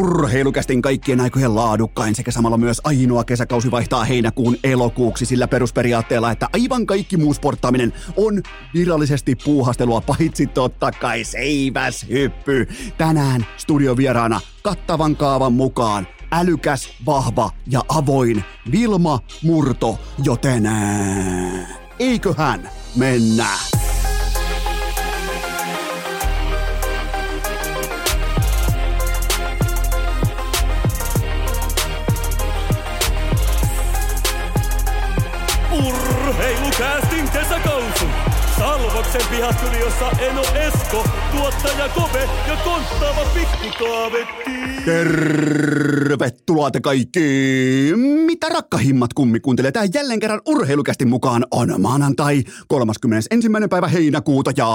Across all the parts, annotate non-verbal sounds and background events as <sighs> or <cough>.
Urheilukästin kaikkien aikojen laadukkain sekä samalla myös ainoa kesäkausi vaihtaa heinäkuun elokuuksi sillä perusperiaatteella, että aivan kaikki muu sporttaaminen on virallisesti puuhastelua, paitsi totta kai seiväs hyppy. Tänään studiovieraana kattavan kaavan mukaan älykäs, vahva ja avoin Vilma Murto, joten eiköhän mennä. Salvoksen pihastudiossa Eno Esko, tuottaja Kove ja konttaava pikkutaavetti. Tervetuloa te kaikki! Mitä rakkahimmat kummi kuuntelee? Tää jälleen kerran urheilukästi mukaan on maanantai 31. päivä heinäkuuta ja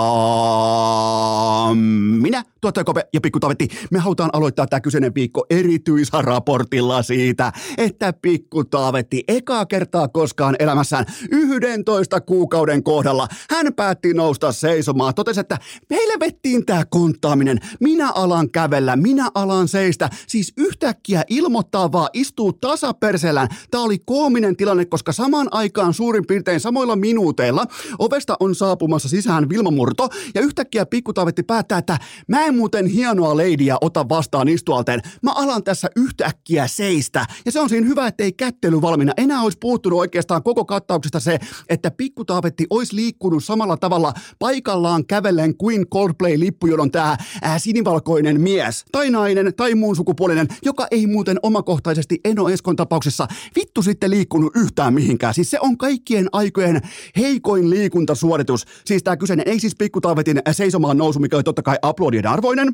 minä, tuottaja Kope ja Pikku Tavetti, me halutaan aloittaa tämä kyseinen viikko erityisraportilla siitä, että Pikku Taavetti ekaa kertaa koskaan elämässään 11 kuukauden kohdalla hän päätti nousta seisomaan. Totesi, että meille vettiin tämä konttaaminen. Minä alan kävellä, minä alan seistä. Siis yhtäkkiä ilmoittaa vaan, istuu tasaperselään. Tämä oli koominen tilanne, koska samaan aikaan suurin piirtein samoilla minuuteilla ovesta on saapumassa sisään Vilma Murto ja yhtäkkiä pikkutaavetti päättää, että mä en muuten hienoa leidiä ota vastaan istualteen. Mä alan tässä yhtäkkiä seistä. Ja se on siinä hyvä, ettei kättely valmiina. Enää olisi puuttunut oikeastaan koko kattauksesta se, että pikkutaavetti olisi liikkunut samalla tavalla paikallaan kävellen kuin Coldplay-lippujonon tämä ää, sinivalkoinen mies tai nainen tai muun sukupuolinen, joka ei muuten omakohtaisesti Eno Eskon tapauksessa vittu sitten liikkunut yhtään mihinkään. Siis se on kaikkien aikojen heikoin liikuntasuoritus. Siis tämä kyseinen ei siis pikkutaavetin seisomaan nousu, mikä oli totta kai aplodien arvoinen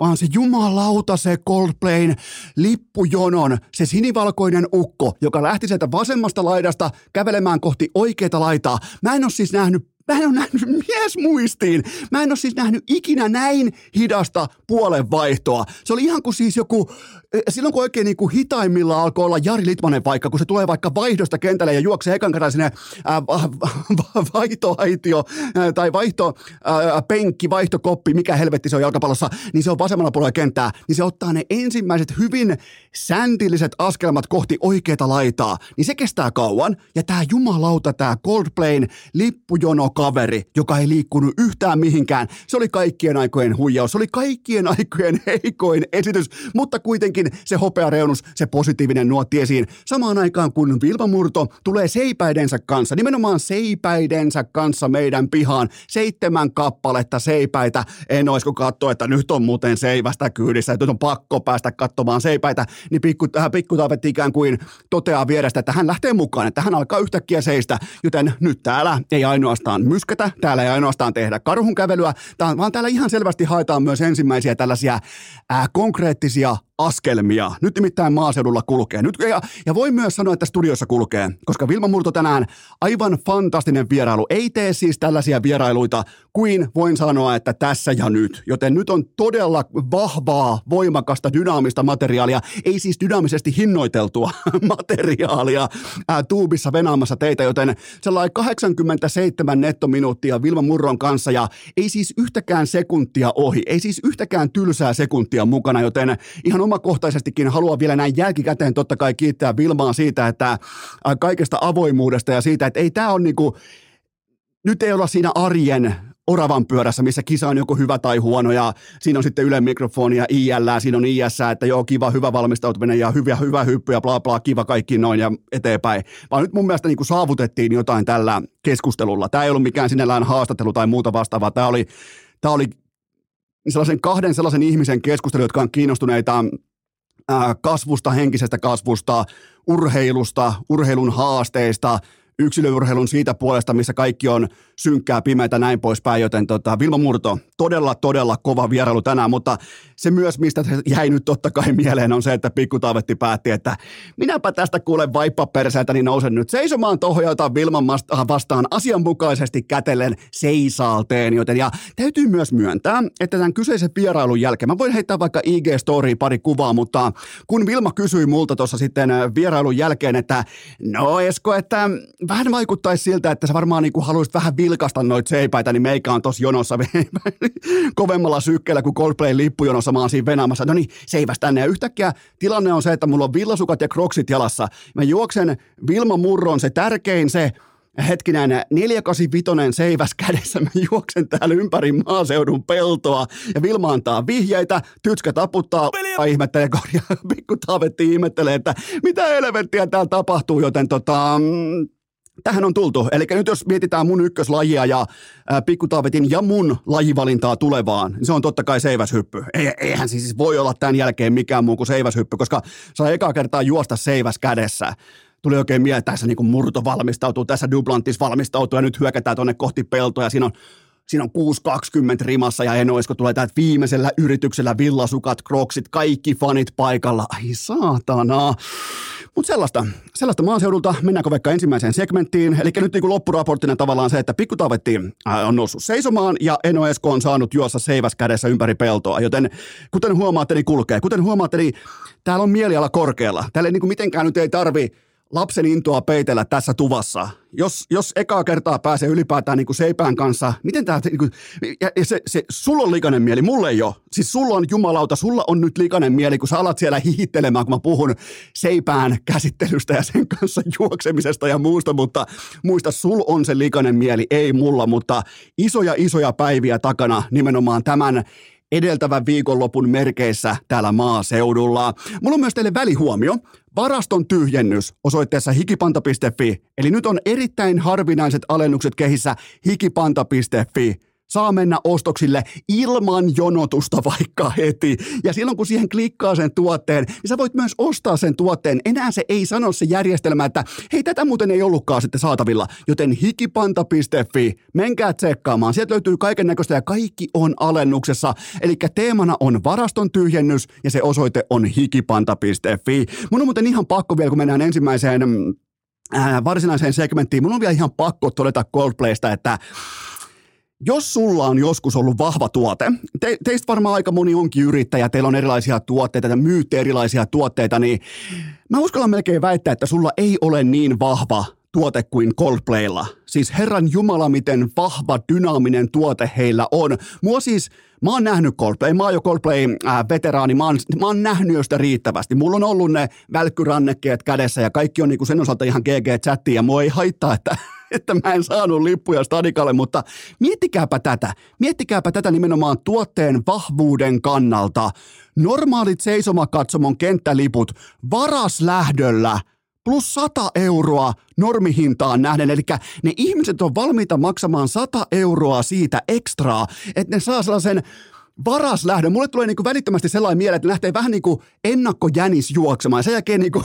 vaan se jumalauta se Coldplayn lippujonon, se sinivalkoinen ukko, joka lähti sieltä vasemmasta laidasta kävelemään kohti oikeita laitaa. Mä en ole siis nähnyt Mä en ole nähnyt <laughs> mies muistiin. Mä en ole siis nähnyt ikinä näin hidasta puolenvaihtoa. Se oli ihan kuin siis joku, silloin kun oikein niin kuin hitaimmilla alkoi olla Jari Litmanen vaikka, kun se tulee vaikka vaihdosta kentälle ja juoksee ekan kerran sinne vaihtoaitio tai vaihto, ää, penkki, vaihtokoppi, mikä helvetti se on jalkapallossa, niin se on vasemmalla puolella kenttää, niin se ottaa ne ensimmäiset hyvin säntilliset askelmat kohti oikeata laitaa, niin se kestää kauan. Ja tämä jumalauta, tämä Coldplayn lippujono kaveri, joka ei liikkunut yhtään mihinkään. Se oli kaikkien aikojen huijaus, se oli kaikkien aikojen heikoin esitys, mutta kuitenkin se hopea reunus, se positiivinen nuotti esiin. Samaan aikaan kun Vilma Murto tulee seipäidensä kanssa, nimenomaan seipäidensä kanssa meidän pihaan, seitsemän kappaletta seipäitä. En oisko katsoa, että nyt on muuten seivästä kyydissä, että nyt on pakko päästä katsomaan seipäitä, niin pikku, äh, pikku ikään kuin toteaa vierestä, että hän lähtee mukaan, että hän alkaa yhtäkkiä seistä, joten nyt täällä ei ainoastaan myskätä, täällä ei ainoastaan tehdä karhun kävelyä, vaan täällä ihan selvästi haetaan myös ensimmäisiä tällaisia ää, konkreettisia askelmia. Nyt nimittäin maaseudulla kulkee. Nyt, ja, ja voi myös sanoa, että studiossa kulkee, koska Vilma Murto tänään aivan fantastinen vierailu. Ei tee siis tällaisia vierailuita kuin voin sanoa, että tässä ja nyt. Joten nyt on todella vahvaa, voimakasta, dynaamista materiaalia. Ei siis dynaamisesti hinnoiteltua <laughs> materiaalia ää, tuubissa venaamassa teitä, joten sellainen 87 nettominuuttia Vilma Murron kanssa ja ei siis yhtäkään sekuntia ohi. Ei siis yhtäkään tylsää sekuntia mukana, joten ihan omakohtaisestikin haluan vielä näin jälkikäteen totta kai kiittää Vilmaa siitä, että kaikesta avoimuudesta ja siitä, että ei tämä ole niinku, nyt ei olla siinä arjen oravan pyörässä, missä kisa on joko hyvä tai huono ja siinä on sitten Yle mikrofoni ja IL, siinä on IS, että joo kiva, hyvä valmistautuminen ja hyvä, hyvä hyppy ja bla bla, kiva kaikki noin ja eteenpäin. Vaan nyt mun mielestä niin kuin saavutettiin jotain tällä keskustelulla. Tämä ei ollut mikään sinällään haastattelu tai muuta vastaavaa. Tämä oli, tämä oli sellaisen kahden sellaisen ihmisen keskustelu, jotka on kiinnostuneita kasvusta, henkisestä kasvusta, urheilusta, urheilun haasteista, yksilöurheilun siitä puolesta, missä kaikki on synkkää, pimeätä, näin poispäin, joten tota, Vilma Murto, todella, todella kova vierailu tänään, mutta se myös, mistä jäi nyt totta kai mieleen, on se, että Pikku Taavetti päätti, että minäpä tästä kuulen vaippaperseeltä, niin nousen nyt seisomaan tuohon ja otan Vilman vastaan asianmukaisesti kätellen seisaalteen, joten ja täytyy myös myöntää, että tämän kyseisen vierailun jälkeen, mä voin heittää vaikka IG-storiin pari kuvaa, mutta kun Vilma kysyi multa tuossa sitten vierailun jälkeen, että no Esko, että vähän vaikuttaisi siltä, että sä varmaan niin haluaisit vähän vilkasta noita seipäitä, niin meikä on tossa jonossa <laughs> kovemmalla sykkeellä kuin Coldplay lippujonossa. Mä oon siinä venämässä. No niin, seiväs tänne. Ja yhtäkkiä tilanne on se, että mulla on villasukat ja kroksit jalassa. Mä juoksen Vilma Murron se tärkein se hetkinen 485 seiväs kädessä, mä juoksen täällä ympäri maaseudun peltoa ja Vilma antaa vihjeitä, tytskä taputtaa, ja ihmettelee, korjaa, pikku taavetti ihmettelee, että mitä helvettiä täällä tapahtuu, joten tota, mm, tähän on tultu. Eli nyt jos mietitään mun ykköslajia ja ää, pikkutaavetin ja mun lajivalintaa tulevaan, niin se on totta kai seiväshyppy. Ei, eihän siis voi olla tämän jälkeen mikään muu kuin seiväshyppy, koska saa eka kertaa juosta seiväs kädessä tuli oikein mieleen, että tässä niin murto valmistautuu, tässä Dublantis valmistautuu ja nyt hyökätään tuonne kohti peltoa siinä on Siinä on 6.20 rimassa ja Enoisko tulee täältä viimeisellä yrityksellä villasukat, kroksit, kaikki fanit paikalla. Ai saatana. Mutta sellaista, sellaista maaseudulta. Mennäänkö vaikka ensimmäiseen segmenttiin? Eli nyt niin loppuraporttina tavallaan se, että pikkutavetti äh, on noussut seisomaan ja Eno Esko on saanut juossa seiväs kädessä ympäri peltoa. Joten kuten huomaatte, niin kulkee. Kuten huomaatte, niin täällä on mieliala korkealla. Täällä ei niin kuin mitenkään nyt ei tarvi lapsen intoa peitellä tässä tuvassa. Jos, jos ekaa kertaa pääsee ylipäätään niin kuin seipään kanssa, miten tämä, niin kuin, ja, ja se, se, sulla on likainen mieli, mulle ei ole. Siis sulla on jumalauta, sulla on nyt likainen mieli, kun sä alat siellä hihittelemään, kun mä puhun seipään käsittelystä ja sen kanssa juoksemisesta ja muusta, mutta muista, sul on se likainen mieli, ei mulla, mutta isoja isoja päiviä takana nimenomaan tämän edeltävän viikonlopun merkeissä täällä maaseudulla. Mulla on myös teille välihuomio. Varaston tyhjennys osoitteessa hikipanta.fi. Eli nyt on erittäin harvinaiset alennukset kehissä hikipanta.fi saa mennä ostoksille ilman jonotusta vaikka heti. Ja silloin kun siihen klikkaa sen tuotteen, niin sä voit myös ostaa sen tuotteen. Enää se ei sano se järjestelmä, että hei tätä muuten ei ollutkaan sitten saatavilla. Joten hikipanta.fi, menkää tsekkaamaan. Sieltä löytyy kaiken näköistä ja kaikki on alennuksessa. Eli teemana on varaston tyhjennys ja se osoite on hikipanta.fi. Mun on muuten ihan pakko vielä, kun mennään ensimmäiseen äh, varsinaiseen segmenttiin, mun on vielä ihan pakko todeta Coldplaysta, että jos sulla on joskus ollut vahva tuote, te, teistä varmaan aika moni onkin yrittäjä, teillä on erilaisia tuotteita ja myytte erilaisia tuotteita, niin mä uskallan melkein väittää, että sulla ei ole niin vahva tuote kuin Coldplaylla. Siis herran jumala, miten vahva, dynaaminen tuote heillä on. Mua siis, mä oon nähnyt Coldplay, mä oon jo Coldplay-veteraani, äh, mä, oon, mä oon nähnyt jo sitä riittävästi. Mulla on ollut ne välkkyrannekkeet kädessä ja kaikki on niinku sen osalta ihan GG-chatti ja mua ei haittaa, että <laughs> <laughs> että mä en saanut lippuja stadikalle, mutta miettikääpä tätä. Miettikääpä tätä nimenomaan tuotteen vahvuuden kannalta. Normaalit seisomakatsomon kenttäliput varaslähdöllä plus 100 euroa normihintaan nähden. Eli ne ihmiset on valmiita maksamaan 100 euroa siitä ekstraa, että ne saa sellaisen varaslähdön. Mulle tulee niinku välittömästi sellainen mieleen, että lähtee vähän niin kuin ennakkojänis juoksemaan. Sen jälkeen niinku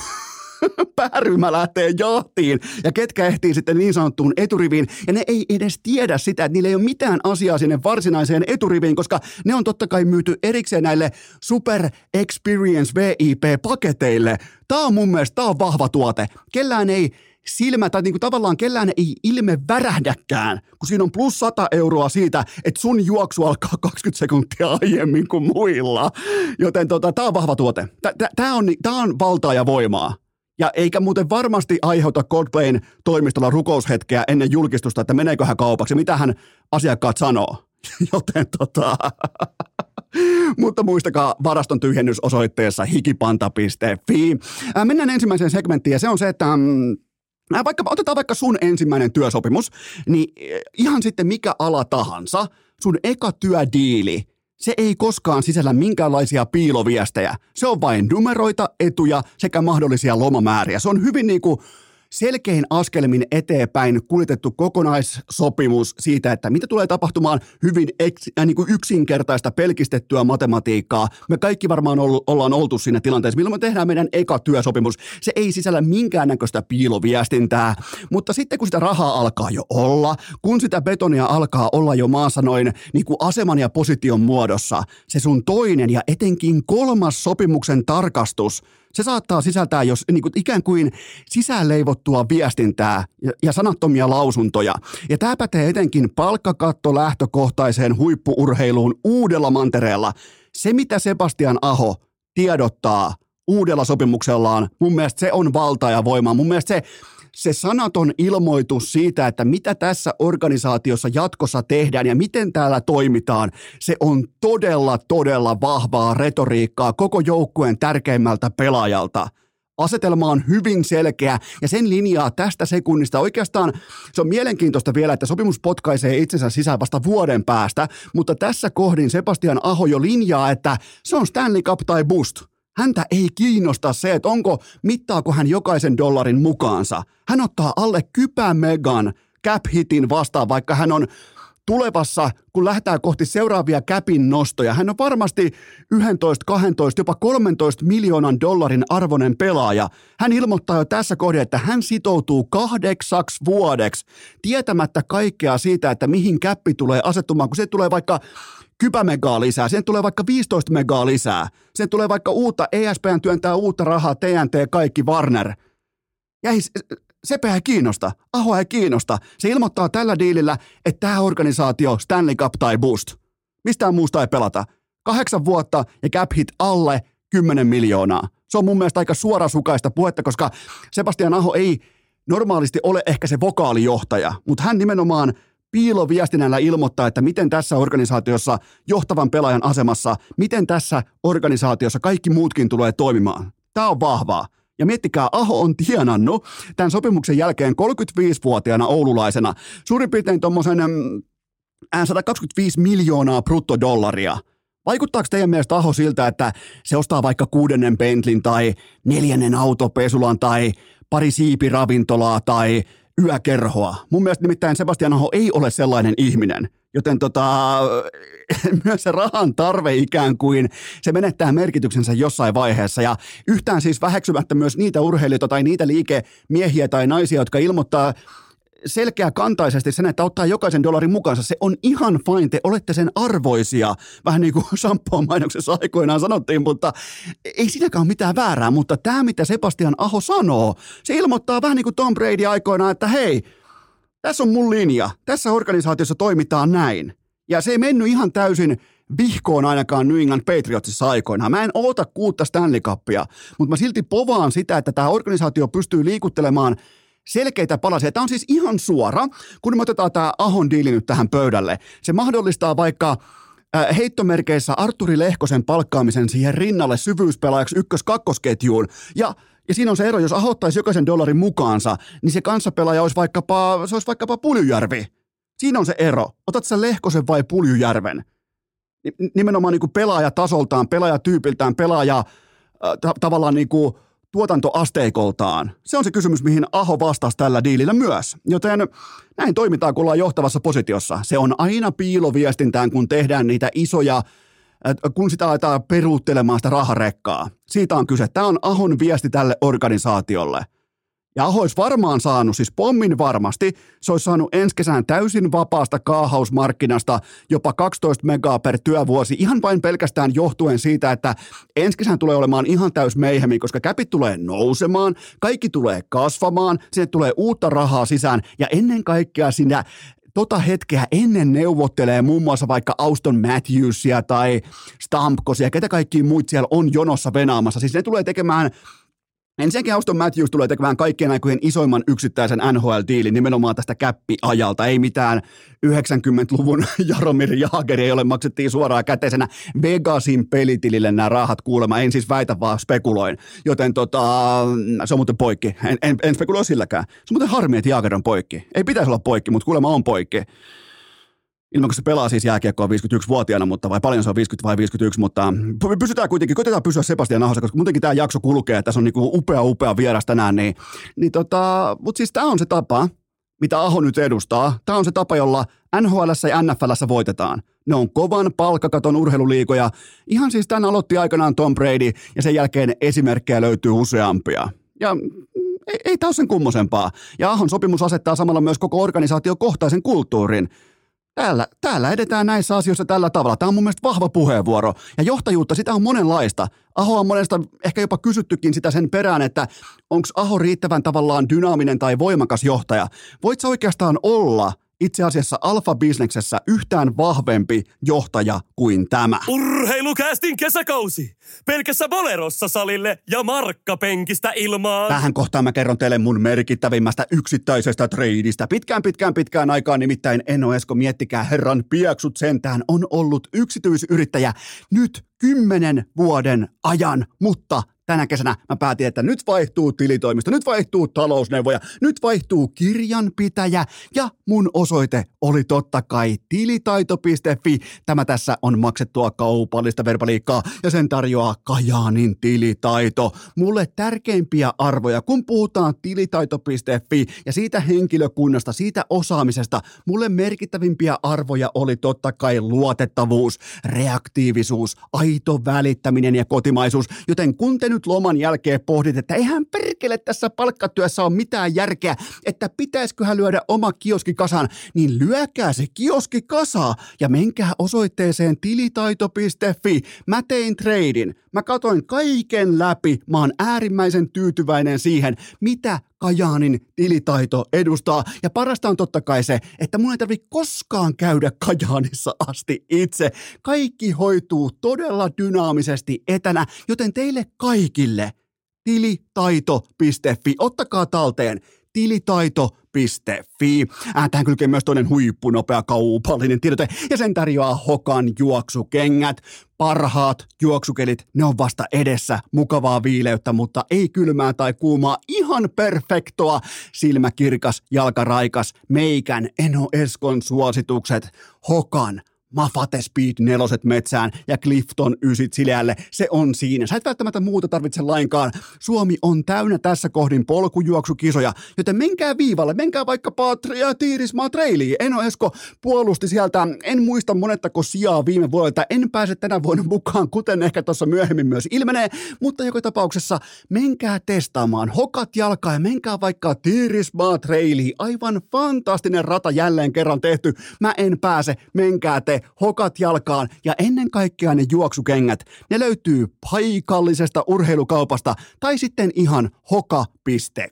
<laughs> pääryhmä lähtee jahtiin ja ketkä ehtii sitten niin sanottuun eturiviin ja ne ei edes tiedä sitä, että niillä ei ole mitään asiaa sinne varsinaiseen eturiviin, koska ne on totta kai myyty erikseen näille Super Experience VIP-paketeille. Tämä on mun mielestä, tämä on vahva tuote. Kellään ei silmä, tai niinku tavallaan kellään ei ilme värähdäkään, kun siinä on plus 100 euroa siitä, että sun juoksu alkaa 20 sekuntia aiemmin kuin muilla. Joten tota, tämä on vahva tuote. Tämä on, tää on valtaa ja voimaa. Ja eikä muuten varmasti aiheuta Coldplayn toimistolla rukoushetkeä ennen julkistusta, että meneekö hän kaupaksi, mitä hän asiakkaat sanoo. <laughs> Joten tota... <laughs> Mutta muistakaa varaston tyhjennys osoitteessa hikipanta.fi. Mennään ensimmäiseen segmenttiin ja se on se, että mm, vaikka, otetaan vaikka sun ensimmäinen työsopimus, niin ihan sitten mikä ala tahansa, sun eka työdiili – se ei koskaan sisällä minkäänlaisia piiloviestejä. Se on vain numeroita, etuja sekä mahdollisia lomamääriä. Se on hyvin niin kuin selkein askelmin eteenpäin kuljetettu kokonaissopimus siitä, että mitä tulee tapahtumaan hyvin eks, äh, niin kuin yksinkertaista pelkistettyä matematiikkaa. Me kaikki varmaan ollut, ollaan oltu siinä tilanteessa, milloin me tehdään meidän eka työsopimus. Se ei sisällä minkäännäköistä piiloviestintää, mutta sitten kun sitä rahaa alkaa jo olla, kun sitä betonia alkaa olla jo maassa noin niin kuin aseman ja position muodossa, se sun toinen ja etenkin kolmas sopimuksen tarkastus – se saattaa sisältää jos niin kuin ikään kuin sisäänleivottua viestintää ja, ja sanattomia lausuntoja. Ja tämä pätee etenkin palkkakatto lähtökohtaiseen huippuurheiluun uudella mantereella. Se, mitä Sebastian Aho tiedottaa uudella sopimuksellaan, mun mielestä se on valtaa ja voimaa. Mun mielestä se se sanaton ilmoitus siitä, että mitä tässä organisaatiossa jatkossa tehdään ja miten täällä toimitaan, se on todella, todella vahvaa retoriikkaa koko joukkueen tärkeimmältä pelaajalta. Asetelma on hyvin selkeä ja sen linjaa tästä sekunnista oikeastaan se on mielenkiintoista vielä, että sopimus potkaisee itsensä sisään vasta vuoden päästä, mutta tässä kohdin Sebastian Aho jo linjaa, että se on Stanley Cup tai boost – Häntä ei kiinnosta se, että onko, mittaako hän jokaisen dollarin mukaansa. Hän ottaa alle kypämegan cap hitin vastaan, vaikka hän on tulevassa, kun lähtee kohti seuraavia käpin nostoja. Hän on varmasti 11, 12, jopa 13 miljoonan dollarin arvoinen pelaaja. Hän ilmoittaa jo tässä kohdassa, että hän sitoutuu kahdeksaksi vuodeksi, tietämättä kaikkea siitä, että mihin käppi tulee asettumaan, kun se tulee vaikka kypämegaa lisää, sen tulee vaikka 15 megaa lisää, sen tulee vaikka uutta, ESPN työntää uutta rahaa, TNT, kaikki, Warner. Ja ei, sepä ei kiinnosta, Aho ei kiinnosta. Se ilmoittaa tällä diilillä, että tämä organisaatio Stanley Cup tai Boost. Mistään muusta ei pelata. Kahdeksan vuotta ja cap hit alle 10 miljoonaa. Se on mun mielestä aika suorasukaista puhetta, koska Sebastian Aho ei normaalisti ole ehkä se vokaalijohtaja, mutta hän nimenomaan piiloviestinnällä ilmoittaa, että miten tässä organisaatiossa johtavan pelaajan asemassa, miten tässä organisaatiossa kaikki muutkin tulee toimimaan. Tämä on vahvaa. Ja miettikää, Aho on tienannut tämän sopimuksen jälkeen 35-vuotiaana oululaisena suurin piirtein tuommoisen 125 miljoonaa bruttodollaria. Vaikuttaako teidän mielestä Aho siltä, että se ostaa vaikka kuudennen Bentlin tai neljännen autopesulan tai pari siipiravintolaa tai yökerhoa. Mun mielestä nimittäin Sebastian Aho ei ole sellainen ihminen, joten tota, <laughs> myös se rahan tarve ikään kuin, se menettää merkityksensä jossain vaiheessa. Ja yhtään siis väheksymättä myös niitä urheilijoita tai niitä liikemiehiä tai naisia, jotka ilmoittaa selkeä kantaisesti sen, että ottaa jokaisen dollarin mukaansa. Se on ihan fine, te olette sen arvoisia. Vähän niin kuin <laughs> Sampoon mainoksessa aikoinaan sanottiin, mutta ei siinäkään ole mitään väärää. Mutta tämä, mitä Sebastian Aho sanoo, se ilmoittaa vähän niin kuin Tom Brady aikoinaan, että hei, tässä on mun linja. Tässä organisaatiossa toimitaan näin. Ja se ei mennyt ihan täysin vihkoon ainakaan New England Patriotsissa aikoinaan. Mä en oota kuutta Stanley Cupia, mutta mä silti povaan sitä, että tämä organisaatio pystyy liikuttelemaan – selkeitä palasia. Tämä on siis ihan suora, kun me otetaan tämä Ahon diili nyt tähän pöydälle. Se mahdollistaa vaikka äh, heittomerkeissä Arturi Lehkosen palkkaamisen siihen rinnalle syvyyspelaajaksi ykkös-kakkosketjuun. Ja ja siinä on se ero, jos Aho ottaisi jokaisen dollarin mukaansa, niin se kanssapelaaja olisi vaikkapa, se olisi vaikkapa Puljujärvi. Siinä on se ero. Otat sä Lehkosen vai Puljujärven? Nimenomaan niin kuin pelaaja tasoltaan, pelaaja tyypiltään, pelaaja äh, tavallaan niin kuin tuotantoasteikoltaan? Se on se kysymys, mihin Aho vastasi tällä diilillä myös. Joten näin toimitaan, kun ollaan johtavassa positiossa. Se on aina piiloviestintään, kun tehdään niitä isoja kun sitä aletaan peruuttelemaan sitä raharekkaa. Siitä on kyse. Tämä on Ahon viesti tälle organisaatiolle. Ja Aho olisi varmaan saanut, siis pommin varmasti, se olisi saanut ensi kesän täysin vapaasta kaahausmarkkinasta jopa 12 megaa per työvuosi, ihan vain pelkästään johtuen siitä, että ensi kesän tulee olemaan ihan täys meihemi, koska käpit tulee nousemaan, kaikki tulee kasvamaan, sinne tulee uutta rahaa sisään ja ennen kaikkea sinä tota hetkeä ennen neuvottelee muun muassa vaikka Auston Matthewsia tai Stampkosia, ketä kaikki muut siellä on jonossa venaamassa. Siis ne tulee tekemään Ensinnäkin Auston Matthews tulee tekemään kaikkien aikojen isoimman yksittäisen NHL-diilin nimenomaan tästä käppiajalta. Ei mitään 90-luvun <laughs> Jaromir Jageri, jolle maksettiin suoraan käteisenä Vegasin pelitilille nämä rahat kuulemma. En siis väitä, vaan spekuloin. Joten tota, se on muuten poikki. En, en, en spekuloi silläkään. Se on muuten harmi, että Jager on poikki. Ei pitäisi olla poikki, mutta kuulemma on poikki ilman kun se pelaa siis jääkiekkoa 51-vuotiaana, mutta vai paljon se on 50 vai 51, mutta pysytään kuitenkin, koitetaan pysyä Sebastian Ahossa, koska muutenkin tämä jakso kulkee, tässä on niinku upea upea vieras tänään, niin, niin tota, mutta siis tämä on se tapa, mitä Aho nyt edustaa. Tämä on se tapa, jolla NHL ja NFL voitetaan. Ne on kovan palkkakaton urheiluliikoja. Ihan siis tämän aloitti aikanaan Tom Brady ja sen jälkeen esimerkkejä löytyy useampia. Ja ei, ei tämä ole sen kummosempaa. Ja Ahon sopimus asettaa samalla myös koko organisaatiokohtaisen kulttuurin. Täällä, täällä edetään näissä asioissa tällä tavalla. Tämä on mun mielestä vahva puheenvuoro. Ja johtajuutta, sitä on monenlaista. Aho on monesta ehkä jopa kysyttykin sitä sen perään, että onko Aho riittävän tavallaan dynaaminen tai voimakas johtaja. Voit sä oikeastaan olla itse asiassa alfa-bisneksessä yhtään vahvempi johtaja kuin tämä. Urheilukäästin kesäkausi. Pelkässä Bolerossa salille ja markkapenkistä ilmaan. Tähän kohtaan mä kerron teille mun merkittävimmästä yksittäisestä treidistä. Pitkään, pitkään, pitkään aikaan nimittäin Eno Esko, miettikää herran pieksut sentään, on ollut yksityisyrittäjä nyt kymmenen vuoden ajan, mutta tänä kesänä mä päätin, että nyt vaihtuu tilitoimisto, nyt vaihtuu talousneuvoja, nyt vaihtuu kirjanpitäjä ja mun osoite oli totta kai tilitaito.fi. Tämä tässä on maksettua kaupallista verbaliikkaa ja sen tarjoaa Kajaanin tilitaito. Mulle tärkeimpiä arvoja, kun puhutaan tilitaito.fi ja siitä henkilökunnasta, siitä osaamisesta, mulle merkittävimpiä arvoja oli totta kai luotettavuus, reaktiivisuus, aito välittäminen ja kotimaisuus, joten kun te nyt loman jälkeen pohdit, että eihän perkele tässä palkkatyössä ole mitään järkeä, että pitäisiköhän lyödä oma kioski kasaan, niin lyökää se kioski kasaa ja menkää osoitteeseen tilitaito.fi. Mä tein treidin. Mä katoin kaiken läpi. Mä oon äärimmäisen tyytyväinen siihen, mitä Kajaanin tilitaito edustaa. Ja parasta on totta kai se, että mun ei tarvitse koskaan käydä Kajaanissa asti itse. Kaikki hoituu todella dynaamisesti etänä, joten teille kaikille tilitaito.fi. Ottakaa talteen tilitaito.fi. Äh, tähän kylkee myös toinen huippunopea kaupallinen tiedote ja sen tarjoaa Hokan juoksukengät. Parhaat juoksukelit, ne on vasta edessä. Mukavaa viileyttä, mutta ei kylmää tai kuumaa. Ihan perfektoa. Silmäkirkas, jalkaraikas, meikän, Eno Eskon suositukset. Hokan Mafate Speed neloset metsään ja Clifton ysit sileälle. Se on siinä. Sä et välttämättä muuta tarvitse lainkaan. Suomi on täynnä tässä kohdin polkujuoksukisoja, joten menkää viivalle, menkää vaikka Patria Tiirismaa Trailiin. Eno Esko puolusti sieltä, en muista monettako sijaa viime vuodelta, en pääse tänä vuonna mukaan, kuten ehkä tuossa myöhemmin myös ilmenee, mutta joka tapauksessa menkää testaamaan hokat jalkaa ja menkää vaikka Tiirismaa Trailiin. Aivan fantastinen rata jälleen kerran tehty. Mä en pääse, menkää te hokat jalkaan ja ennen kaikkea ne juoksukengät, ne löytyy paikallisesta urheilukaupasta tai sitten ihan hoka.com.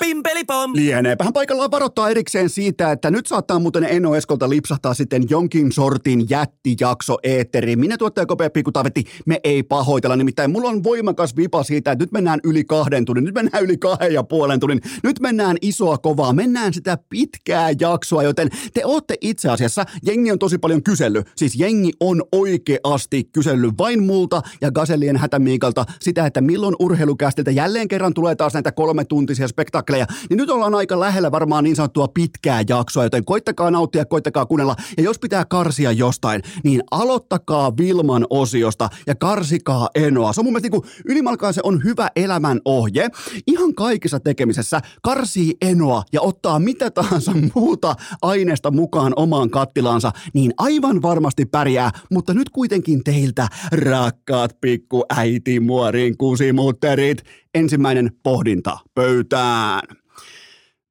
Pimpelipom! Lieneepähän paikallaan varoittaa erikseen siitä, että nyt saattaa muuten Eno Eskolta lipsahtaa sitten jonkin sortin jättijakso eetteriin. Minä tuottaja Kopea Pikku Tavetti, me ei pahoitella, nimittäin mulla on voimakas vipa siitä, että nyt mennään yli kahden tunnin, nyt mennään yli kahden ja puolen tunnin, nyt mennään isoa kovaa, mennään sitä pitkää jaksoa, joten te ootte itse asiassa, jengi on tosi paljon kysellyt, siis jengi on oikeasti kysellyt vain multa ja Gasellien hätämiikalta sitä, että milloin urheilukästiltä jälleen kerran tulee taas näitä kolme tuntisia spektakleja, niin nyt ollaan aika lähellä varmaan niin sanottua pitkää jaksoa, joten koittakaa nauttia, koittakaa kuunnella. Ja jos pitää karsia jostain, niin aloittakaa Vilman osiosta ja karsikaa Enoa. Se on mun mielestä niin ylimalkaan se on hyvä elämän ohje. Ihan kaikessa tekemisessä karsii Enoa ja ottaa mitä tahansa muuta aineesta mukaan omaan kattilaansa, niin aivan varmasti pärjää, mutta nyt kuitenkin teiltä, rakkaat pikku äiti muoriin kusimutterit, ensimmäinen pohdinta pöytään.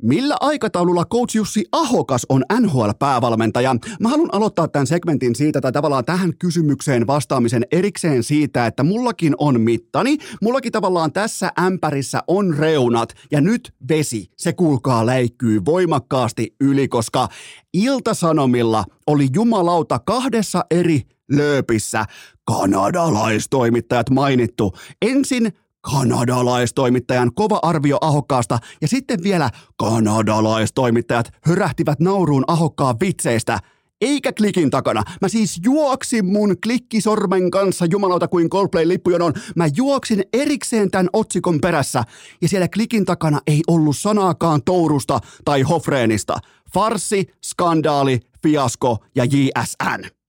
Millä aikataululla coach Jussi Ahokas on NHL-päävalmentaja? Mä haluan aloittaa tämän segmentin siitä, tai tavallaan tähän kysymykseen vastaamisen erikseen siitä, että mullakin on mittani, mullakin tavallaan tässä ämpärissä on reunat, ja nyt vesi, se kuulkaa läikkyy voimakkaasti yli, koska Iltasanomilla oli jumalauta kahdessa eri lööpissä kanadalaistoimittajat mainittu. Ensin kanadalaistoimittajan kova arvio ahokkaasta ja sitten vielä kanadalaistoimittajat hörähtivät nauruun ahokkaan vitseistä – eikä klikin takana. Mä siis juoksin mun klikkisormen kanssa jumalauta kuin Coldplay-lippujonon. Mä juoksin erikseen tämän otsikon perässä ja siellä klikin takana ei ollut sanaakaan tourusta tai hofreenista. Farsi, skandaali, fiasko ja JSN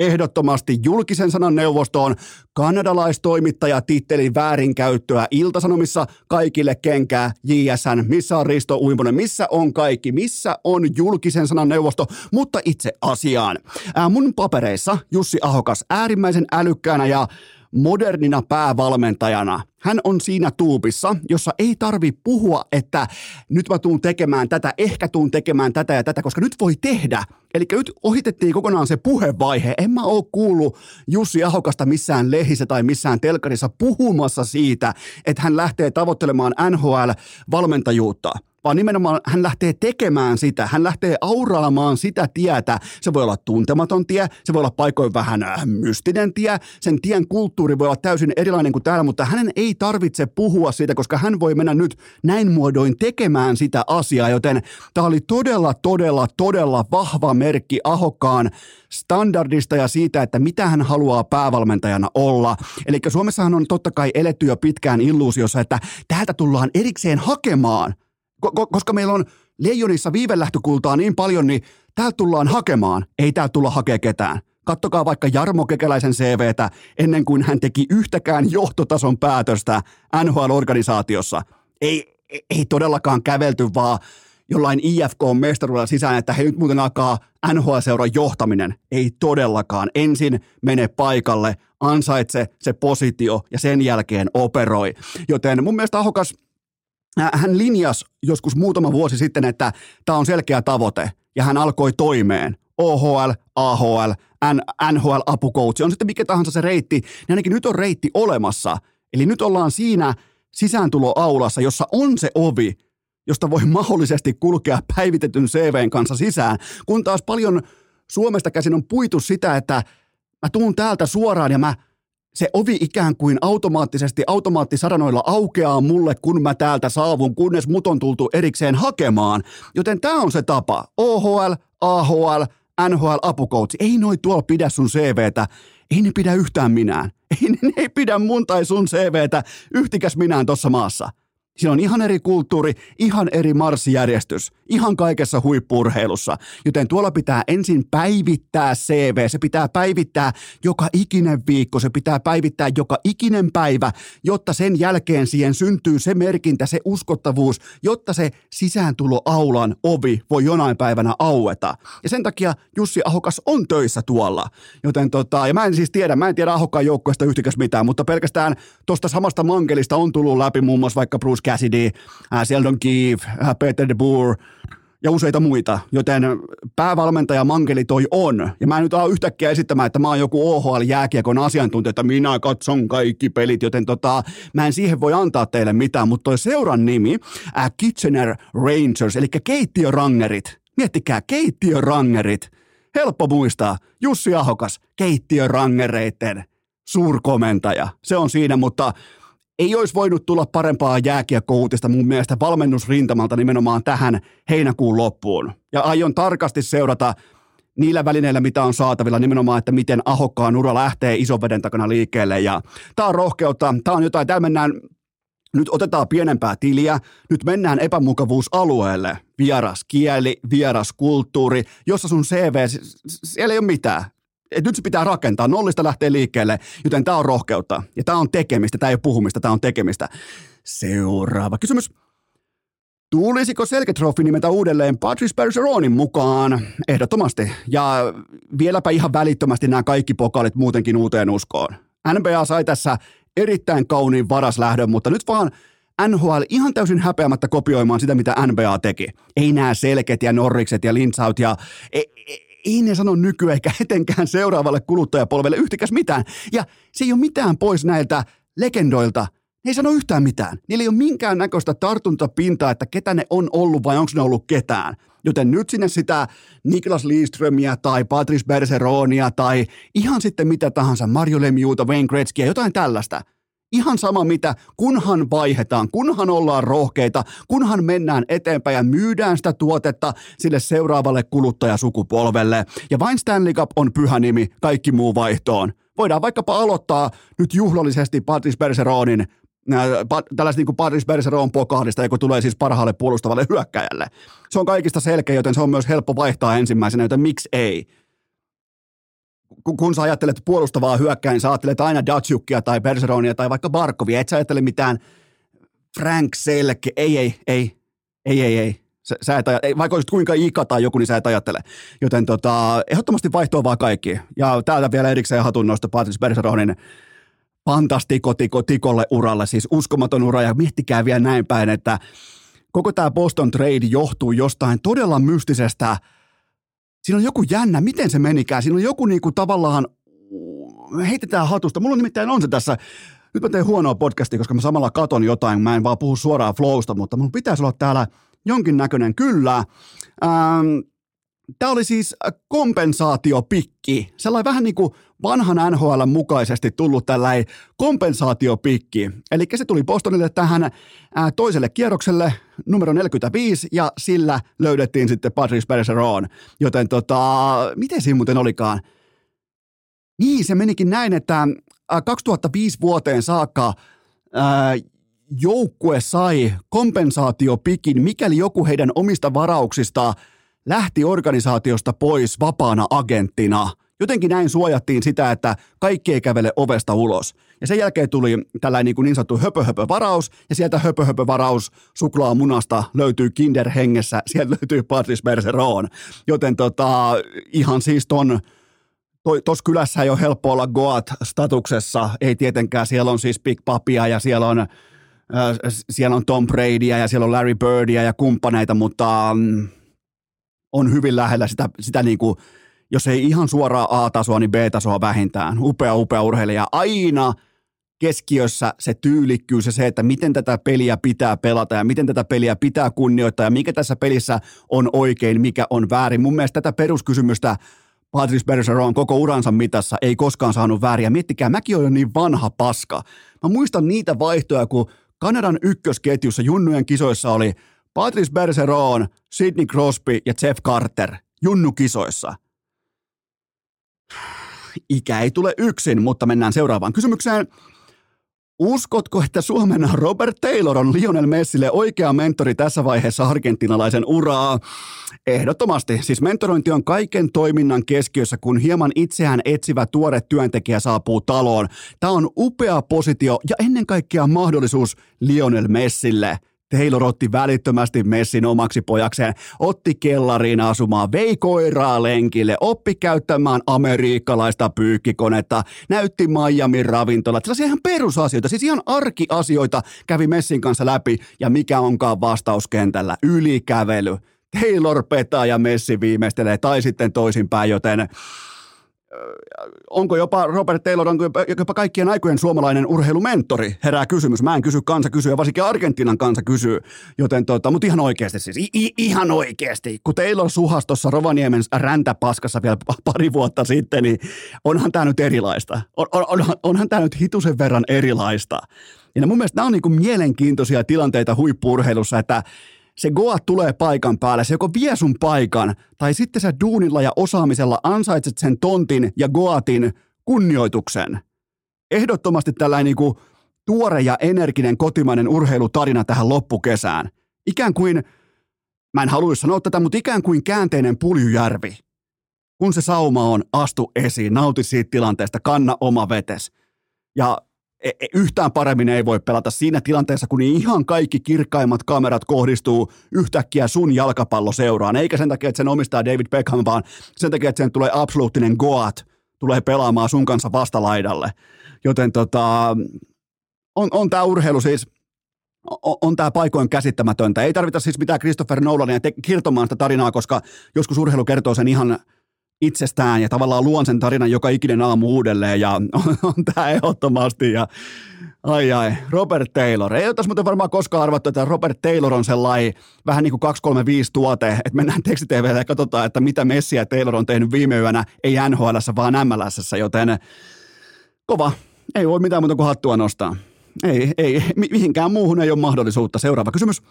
ehdottomasti julkisen sanan neuvostoon. Kanadalaistoimittaja tittelin väärinkäyttöä Iltasanomissa kaikille kenkää. JSN, missä on Risto Uimonen, missä on kaikki, missä on julkisen sanan neuvosto, mutta itse asiaan. Ää, mun papereissa Jussi Ahokas äärimmäisen älykkäänä ja modernina päävalmentajana. Hän on siinä tuupissa, jossa ei tarvi puhua, että nyt mä tuun tekemään tätä, ehkä tuun tekemään tätä ja tätä, koska nyt voi tehdä. Eli nyt ohitettiin kokonaan se puhevaihe. En mä oo kuullut Jussi Ahokasta missään lehissä tai missään telkarissa puhumassa siitä, että hän lähtee tavoittelemaan NHL-valmentajuutta. Vaan nimenomaan hän lähtee tekemään sitä, hän lähtee auraamaan sitä tietä. Se voi olla tuntematon tie, se voi olla paikoin vähän äh, mystinen tie, sen tien kulttuuri voi olla täysin erilainen kuin täällä, mutta hänen ei tarvitse puhua siitä, koska hän voi mennä nyt näin muodoin tekemään sitä asiaa, joten tämä oli todella, todella, todella vahva merkki Ahokkaan standardista ja siitä, että mitä hän haluaa päävalmentajana olla. Eli Suomessahan on totta kai eletty jo pitkään illuusiossa, että täältä tullaan erikseen hakemaan – koska meillä on leijonissa viivelähtökultaa niin paljon, niin täältä tullaan hakemaan. Ei täältä tulla hakea ketään. Kattokaa vaikka Jarmo Kekäläisen CVtä ennen kuin hän teki yhtäkään johtotason päätöstä NHL-organisaatiossa. Ei, ei todellakaan kävelty vaan jollain IFK-mestaruudella sisään, että he nyt muuten alkaa NHL-seuran johtaminen. Ei todellakaan. Ensin mene paikalle, ansaitse se positio ja sen jälkeen operoi. Joten mun mielestä Ahokas – hän linjasi joskus muutama vuosi sitten, että tämä on selkeä tavoite, ja hän alkoi toimeen. OHL, AHL, NHL-apukoutsi, on sitten mikä tahansa se reitti, niin ainakin nyt on reitti olemassa. Eli nyt ollaan siinä sisääntuloaulassa, jossa on se ovi, josta voi mahdollisesti kulkea päivitetyn CVn kanssa sisään, kun taas paljon Suomesta käsin on puitu sitä, että mä tuun täältä suoraan ja mä se ovi ikään kuin automaattisesti automaattisaranoilla aukeaa mulle, kun mä täältä saavun, kunnes mut on tultu erikseen hakemaan. Joten tämä on se tapa. OHL, AHL, NHL apukoutsi. Ei noi tuolla pidä sun CVtä. Ei ne pidä yhtään minään. Ei ne ei pidä mun tai sun CVtä yhtikäs minään tuossa maassa. Siinä on ihan eri kulttuuri, ihan eri marssijärjestys, ihan kaikessa huippurheilussa. Joten tuolla pitää ensin päivittää CV, se pitää päivittää joka ikinen viikko, se pitää päivittää joka ikinen päivä, jotta sen jälkeen siihen syntyy se merkintä, se uskottavuus, jotta se sisääntuloaulan ovi voi jonain päivänä aueta. Ja sen takia Jussi Ahokas on töissä tuolla. Joten tota, ja mä en siis tiedä, mä en tiedä Ahokkaan joukkueesta yhtikäs mitään, mutta pelkästään tuosta samasta mankelista on tullut läpi muun muassa vaikka Bruce Cassidy, äh, Sheldon Keefe, äh, Peter de Boer ja useita muita, joten päävalmentaja Mankeli toi on. Ja mä en nyt ole yhtäkkiä esittämään, että mä oon joku OHL-jääkiekon asiantuntija, että minä katson kaikki pelit, joten tota, mä en siihen voi antaa teille mitään, mutta toi seuran nimi, äh, Kitchener Rangers, eli keittiörangerit. Miettikää, keittiörangerit. Helppo muistaa, Jussi Ahokas, keittiörangereiden suurkomentaja. Se on siinä, mutta ei olisi voinut tulla parempaa jääkiekko-uutista mun mielestä valmennusrintamalta nimenomaan tähän heinäkuun loppuun. Ja aion tarkasti seurata niillä välineillä, mitä on saatavilla, nimenomaan, että miten ahokkaan ura lähtee ison veden takana liikkeelle. Ja tämä on rohkeutta, tämä on jotain, täällä mennään nyt otetaan pienempää tiliä, nyt mennään epämukavuusalueelle. Vieras kieli, vieras kulttuuri, jossa sun CV, siellä ei ole mitään et nyt se pitää rakentaa, nollista lähtee liikkeelle, joten tämä on rohkeutta ja tämä on tekemistä, tämä ei ole puhumista, tämä on tekemistä. Seuraava kysymys. Tulisiko Selketrofi nimetä uudelleen Patrice Bergeronin mukaan? Ehdottomasti. Ja vieläpä ihan välittömästi nämä kaikki pokaalit muutenkin uuteen uskoon. NBA sai tässä erittäin kauniin varaslähdön, mutta nyt vaan NHL ihan täysin häpeämättä kopioimaan sitä, mitä NBA teki. Ei nämä selket ja norrikset ja linsaut ja ei, ei, ei ne sano nykyään eikä etenkään seuraavalle kuluttajapolvelle yhtikäs mitään. Ja se ei ole mitään pois näiltä legendoilta. Ne ei sano yhtään mitään. Niillä ei ole minkään näköistä tartuntapintaa, että ketä ne on ollut vai onko ne ollut ketään. Joten nyt sinne sitä Niklas Lidströmiä tai Patrice Bergeronia tai ihan sitten mitä tahansa, Mario Lemiuta, Wayne Gretzkyä, jotain tällaista – Ihan sama mitä, kunhan vaihetaan, kunhan ollaan rohkeita, kunhan mennään eteenpäin ja myydään sitä tuotetta sille seuraavalle kuluttajasukupolvelle. Ja vain Stanley Cup on pyhä nimi, kaikki muu vaihtoon. Voidaan vaikkapa aloittaa nyt juhlallisesti Patrice Bergeronin äh, tällaista niin kuin Patrice Bergeron pokaalista, joka tulee siis parhaalle puolustavalle hyökkäjälle. Se on kaikista selkeä, joten se on myös helppo vaihtaa ensimmäisenä, joten miksi ei? Kun sä ajattelet puolustavaa hyökkää, niin sä ajattelet aina Datsukkia tai Bergeronia tai vaikka Barkovia. Et sä ajattele mitään Frank Selke. Ei, ei, ei, ei, ei, ei. Sä, sä et ajattele, vaikka olisit kuinka Ika tai joku, niin sä et ajattele. Joten tota, ehdottomasti vaihtoa vaan kaikki. Ja täältä vielä erikseen hatun nosto Patrice Bergeronin fantastiko tiko, tikolle uralle, siis uskomaton ura. Ja miettikää vielä näin päin, että koko tämä Boston trade johtuu jostain todella mystisestä – siinä on joku jännä, miten se menikään. Siinä on joku niinku tavallaan, heitetään hatusta. Mulla nimittäin on se tässä, nyt mä teen huonoa podcastia, koska mä samalla katon jotain, mä en vaan puhu suoraan flowsta, mutta mun pitäisi olla täällä jonkinnäköinen kyllä. Ähm, Tämä oli siis kompensaatiopikki, sellainen vähän niin kuin vanhan NHL mukaisesti tullut tällainen kompensaatiopikki. Eli se tuli Bostonille tähän toiselle kierrokselle, numero 45, ja sillä löydettiin sitten Patrice Bergeron. Joten tota, miten siinä muuten olikaan? Niin, se menikin näin, että 2005 vuoteen saakka ää, joukkue sai kompensaatiopikin, mikäli joku heidän omista varauksista lähti organisaatiosta pois vapaana agenttina. Jotenkin näin suojattiin sitä, että kaikki ei kävele ovesta ulos. Ja sen jälkeen tuli tällainen niin, kuin niin sanottu höpö-höpö-varaus, ja sieltä höpö-höpö-varaus suklaamunasta löytyy Kinder hengessä, <laughs> sieltä löytyy Patrice Bergeron. Joten tota, ihan siis ton Tuossa kylässä ei ole helppo olla Goat-statuksessa, ei tietenkään, siellä on siis Big Papia ja siellä on, äh, siellä on Tom Bradya ja siellä on Larry Birdia ja kumppaneita, mutta mm, on hyvin lähellä sitä, sitä niin kuin, jos ei ihan suoraa A-tasoa, niin B-tasoa vähintään. Upea, upea urheilija. Aina keskiössä se tyylikkyys ja se, että miten tätä peliä pitää pelata ja miten tätä peliä pitää kunnioittaa ja mikä tässä pelissä on oikein, mikä on väärin. Mun mielestä tätä peruskysymystä Patrice Bergeron koko uransa mitassa ei koskaan saanut väärin. Miettikää, mäkin olen niin vanha paska. Mä muistan niitä vaihtoja, kun Kanadan ykkösketjussa junnujen kisoissa oli Patrice Bergeron, Sidney Crosby ja Jeff Carter junnukisoissa. Ikä ei tule yksin, mutta mennään seuraavaan kysymykseen. Uskotko, että Suomen Robert Taylor on Lionel Messille oikea mentori tässä vaiheessa argentinalaisen uraa? Ehdottomasti. Siis mentorointi on kaiken toiminnan keskiössä, kun hieman itseään etsivä tuore työntekijä saapuu taloon. Tämä on upea positio ja ennen kaikkea mahdollisuus Lionel Messille – Taylor otti välittömästi Messin omaksi pojakseen, otti kellariin asumaan, vei koiraa lenkille, oppi käyttämään amerikkalaista pyykkikonetta, näytti Miamin ravintolat, sellaisia ihan perusasioita, siis ihan arkiasioita kävi Messin kanssa läpi, ja mikä onkaan vastauskentällä, ylikävely. Taylor petaa ja Messi viimeistelee, tai sitten toisinpäin, joten onko jopa Robert Taylor, onko jopa kaikkien aikojen suomalainen urheilumentori, herää kysymys. Mä en kysy, kansa kysyy ja varsinkin Argentiinan kansa kysyy. Joten tota, mutta ihan oikeasti siis, I, ihan oikeasti. Kun Taylor suhas tuossa Rovaniemen räntäpaskassa vielä pari vuotta sitten, niin onhan tämä nyt erilaista. On, on, onhan, onhan tämä nyt hitusen verran erilaista. Ja mun mielestä nämä on niin mielenkiintoisia tilanteita huippurheilussa, että se Goat tulee paikan päälle, se joko vie sun paikan, tai sitten sä duunilla ja osaamisella ansaitset sen tontin ja Goatin kunnioituksen. Ehdottomasti tällainen niin kuin tuore ja energinen kotimainen urheilutarina tähän loppukesään. Ikään kuin, mä en haluaisi sanoa tätä, mutta ikään kuin käänteinen puljujärvi. Kun se sauma on, astu esiin, nauti siitä tilanteesta, kanna oma vetes. Ja yhtään paremmin ei voi pelata siinä tilanteessa, kun ihan kaikki kirkkaimmat kamerat kohdistuu yhtäkkiä sun jalkapalloseuraan. Eikä sen takia, että sen omistaa David Beckham, vaan sen takia, että sen tulee absoluuttinen goat, tulee pelaamaan sun kanssa vastalaidalle. Joten tota, on, on tämä urheilu siis, on, on tämä paikoin käsittämätöntä. Ei tarvita siis mitään Christopher Nolania kirtomaan sitä tarinaa, koska joskus urheilu kertoo sen ihan itsestään ja tavallaan luon sen tarinan joka ikinen aamu uudelleen ja <laughs> on, on tämä ehdottomasti ja ai ai, Robert Taylor. Ei ole muuten varmaan koskaan arvattu, että Robert Taylor on sellainen vähän niin kuin 235 tuote, että mennään tekstitvlle ja katsotaan, että mitä Messi ja Taylor on tehnyt viime yönä, ei NHL, vaan MLS, joten kova. Ei voi mitään muuta kuin hattua nostaa. Ei, ei, mihinkään muuhun ei ole mahdollisuutta. Seuraava kysymys.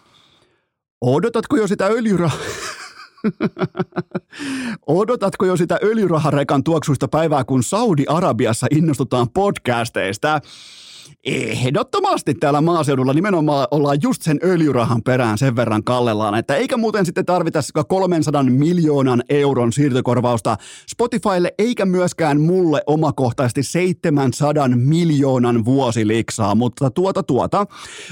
Odotatko jo sitä öljyrahaa? <laughs> <laughs> Odotatko jo sitä öljyraharekan tuoksuista päivää, kun Saudi-Arabiassa innostutaan podcasteista? Ehdottomasti täällä maaseudulla nimenomaan ollaan just sen öljyrahan perään sen verran kallellaan, että eikä muuten sitten tarvita 300 miljoonan euron siirtokorvausta Spotifylle eikä myöskään mulle omakohtaisesti 700 miljoonan vuosiliksaa, mutta tuota tuota,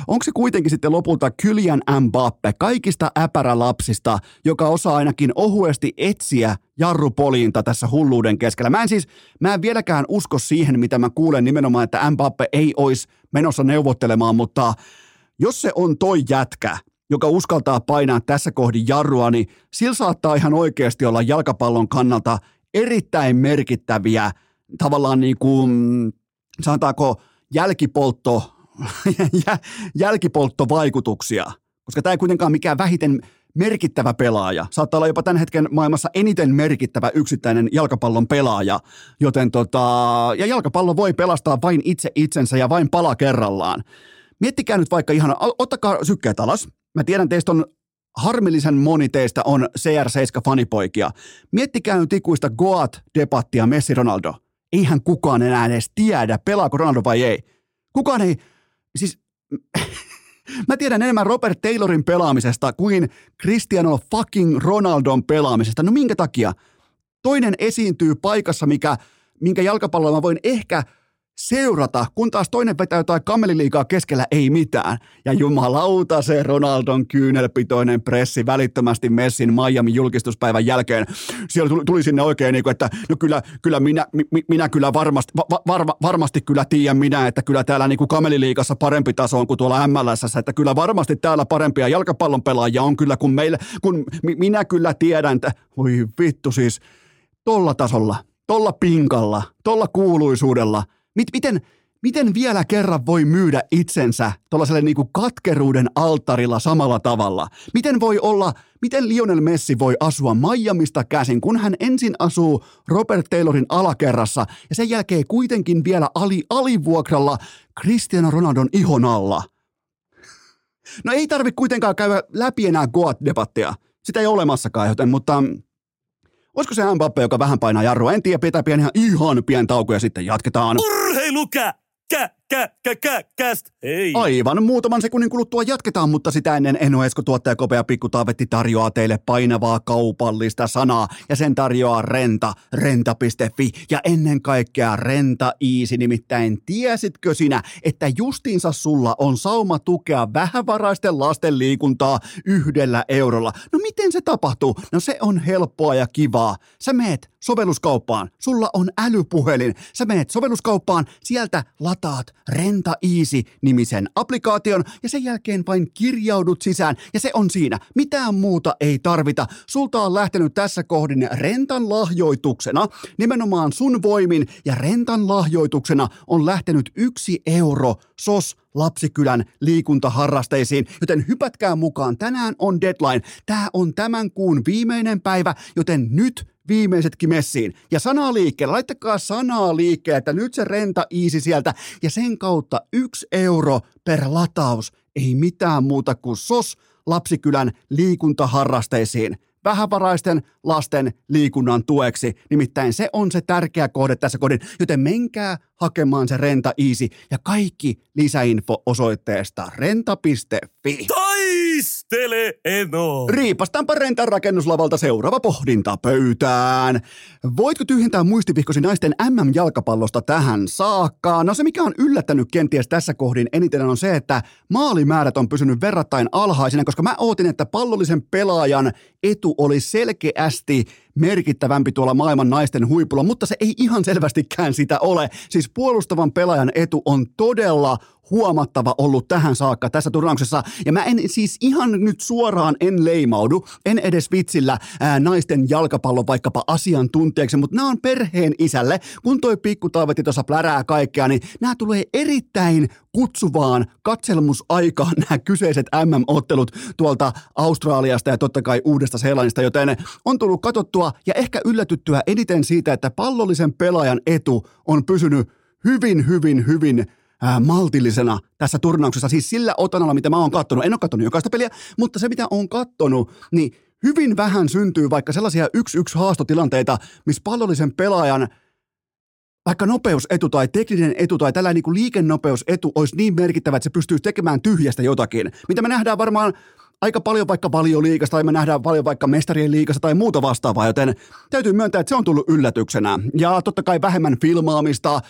onko se kuitenkin sitten lopulta Kylian Mbappe kaikista äpärälapsista, joka osaa ainakin ohuesti etsiä jarrupolinta tässä hulluuden keskellä. Mä en siis, mä en vieläkään usko siihen, mitä mä kuulen nimenomaan, että Mbappe ei olisi menossa neuvottelemaan, mutta jos se on toi jätkä, joka uskaltaa painaa tässä kohdin jarrua, niin sillä saattaa ihan oikeasti olla jalkapallon kannalta erittäin merkittäviä tavallaan niin kuin, sanotaanko jälkipoltto, <laughs> jälkipolttovaikutuksia – koska tämä ei kuitenkaan mikään vähiten merkittävä pelaaja. Saattaa olla jopa tämän hetken maailmassa eniten merkittävä yksittäinen jalkapallon pelaaja, joten tota, ja jalkapallo voi pelastaa vain itse itsensä ja vain pala kerrallaan. Miettikää nyt vaikka ihan, ottakaa sykkeet alas. Mä tiedän, teistä on harmillisen moni teistä on CR7-fanipoikia. Miettikää nyt ikuista Goat-debattia Messi-Ronaldo. Eihän kukaan enää edes tiedä, pelaako Ronaldo vai ei. Kukaan ei, siis Mä tiedän enemmän Robert Taylorin pelaamisesta kuin Cristiano fucking Ronaldon pelaamisesta. No minkä takia? Toinen esiintyy paikassa, mikä, minkä jalkapallolla mä voin ehkä – seurata, kun taas toinen vetää jotain kameliliikaa keskellä ei mitään. Ja jumalauta se Ronaldon kyynelpitoinen pressi välittömästi Messin Miami julkistuspäivän jälkeen. Siellä tuli, tuli sinne oikein niin kuin, että no kyllä, kyllä minä, mi, minä kyllä varmasti, va, varma, varmasti kyllä tiedän minä, että kyllä täällä niin kuin kameliliikassa parempi taso on kuin tuolla MLS, että kyllä varmasti täällä parempia jalkapallon pelaajia on kyllä kuin meillä, kun mi, minä kyllä tiedän, että voi vittu siis tolla tasolla, tolla pinkalla, tolla kuuluisuudella – Mit, miten, miten vielä kerran voi myydä itsensä tuollaiselle niinku katkeruuden alttarilla samalla tavalla? Miten voi olla, miten Lionel Messi voi asua Miamista käsin, kun hän ensin asuu Robert Taylorin alakerrassa ja sen jälkeen kuitenkin vielä ali, alivuokralla Cristiano Ronaldon ihon alla? No ei tarvi kuitenkaan käydä läpi enää Goat-debattia. Sitä ei ole olemassakaan, joten, mutta Olisiko se Mbappe, joka vähän painaa jarrua? En tiedä, pitää pieni ihan pien tauko ja sitten jatketaan. Urheilukä! kä, kä, kä, kä, käst. Hei. Aivan muutaman sekunnin kuluttua jatketaan, mutta sitä ennen Eno Esko tuottaja Kopea Pikku Taavetti tarjoaa teille painavaa kaupallista sanaa ja sen tarjoaa Renta, renta.fi ja ennen kaikkea Renta Easy, nimittäin tiesitkö sinä, että justiinsa sulla on sauma tukea vähävaraisten lasten liikuntaa yhdellä eurolla. No miten se tapahtuu? No se on helppoa ja kivaa. Sä meet sovelluskauppaan, sulla on älypuhelin, sä meet sovelluskauppaan, sieltä lataat Renta Easy-nimisen applikaation ja sen jälkeen vain kirjaudut sisään ja se on siinä. Mitään muuta ei tarvita. Sulta on lähtenyt tässä kohdin Rentan lahjoituksena, nimenomaan sun voimin ja Rentan lahjoituksena on lähtenyt yksi euro SOS lapsikylän liikuntaharrasteisiin, joten hypätkää mukaan. Tänään on deadline. Tämä on tämän kuun viimeinen päivä, joten nyt viimeisetkin messiin. Ja sanaa liikkeelle, laittakaa sanaa liikkeelle, että nyt se renta iisi sieltä ja sen kautta yksi euro per lataus. Ei mitään muuta kuin SOS lapsikylän liikuntaharrasteisiin vähävaraisten lasten liikunnan tueksi. Nimittäin se on se tärkeä kohde tässä kodin, joten menkää hakemaan se Renta Easy ja kaikki lisäinfo osoitteesta renta.fi. Taistele Eno! Riipastaanpa Rentan rakennuslavalta seuraava pohdinta pöytään. Voitko tyhjentää muistivihkosi naisten MM-jalkapallosta tähän saakka? No se, mikä on yllättänyt kenties tässä kohdin eniten on se, että maalimäärät on pysynyt verrattain alhaisina, koska mä ootin, että pallollisen pelaajan etu oli selkeästi merkittävämpi tuolla maailman naisten huipulla, mutta se ei ihan selvästikään sitä ole. Siis puolustavan pelaajan etu on todella huomattava ollut tähän saakka tässä turnauksessa. Ja mä en siis ihan nyt suoraan en leimaudu, en edes vitsillä ää, naisten jalkapallon vaikkapa asiantuntijaksi, mutta nämä on perheen isälle. Kun toi pikku taavetti tuossa plärää kaikkea, niin nämä tulee erittäin kutsuvaan katselmusaikaan <laughs> nämä kyseiset MM-ottelut tuolta Australiasta ja totta kai Uudesta Seelannista, joten on tullut katsottua ja ehkä yllätyttyä eniten siitä, että pallollisen pelaajan etu on pysynyt hyvin, hyvin, hyvin ää, maltillisena tässä turnauksessa, siis sillä otanalla, mitä mä oon kattonut. En ole kattonut jokaista peliä, mutta se, mitä oon kattonut, niin hyvin vähän syntyy vaikka sellaisia yksi-yksi haastotilanteita, missä pallollisen pelaajan vaikka nopeusetu tai tekninen etu tai tällainen niin liikennopeusetu olisi niin merkittävä, että se pystyisi tekemään tyhjästä jotakin, mitä me nähdään varmaan aika paljon vaikka valioliikasta tai me nähdään paljon vaikka mestarien liikasta tai muuta vastaavaa, joten täytyy myöntää, että se on tullut yllätyksenä. Ja totta kai vähemmän filmaamista,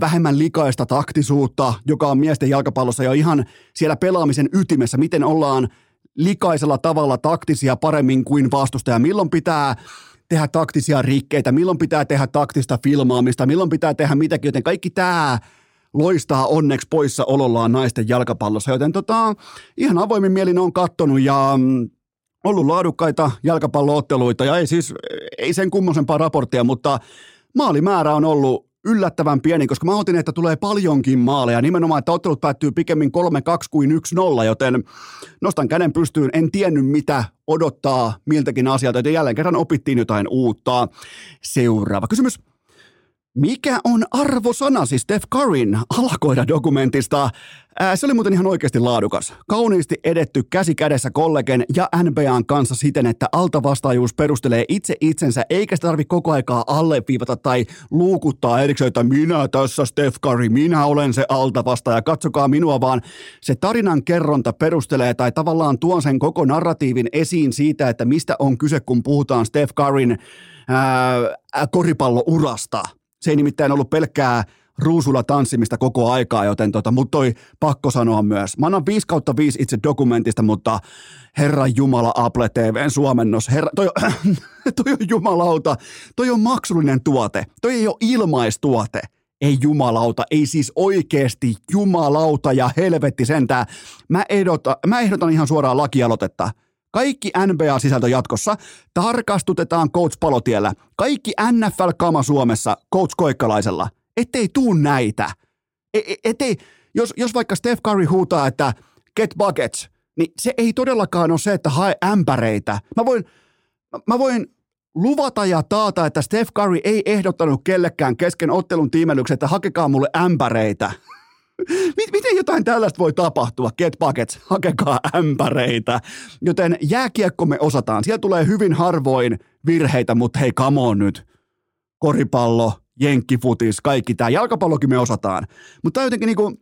vähemmän likaista taktisuutta, joka on miesten jalkapallossa jo ihan siellä pelaamisen ytimessä, miten ollaan likaisella tavalla taktisia paremmin kuin vastustaja, milloin pitää tehdä taktisia rikkeitä, milloin pitää tehdä taktista filmaamista, milloin pitää tehdä mitäkin, joten kaikki tämä loistaa onneksi poissa olollaan naisten jalkapallossa, joten tota, ihan avoimin mielin on kattonut ja mm, ollut laadukkaita jalkapallootteluita ja ei siis ei sen kummosempaa raporttia, mutta maalimäärä on ollut yllättävän pieni, koska mä otin, että tulee paljonkin maaleja. Nimenomaan, että ottelut päättyy pikemmin 3-2 kuin 1-0, joten nostan käden pystyyn. En tiennyt, mitä odottaa miltäkin asialta, joten jälleen kerran opittiin jotain uutta. Seuraava kysymys. Mikä on arvosanasi Steph Curryn alakoida dokumentista? Ää, se oli muuten ihan oikeasti laadukas. Kauniisti edetty käsi kädessä kollegen ja NBAn kanssa siten, että altavastaajuus perustelee itse itsensä, eikä sitä tarvitse koko aikaa alleviivata tai luukuttaa erikseen, että minä tässä Steph Curry, minä olen se altavastaaja, katsokaa minua, vaan se tarinan kerronta perustelee tai tavallaan tuon sen koko narratiivin esiin siitä, että mistä on kyse, kun puhutaan Steph Curryn koripallourasta – se ei nimittäin ollut pelkkää ruusulla tanssimista koko aikaa, joten tota, mut toi pakko sanoa myös. Mä annan 5 kautta 5 itse dokumentista, mutta Herra Jumala Apple TVn suomennos, herra, toi, <coughs> toi on jumalauta, toi on maksullinen tuote, toi ei ole ilmaistuote. Ei jumalauta, ei siis oikeesti jumalauta ja helvetti sentään. Mä, ehdota, mä ehdotan ihan suoraan lakialoitetta. Kaikki NBA-sisältö jatkossa tarkastutetaan Coach Palotiellä. Kaikki NFL-kama Suomessa Coach Koikkalaisella. Ettei tuu näitä. E, e- ettei, jos, jos vaikka Steph Curry huutaa, että get buckets, niin se ei todellakaan ole se, että hae ämpäreitä. Mä voin, mä voin luvata ja taata, että Steph Curry ei ehdottanut kellekään kesken ottelun tiimellyksen, että hakekaa mulle ämpäreitä. Miten jotain tällaista voi tapahtua? Get buckets, hakekaa ämpäreitä. Joten jääkiekko me osataan. Siellä tulee hyvin harvoin virheitä, mutta hei, come on nyt. Koripallo, jenkkifutis, kaikki tämä. Jalkapallokin me osataan. Mutta jotenkin niinku,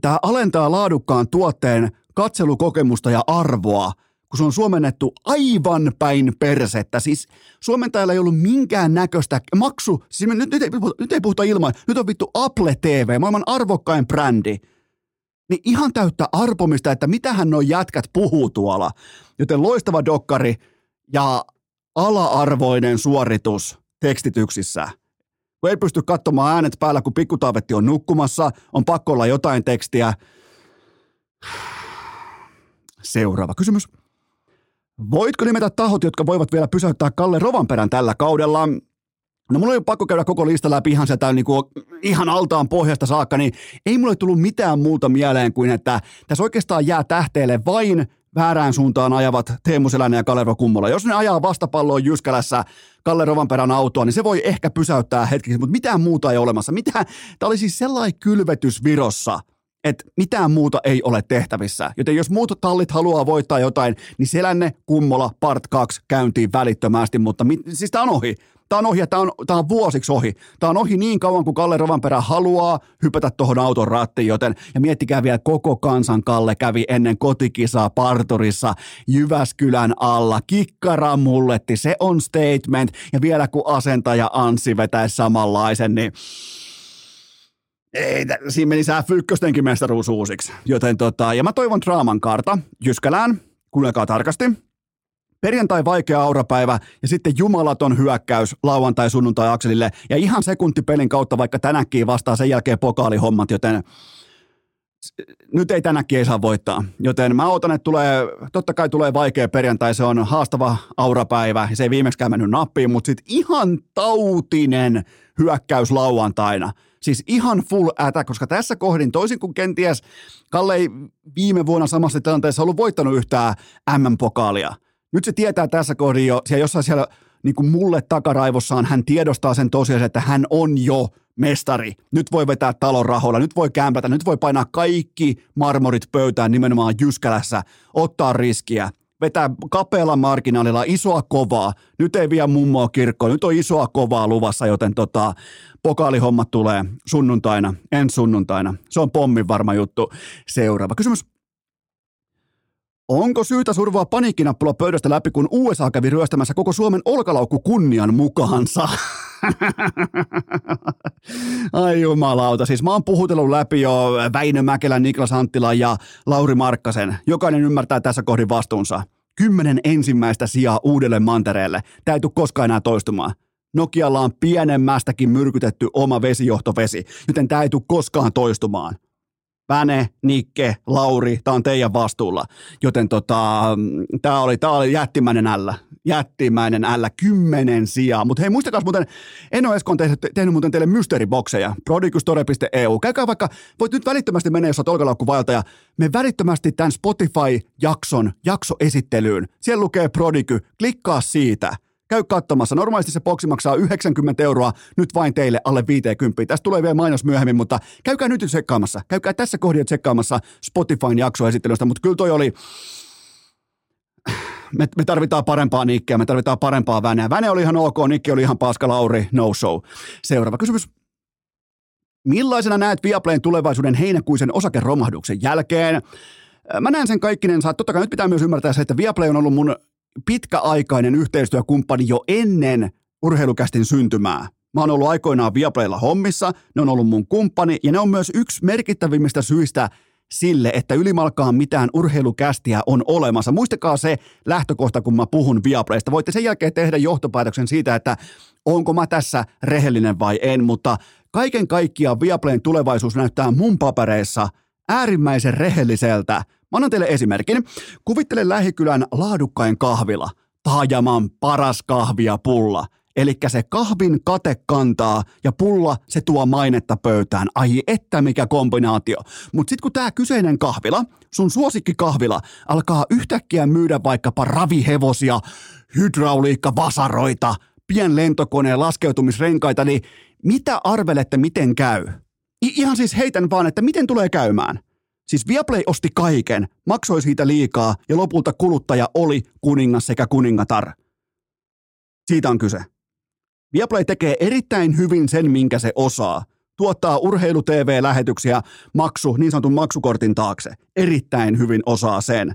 tämä alentaa laadukkaan tuotteen katselukokemusta ja arvoa – kun se on suomennettu aivan päin persettä. Siis suomentajalla ei ollut minkään näköistä maksu, siis nyt, nyt, ei, nyt ei puhuta ilman, nyt on vittu Apple TV, maailman arvokkain brändi. Niin ihan täyttä arpomista, että mitähän nuo jätkät puhuu tuolla. Joten loistava dokkari ja ala-arvoinen suoritus tekstityksissä. Kun ei pysty katsomaan äänet päällä, kun pikkutaavetti on nukkumassa, on pakko olla jotain tekstiä. Seuraava kysymys. Voitko nimetä tahot, jotka voivat vielä pysäyttää Kalle Rovanperän tällä kaudella? No mulla oli pakko käydä koko lista läpi ihan sieltä niin kuin, ihan altaan pohjasta saakka, niin ei mulle tullut mitään muuta mieleen kuin, että tässä oikeastaan jää tähteelle vain väärään suuntaan ajavat Teemu Selänne ja Kalervo Kummola. Jos ne ajaa vastapalloon Jyskälässä Kalle Rovanperän autoa, niin se voi ehkä pysäyttää hetki, mutta mitään muuta ei olemassa. Mitään, tämä oli siis sellainen kylvetys Virossa – että mitään muuta ei ole tehtävissä. Joten jos muut tallit haluaa voittaa jotain, niin Selänne, Kummola, Part 2 käyntiin välittömästi, mutta mit, siis tämä on ohi. Tämä on ohi ja tämä on, tämä on vuosiksi ohi. Tämä on ohi niin kauan, kuin Kalle Rovanperä haluaa hypätä tuohon auton rattiin, joten ja miettikää vielä koko kansan Kalle kävi ennen kotikisaa parturissa Jyväskylän alla. Kikkara mulletti, se on statement ja vielä kun asentaja Anssi vetäisi samanlaisen, niin ei, siinä meni sää Fykköstenkin mestaruus uusiksi. Joten tota, ja mä toivon draaman karta Jyskälään, kuunnelkaa tarkasti. Perjantai vaikea aurapäivä ja sitten jumalaton hyökkäys lauantai sunnuntai akselille ja ihan sekuntipelin kautta vaikka tänäkin vastaa sen jälkeen pokaalihommat, joten nyt ei tänäkin ei saa voittaa. Joten mä odotan, että tulee, totta kai tulee vaikea perjantai, se on haastava aurapäivä se ei viimeksikään mennyt nappiin, mutta sitten ihan tautinen hyökkäys lauantaina – Siis ihan full ätä, koska tässä kohdin, toisin kuin kenties Kalle ei viime vuonna samassa tilanteessa ollut voittanut yhtään MM-pokaalia. Nyt se tietää tässä kohdin jo, siellä jossain siellä niin kuin mulle takaraivossaan hän tiedostaa sen tosiaan, että hän on jo mestari. Nyt voi vetää talon rahoilla, nyt voi kämpätä, nyt voi painaa kaikki marmorit pöytään nimenomaan Jyskälässä, ottaa riskiä vetää kapealla marginaalilla isoa kovaa. Nyt ei vie mummoa kirkkoon, nyt on isoa kovaa luvassa, joten tota, pokaalihommat tulee sunnuntaina, en sunnuntaina. Se on pommin varma juttu. Seuraava kysymys. Onko syytä survoa paniikkinappula pöydästä läpi, kun USA kävi ryöstämässä koko Suomen olkalaukku kunnian mukaansa? <laughs> <laughs> Ai jumalauta, siis mä oon puhutellut läpi jo Väinö Mäkelän, Niklas Anttila ja Lauri Markkasen. Jokainen ymmärtää tässä kohdin vastuunsa. Kymmenen ensimmäistä sijaa uudelle mantereelle. Tämä ei tule koskaan enää toistumaan. Nokialla on pienemmästäkin myrkytetty oma vesijohtovesi, joten tämä ei tule koskaan toistumaan. Väne, Nikke, Lauri, tämä on teidän vastuulla. Joten tota, tämä oli, tää oli jättimäinen ällä. Jättimäinen ällä, kymmenen sijaa. Mutta hei, muistakaa muuten, en ole Eskon tehnyt, tehnyt muuten teille mysteeribokseja. Prodigustore.eu. Käykää vaikka, voit nyt välittömästi mennä, jos olet olkalaukkuvaeltaja, me välittömästi tämän Spotify-jakson jaksoesittelyyn. Siellä lukee Prodigy, klikkaa siitä – Käy katsomassa. Normaalisti se boksi maksaa 90 euroa, nyt vain teille alle 50. Tästä tulee vielä mainos myöhemmin, mutta käykää nyt tsekkaamassa. Käykää tässä kohdassa tsekkaamassa Spotifyn jaksoesittelystä, mutta kyllä toi oli, me, me tarvitaan parempaa nikkeä, me tarvitaan parempaa väneä. Väne oli ihan ok, nikki oli ihan paska, Lauri, no show. Seuraava kysymys. Millaisena näet Viaplayn tulevaisuuden heinäkuisen osakeromahduksen jälkeen? Mä näen sen kaikkinen, totta kai nyt pitää myös ymmärtää se, että Viaplay on ollut mun pitkäaikainen yhteistyökumppani jo ennen urheilukästin syntymää. Mä oon ollut aikoinaan Viaplaylla hommissa, ne on ollut mun kumppani ja ne on myös yksi merkittävimmistä syistä sille, että ylimalkaan mitään urheilukästiä on olemassa. Muistakaa se lähtökohta, kun mä puhun Viaplaysta. Voitte sen jälkeen tehdä johtopäätöksen siitä, että onko mä tässä rehellinen vai en, mutta kaiken kaikkiaan Viaplayn tulevaisuus näyttää mun papereissa äärimmäisen rehelliseltä – Mä annan teille esimerkin. Kuvittele lähikylän laadukkain kahvila. Taajaman paras kahvia pulla. Eli se kahvin kate kantaa ja pulla se tuo mainetta pöytään. Ai että mikä kombinaatio. Mutta sitten kun tämä kyseinen kahvila, sun suosikkikahvila, alkaa yhtäkkiä myydä vaikkapa ravihevosia, hydrauliikkavasaroita, pienlentokoneen laskeutumisrenkaita, niin mitä arvelette miten käy? I- ihan siis heitän vaan, että miten tulee käymään. Siis Viaplay osti kaiken, maksoi siitä liikaa ja lopulta kuluttaja oli kuningas sekä kuningatar. Siitä on kyse. Viaplay tekee erittäin hyvin sen, minkä se osaa. Tuottaa urheilu-tv-lähetyksiä maksu, niin sanotun maksukortin taakse. Erittäin hyvin osaa sen.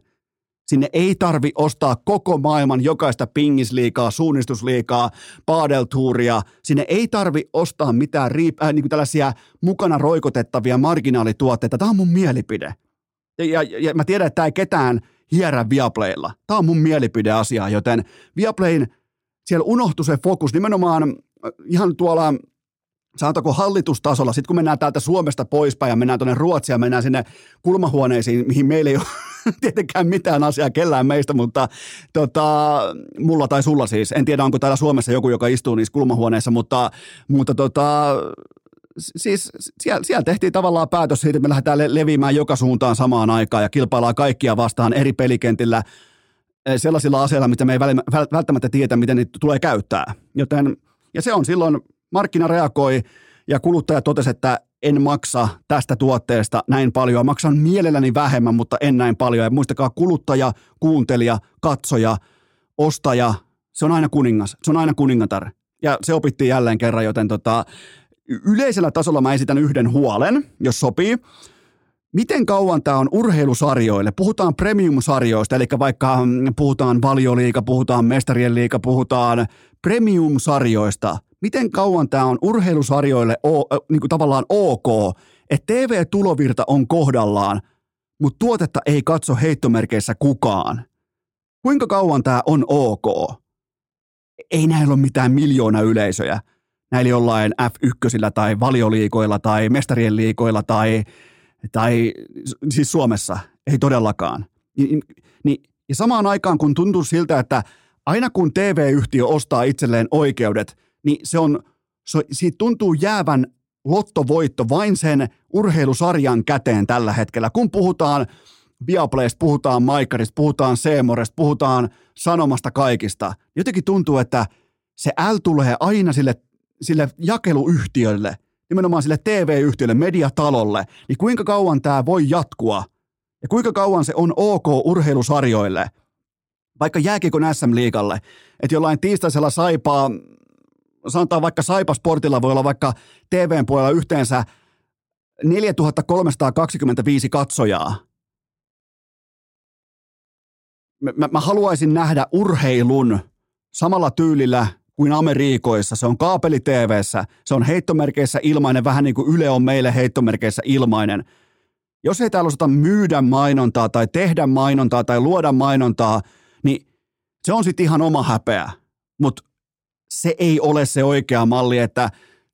Sinne ei tarvi ostaa koko maailman jokaista pingisliikaa, suunnistusliikaa, paadeltuuria. Sinne ei tarvi ostaa mitään riip- äh, niin kuin tällaisia mukana roikotettavia marginaalituotteita. Tämä on mun mielipide. Ja, ja, ja mä tiedän, että tämä ei ketään hierä Viaplaylla. Tämä on mun mielipideasia, joten Viaplayn siellä unohtui se fokus nimenomaan äh, ihan tuolla saatako hallitustasolla, sitten kun mennään täältä Suomesta poispäin ja mennään tuonne Ruotsiin ja mennään sinne kulmahuoneisiin, mihin meillä ei ole <laughs> tietenkään mitään asiaa kellään meistä, mutta tota, mulla tai sulla siis. En tiedä, onko täällä Suomessa joku, joka istuu niissä kulmahuoneissa, mutta, mutta tota, siis siellä, siellä tehtiin tavallaan päätös siitä, että me lähdetään leviämään joka suuntaan samaan aikaan ja kilpaillaan kaikkia vastaan eri pelikentillä eh, sellaisilla aseilla, mitä me ei välttämättä tiedä, miten niitä tulee käyttää. Joten, ja se on silloin, markkina reagoi ja kuluttaja totesi, että en maksa tästä tuotteesta näin paljon. Maksan mielelläni vähemmän, mutta en näin paljon. Ja muistakaa, kuluttaja, kuuntelija, katsoja, ostaja, se on aina kuningas. Se on aina kuningatar. Ja se opittiin jälleen kerran, joten tota, yleisellä tasolla mä esitän yhden huolen, jos sopii. Miten kauan tämä on urheilusarjoille? Puhutaan premium-sarjoista, eli vaikka mm, puhutaan valioliika, puhutaan mestarien liika, puhutaan premium-sarjoista miten kauan tämä on urheilusarjoille o, äh, niin kuin tavallaan ok, että TV-tulovirta on kohdallaan, mutta tuotetta ei katso heittomerkeissä kukaan. Kuinka kauan tämä on ok? Ei näillä ole mitään miljoona yleisöjä. Näillä jollain F1 tai valioliikoilla tai mestarien liikoilla tai, tai siis Suomessa. Ei todellakaan. Ni, ni, ja samaan aikaan kun tuntuu siltä, että aina kun TV-yhtiö ostaa itselleen oikeudet – niin se on, se, siitä tuntuu jäävän lottovoitto vain sen urheilusarjan käteen tällä hetkellä. Kun puhutaan Viaplaysta, puhutaan Maikarista, puhutaan Seemoresta, puhutaan Sanomasta kaikista, jotenkin tuntuu, että se L tulee aina sille, sille jakeluyhtiölle, nimenomaan sille TV-yhtiölle, mediatalolle, niin kuinka kauan tämä voi jatkua? Ja kuinka kauan se on ok urheilusarjoille? Vaikka jääkikon SM-liigalle, että jollain tiistaisella saipaa sanotaan vaikka Saipa-sportilla voi olla vaikka TVn puolella yhteensä 4325 katsojaa. Mä, mä haluaisin nähdä urheilun samalla tyylillä kuin Amerikoissa. Se on kaapeli TVssä, se on heittomerkeissä ilmainen, vähän niin kuin Yle on meille heittomerkeissä ilmainen. Jos ei täällä osata myydä mainontaa tai tehdä mainontaa tai luoda mainontaa, niin se on sitten ihan oma häpeä. Mutta se ei ole se oikea malli, että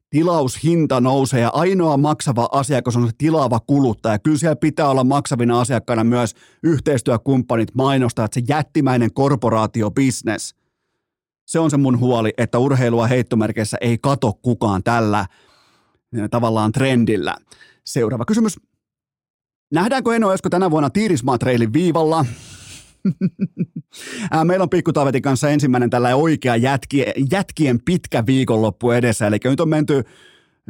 tilaushinta nousee ja ainoa maksava asiakas on se tilaava kuluttaja. Kyllä siellä pitää olla maksavina asiakkaina myös yhteistyökumppanit mainostaa, että se jättimäinen korporaatiobisnes. Se on se mun huoli, että urheilua heittomerkeissä ei kato kukaan tällä eh, tavallaan trendillä. Seuraava kysymys. Nähdäänkö Eno Esko tänä vuonna Tiirismaatreilin viivalla? <laughs> Meillä on Pikkutaavetin kanssa ensimmäinen tällä oikea jätkien, jätkien pitkä viikonloppu edessä, eli nyt on menty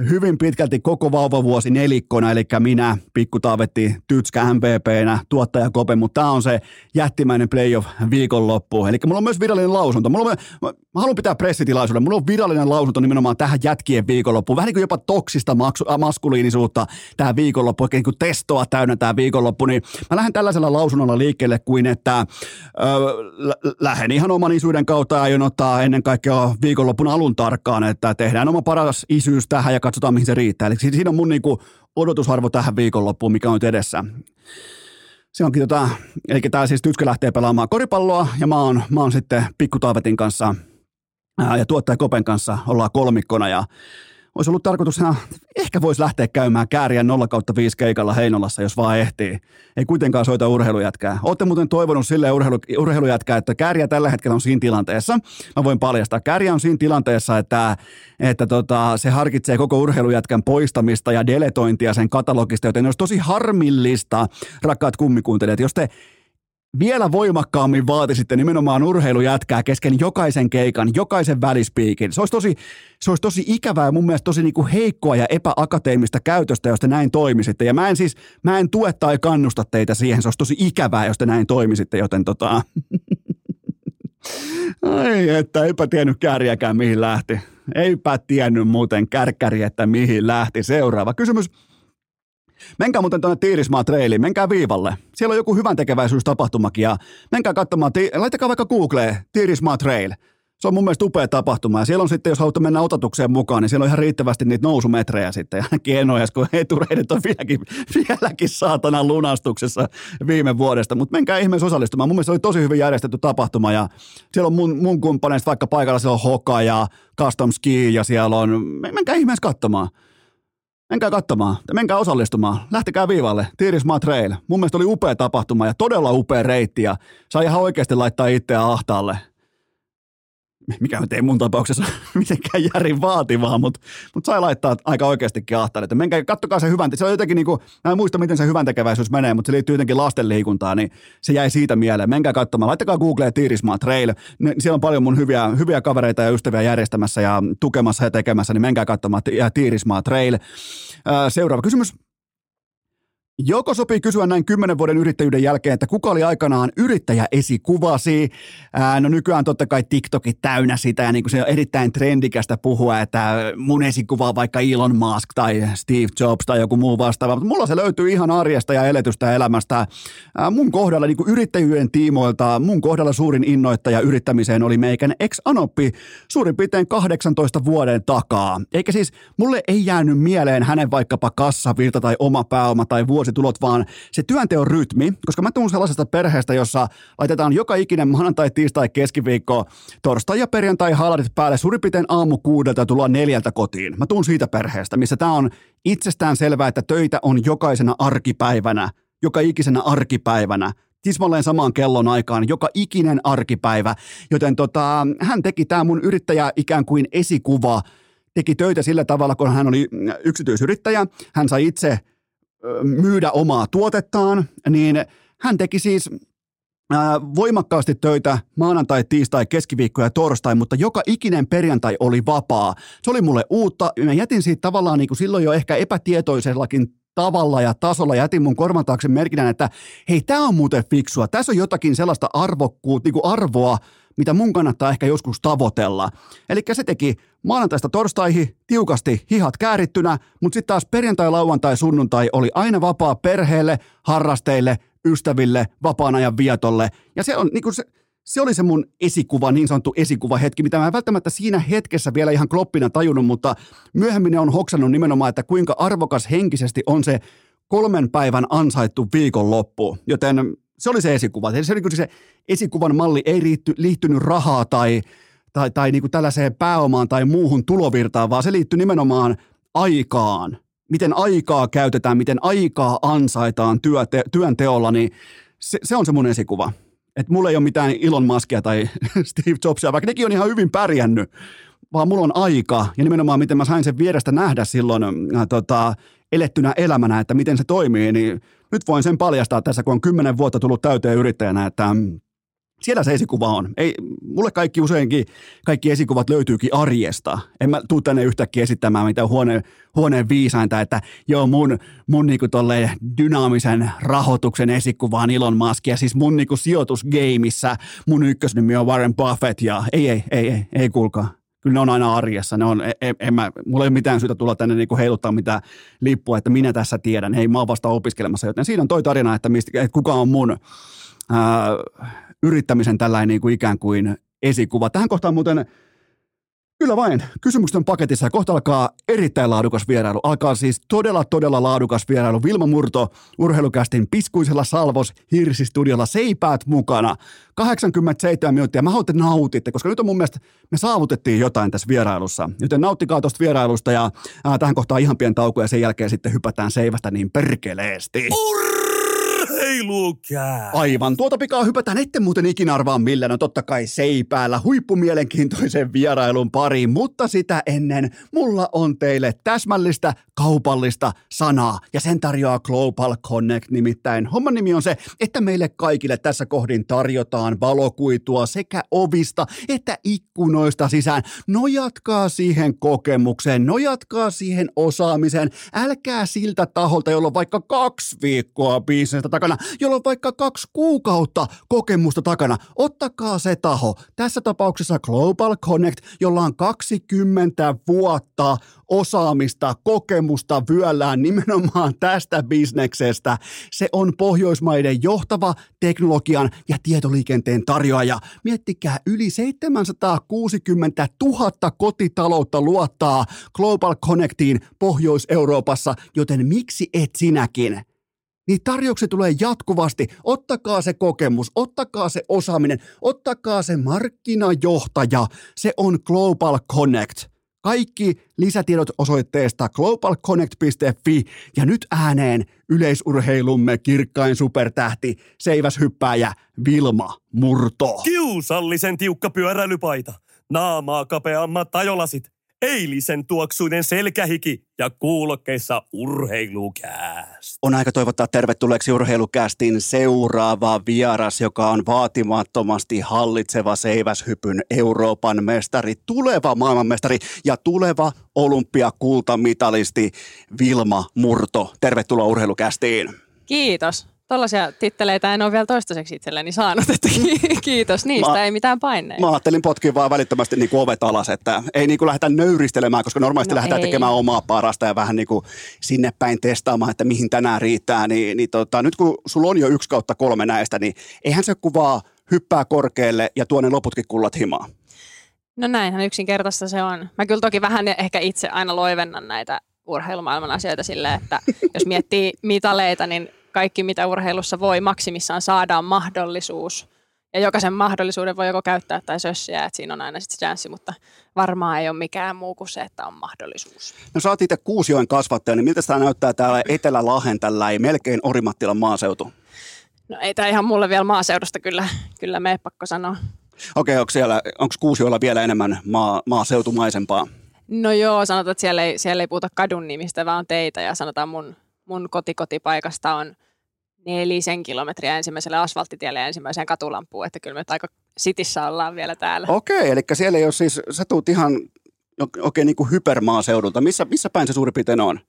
hyvin pitkälti koko vauvavuosi nelikkona, eli minä, Pikku Taavetti, Tytskä MVPnä, tuottaja Kope, mutta tämä on se jättimäinen playoff viikonloppu. Eli mulla on myös virallinen lausunto. Mulla on, mä haluan pitää pressitilaisuuden. Mulla on virallinen lausunto nimenomaan tähän jätkien viikonloppuun. Vähän niin kuin jopa toksista maksu, äh, maskuliinisuutta tämä viikonloppu, oikein niin kuin testoa täynnä tämä viikonloppu. Niin mä lähden tällaisella lausunnolla liikkeelle kuin, että äh, lähden ihan oman isyyden kautta ja aion ottaa ennen kaikkea viikonloppun alun tarkkaan, että tehdään oma paras isyys tähän ja katsotaan mihin se riittää. Eli siinä on mun niinku odotusarvo tähän viikonloppuun, mikä on nyt edessä. Se onkin tota, eli tämä siis Tytskö lähtee pelaamaan koripalloa ja mä oon, mä oon sitten Pikku kanssa ää, ja tuottaja Kopen kanssa ollaan kolmikkona ja olisi ollut tarkoituksena, ehkä voisi lähteä käymään kääriä 0 kautta 5 keikalla Heinolassa, jos vaan ehtii. Ei kuitenkaan soita urheilujätkää. Olette muuten toivonut sille urheilu, urheilujätkää, että kääriä tällä hetkellä on siinä tilanteessa. Mä voin paljastaa. Kääriä on siinä tilanteessa, että, että tota, se harkitsee koko urheilujätkän poistamista ja deletointia sen katalogista, joten olisi tosi harmillista, rakkaat kummikuuntelijat, jos te vielä voimakkaammin vaatisitte nimenomaan urheilujätkää kesken jokaisen keikan, jokaisen välispiikin. Se olisi tosi, se olisi tosi ikävää ja mun mielestä tosi niin kuin heikkoa ja epäakateemista käytöstä, jos te näin toimisitte. Ja mä en siis, mä en tue tai kannusta teitä siihen, se olisi tosi ikävää, jos te näin toimisitte, joten tota... <laughs> Ai, että eipä tiennyt kärjäkään mihin lähti. Eipä tiennyt muuten kärkkäri, että mihin lähti. Seuraava kysymys. Menkää muuten tuonne Tiirismaa Trailiin, menkää viivalle. Siellä on joku hyvän tekeväisyystapahtumakin ja menkää katsomaan, ti- laittakaa vaikka Googleen Tiirismaa Trail. Se on mun mielestä upea tapahtuma ja siellä on sitten, jos haluatte mennä otatukseen mukaan, niin siellä on ihan riittävästi niitä nousumetrejä sitten. Ja ainakin enojas, kun etureidet on vieläkin, vieläkin saatana lunastuksessa viime vuodesta. Mutta menkää ihmeessä osallistumaan. Mun mielestä se oli tosi hyvin järjestetty tapahtuma ja siellä on mun, mun kumppaneista vaikka paikalla siellä on Hoka ja Custom Ski ja siellä on, menkää ihmeessä katsomaan. Menkää katsomaan, menkää osallistumaan, lähtekää viivalle, Tiirismaa Trail. Mun mielestä oli upea tapahtuma ja todella upea reitti ja sai ihan oikeasti laittaa itseä ahtaalle mikä nyt ei mun tapauksessa <laughs> mitenkään järin vaativaa, mutta, mutta sai laittaa aika oikeastikin ahtaan. Että menkää, kattokaa se hyvän, se on jotenkin niin kuin, mä en muista miten se hyvän tekeväisyys menee, mutta se liittyy jotenkin lasten liikuntaan, niin se jäi siitä mieleen. Menkää katsomaan, laittakaa Googleen Tiirismaa Trail, siellä on paljon mun hyviä, hyviä kavereita ja ystäviä järjestämässä ja tukemassa ja tekemässä, niin menkää katsomaan Tiirismaa Trail. Seuraava kysymys. Joko sopii kysyä näin kymmenen vuoden yrittäjyyden jälkeen, että kuka oli aikanaan yrittäjä esikuvasi? Ää, no nykyään totta kai TikTokit täynnä sitä ja niin kuin se on erittäin trendikästä puhua, että mun esikuva on vaikka Elon Musk tai Steve Jobs tai joku muu vastaava. Mutta mulla se löytyy ihan arjesta ja eletystä elämästä. Ää, mun kohdalla niin kuin yrittäjyyden tiimoilta, mun kohdalla suurin innoittaja yrittämiseen oli meikän ex-anoppi suurin piirtein 18 vuoden takaa. Eikä siis, mulle ei jäänyt mieleen hänen vaikkapa kassavirta tai oma pääoma tai vuosi vuositulot, vaan se työnteon rytmi, koska mä tuun sellaisesta perheestä, jossa laitetaan joka ikinen maanantai, tiistai, keskiviikko, torstai ja perjantai halarit päälle suurin piirtein aamu kuudelta ja tullaan neljältä kotiin. Mä tuun siitä perheestä, missä tämä on itsestään selvää, että töitä on jokaisena arkipäivänä, joka ikisenä arkipäivänä tismalleen samaan kellon aikaan, joka ikinen arkipäivä. Joten tota, hän teki tämä mun yrittäjä ikään kuin esikuva, teki töitä sillä tavalla, kun hän oli yksityisyrittäjä. Hän sai itse myydä omaa tuotettaan, niin hän teki siis voimakkaasti töitä maanantai, tiistai, keskiviikko ja torstai, mutta joka ikinen perjantai oli vapaa. Se oli mulle uutta. Mä jätin siitä tavallaan niin kuin silloin jo ehkä epätietoisellakin tavalla ja tasolla jätin mun korvan taakse merkinnän, että hei, tämä on muuten fiksua. Tässä on jotakin sellaista arvokkuutta, niin kuin arvoa, mitä mun kannattaa ehkä joskus tavoitella. Eli se teki maanantaista torstaihin tiukasti hihat käärittynä, mutta sitten taas perjantai, lauantai, sunnuntai oli aina vapaa perheelle, harrasteille, ystäville, vapaan ajan vietolle. Ja se on niin kuin se, se oli se mun esikuva, niin sanottu esikuva hetki, mitä mä en välttämättä siinä hetkessä vielä ihan kloppina tajunnut, mutta myöhemmin on hoksannut nimenomaan, että kuinka arvokas henkisesti on se kolmen päivän ansaittu viikonloppu. Joten se oli se esikuva. Se, oli, se esikuvan malli ei liitty, liittynyt rahaa tai, tai, tai niin kuin tällaiseen pääomaan tai muuhun tulovirtaan, vaan se liittyy nimenomaan aikaan. Miten aikaa käytetään, miten aikaa ansaitaan työte, työnteolla, niin se, se on se mun esikuva. Et mulla ei ole mitään Elon Muskia tai <laughs> Steve Jobsia, vaikka nekin on ihan hyvin pärjännyt, vaan mulla on aika ja nimenomaan miten mä sain sen vierestä nähdä silloin äh, tota, elettynä elämänä, että miten se toimii, niin nyt voin sen paljastaa tässä, kun on kymmenen vuotta tullut täyteen yrittäjänä, että mm, siellä se esikuva on. Ei, mulle kaikki useinkin, kaikki esikuvat löytyykin arjesta. En mä tuu tänne yhtäkkiä esittämään mitään huone, huoneen viisainta, että joo mun, mun niinku tolle dynaamisen rahoituksen esikuva on Elon Musk ja siis mun niinku sijoitusgeimissä mun ykkösnimi on Warren Buffett ja ei, ei, ei, ei, ei kuulkaa kyllä ne on aina arjessa. Ne on, en, en mä, mulla ei ole mitään syytä tulla tänne niinku heiluttaa mitään lippua, että minä tässä tiedän. Ei, mä oon vasta opiskelemassa, joten siinä on toi tarina, että, mistä, että kuka on mun ää, yrittämisen tällainen niin kuin ikään kuin esikuva. Tähän kohtaan muuten Kyllä vain. Kysymykset on paketissa ja kohta alkaa erittäin laadukas vierailu. Alkaa siis todella, todella laadukas vierailu. Vilma Murto urheilukästin piskuisella Salvos Hirsistudiolla seipäät mukana. 87 minuuttia. Mä haluan, nautitte, koska nyt on mun mielestä, me saavutettiin jotain tässä vierailussa. Joten nauttikaa tuosta vierailusta ja ää, tähän kohtaan ihan pieni tauko ja sen jälkeen sitten hypätään seivästä niin perkeleesti. Urr! Urheilukää. Aivan, tuota pikaa hypätään, ette muuten ikinä arvaa millä, no totta kai seipäällä huippumielenkiintoisen vierailun pariin, mutta sitä ennen mulla on teille täsmällistä kaupallista sanaa ja sen tarjoaa Global Connect nimittäin. Homman nimi on se, että meille kaikille tässä kohdin tarjotaan valokuitua sekä ovista että ikkunoista sisään. Nojatkaa siihen kokemukseen, nojatkaa siihen osaamiseen, älkää siltä taholta, jolla on vaikka kaksi viikkoa bisnestä takana, jolla on vaikka kaksi kuukautta kokemusta takana. Ottakaa se taho, tässä tapauksessa Global Connect, jolla on 20 vuotta osaamista, kokemusta vyöllään nimenomaan tästä bisneksestä. Se on Pohjoismaiden johtava teknologian ja tietoliikenteen tarjoaja. Miettikää, yli 760 000 kotitaloutta luottaa Global Connectiin Pohjois-Euroopassa, joten miksi et sinäkin? Niin tarjoukset tulee jatkuvasti. Ottakaa se kokemus, ottakaa se osaaminen, ottakaa se markkinajohtaja. Se on Global Connect. Kaikki lisätiedot osoitteesta globalconnect.fi ja nyt ääneen yleisurheilumme kirkkain supertähti, seiväshyppääjä Vilma Murto. Kiusallisen tiukka pyöräilypaita, naamaa kapeammat tajolasit, eilisen tuoksuinen selkähiki ja kuulokkeissa urheilukääst. On aika toivottaa tervetulleeksi urheilukästin seuraava vieras, joka on vaatimattomasti hallitseva seiväshypyn Euroopan mestari, tuleva maailmanmestari ja tuleva olympiakultamitalisti Vilma Murto. Tervetuloa urheilukästiin. Kiitos. Tällaisia titteleitä en ole vielä toistaiseksi itselleni saanut, että kiitos niistä, mä, ei mitään paineita. Mä ajattelin potkia vaan välittömästi niin kuin ovet alas, että ei niin kuin lähdetä nöyristelemään, koska normaalisti no lähdetään ei. tekemään omaa parasta ja vähän niin kuin sinne päin testaamaan, että mihin tänään riittää. Niin, niin tota, nyt kun sulla on jo yksi kautta kolme näistä, niin eihän se kuvaa hyppää korkealle ja tuonne loputkin kullat himaa. No näinhän yksinkertaista se on. Mä kyllä toki vähän ehkä itse aina loivennan näitä urheilumaailman asioita silleen, että jos miettii mitaleita, niin kaikki, mitä urheilussa voi maksimissaan saadaan mahdollisuus. Ja jokaisen mahdollisuuden voi joko käyttää tai sössiä, että siinä on aina sitten chanssi, mutta varmaan ei ole mikään muu kuin se, että on mahdollisuus. No sä oot itse Kuusioen kasvattaja, niin miltä tämä näyttää täällä Etelä-Lahen tällä ei melkein Orimattilan maaseutu? No ei tämä ihan mulle vielä maaseudusta kyllä, kyllä me pakko sanoa. Okei, onko, siellä, onko Kuusioilla vielä enemmän maa, maaseutumaisempaa? No joo, sanotaan, että siellä ei, siellä ei puhuta kadun nimistä, vaan teitä ja sanotaan mun mun kotikotipaikasta on nelisen kilometriä ensimmäiselle asfalttitielle ja ensimmäiseen katulampuun, että kyllä me aika sitissä ollaan vielä täällä. Okei, eli siellä ei ole siis, sä tuut ihan oikein niin kuin hypermaaseudulta. Missä, missä päin se suurin piirtein on?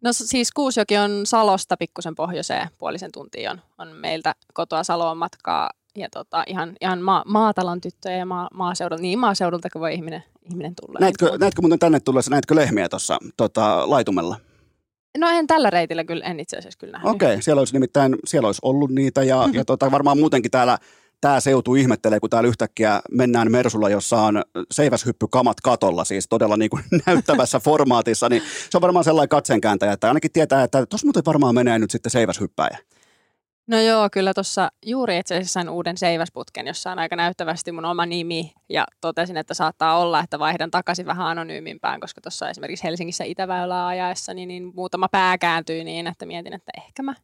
No siis Kuusjoki on Salosta pikkusen pohjoiseen, puolisen tuntia on, on meiltä kotoa Saloon matkaa ja tota, ihan, ihan ma- maatalon tyttöjä ja ma- maaseudulta, niin maaseudulta kuin voi ihminen, ihminen tulla. Näetkö, näetkö muuten tänne tullessa, näetkö lehmiä tuossa tota, laitumella? No en tällä reitillä kyllä, en itse asiassa kyllä nähnyt. Okei, okay, siellä olisi nimittäin, siellä olisi ollut niitä ja, mm-hmm. ja tota, varmaan muutenkin täällä tämä seutu ihmettelee, kun täällä yhtäkkiä mennään Mersulla, jossa on seiväshyppykamat katolla, siis todella niin kuin <laughs> näyttävässä formaatissa, niin se on varmaan sellainen katseenkääntäjä, että ainakin tietää, että tuossa muuten varmaan menee nyt sitten seiväshyppäjä. No joo, kyllä tuossa juuri itse asiassa sain uuden seiväsputken, jossa on aika näyttävästi mun oma nimi ja totesin, että saattaa olla, että vaihdan takaisin vähän anonyymimpään, koska tuossa esimerkiksi Helsingissä Itäväylää ajaessa niin, niin muutama pää kääntyi niin, että mietin, että ehkä mä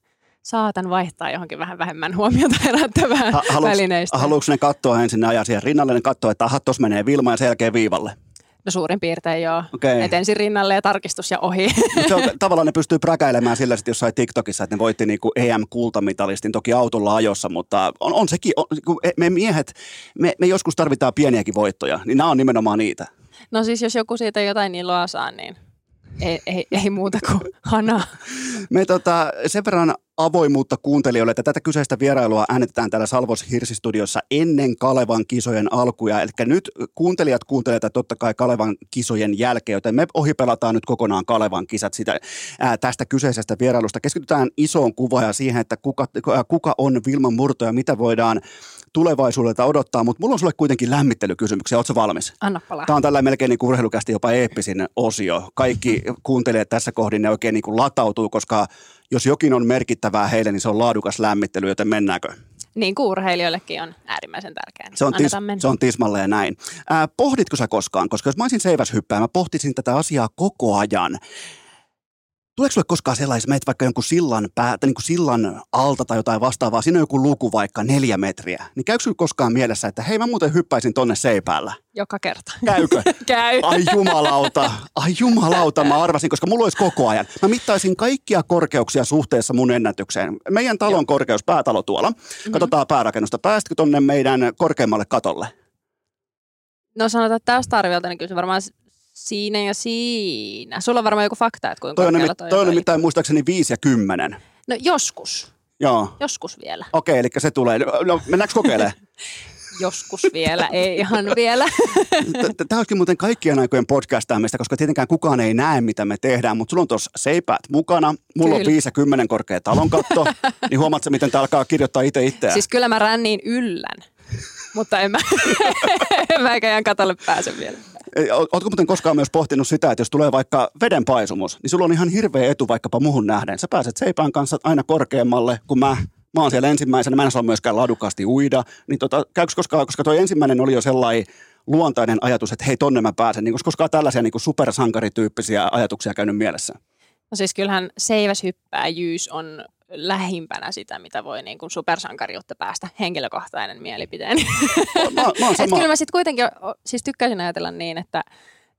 saatan vaihtaa johonkin vähän vähemmän huomiota herättävään Ha- haluuks- välineistöön. Haluatko ne katsoa ensin ne ajaa siihen rinnalle, ne katsoa, että aha, tuossa menee Vilma ja sen jälkeen viivalle? No suurin piirtein joo. Okei. Et ensin rinnalle ja tarkistus ja ohi. Mut se on, <laughs> tavallaan ne pystyy präkäilemään sillä sitten jossain TikTokissa, että ne voitti niinku EM-kultamitalistin toki autolla ajossa, mutta on, on sekin, on, kun me miehet, me, me joskus tarvitaan pieniäkin voittoja, niin nämä on nimenomaan niitä. No siis jos joku siitä jotain iloa saa, niin ei, ei, ei muuta kuin hana. Me tota, sen verran avoimuutta kuuntelijoille, että tätä kyseistä vierailua äänitetään täällä Salvos Hirsistudiossa ennen Kalevan kisojen alkuja. Eli nyt kuuntelijat kuuntelevat tätä totta kai Kalevan kisojen jälkeen, joten me ohipelataan nyt kokonaan Kalevan kisat sitä, ää, tästä kyseisestä vierailusta. Keskitytään isoon kuvaan ja siihen, että kuka, kuka on Vilman murto ja mitä voidaan tulevaisuudelta odottaa, mutta mulla on sulle kuitenkin lämmittelykysymyksiä. Oletko valmis? Anna palaa. Tämä on tällä melkein niin urheilukästi jopa eeppisin osio. Kaikki kuuntelijat tässä kohdin ne oikein niin kuin latautuu, koska jos jokin on merkittävää heille, niin se on laadukas lämmittely, joten mennäänkö? Niin kuin urheilijoillekin on äärimmäisen tärkeää. Se on, tis, se on tismalleen näin. Ää, pohditko sä koskaan, koska jos mä olisin seiväshyppää, mä pohtisin tätä asiaa koko ajan. Tuleeko sulle koskaan sellaisen, meet vaikka jonkun sillan, pää, tai niin kuin sillan alta tai jotain vastaavaa, siinä on joku luku vaikka neljä metriä, niin käykö sulle koskaan mielessä, että hei mä muuten hyppäisin tonne seipäällä? Joka kerta. Käykö? <laughs> Käy. Ai jumalauta, ai jumalauta, mä arvasin, koska mulla olisi koko ajan. Mä mittaisin kaikkia korkeuksia suhteessa mun ennätykseen. Meidän talon korkeus, päätalo tuolla. Mhm. Katsotaan päärakennusta. Pääsitkö tonne meidän korkeammalle katolle? No sanotaan, että tästä arviolta, niin kyllä se varmaan siinä ja siinä. Sulla on varmaan joku fakta, että kuinka Toi on, nimi, toi on oli. nimittäin muistaakseni 5 ja 10. No joskus. Joo. Joskus vielä. Okei, eli se tulee. No, mennäänkö kokeilemaan? <laughs> Joskus vielä, ei ihan vielä. <laughs> Tämä olisikin muuten kaikkien aikojen podcastaamista, koska tietenkään kukaan ei näe, mitä me tehdään, mutta sulla on tuossa seipäät mukana, mulla on Kyllä. 5 ja 10 korkea talonkatto, <laughs> niin huomaatko, miten tämä alkaa kirjoittaa itse itseään? Siis kyllä mä ränniin yllän, mutta en mä, en mä eikä ihan katolle pääse vielä. Ei, o- Ootko muuten koskaan myös pohtinut sitä, että jos tulee vaikka vedenpaisumus, niin sulla on ihan hirveä etu vaikkapa muhun nähden. Sä pääset seipään kanssa aina korkeammalle kuin mä. Mä oon siellä ensimmäisenä, mä en saa myöskään laadukkaasti uida. Niin tota, käykö koskaan, koska toi ensimmäinen oli jo sellainen luontainen ajatus, että hei tonne mä pääsen. Niin koska koskaan tällaisia niin supersankarityyppisiä ajatuksia käynyt mielessä? No siis kyllähän seiväshyppääjyys on lähimpänä sitä, mitä voi niin kuin supersankariutta päästä henkilökohtainen mielipiteeni. Mä, mä Et sama. kyllä mä sitten kuitenkin siis tykkäisin ajatella niin, että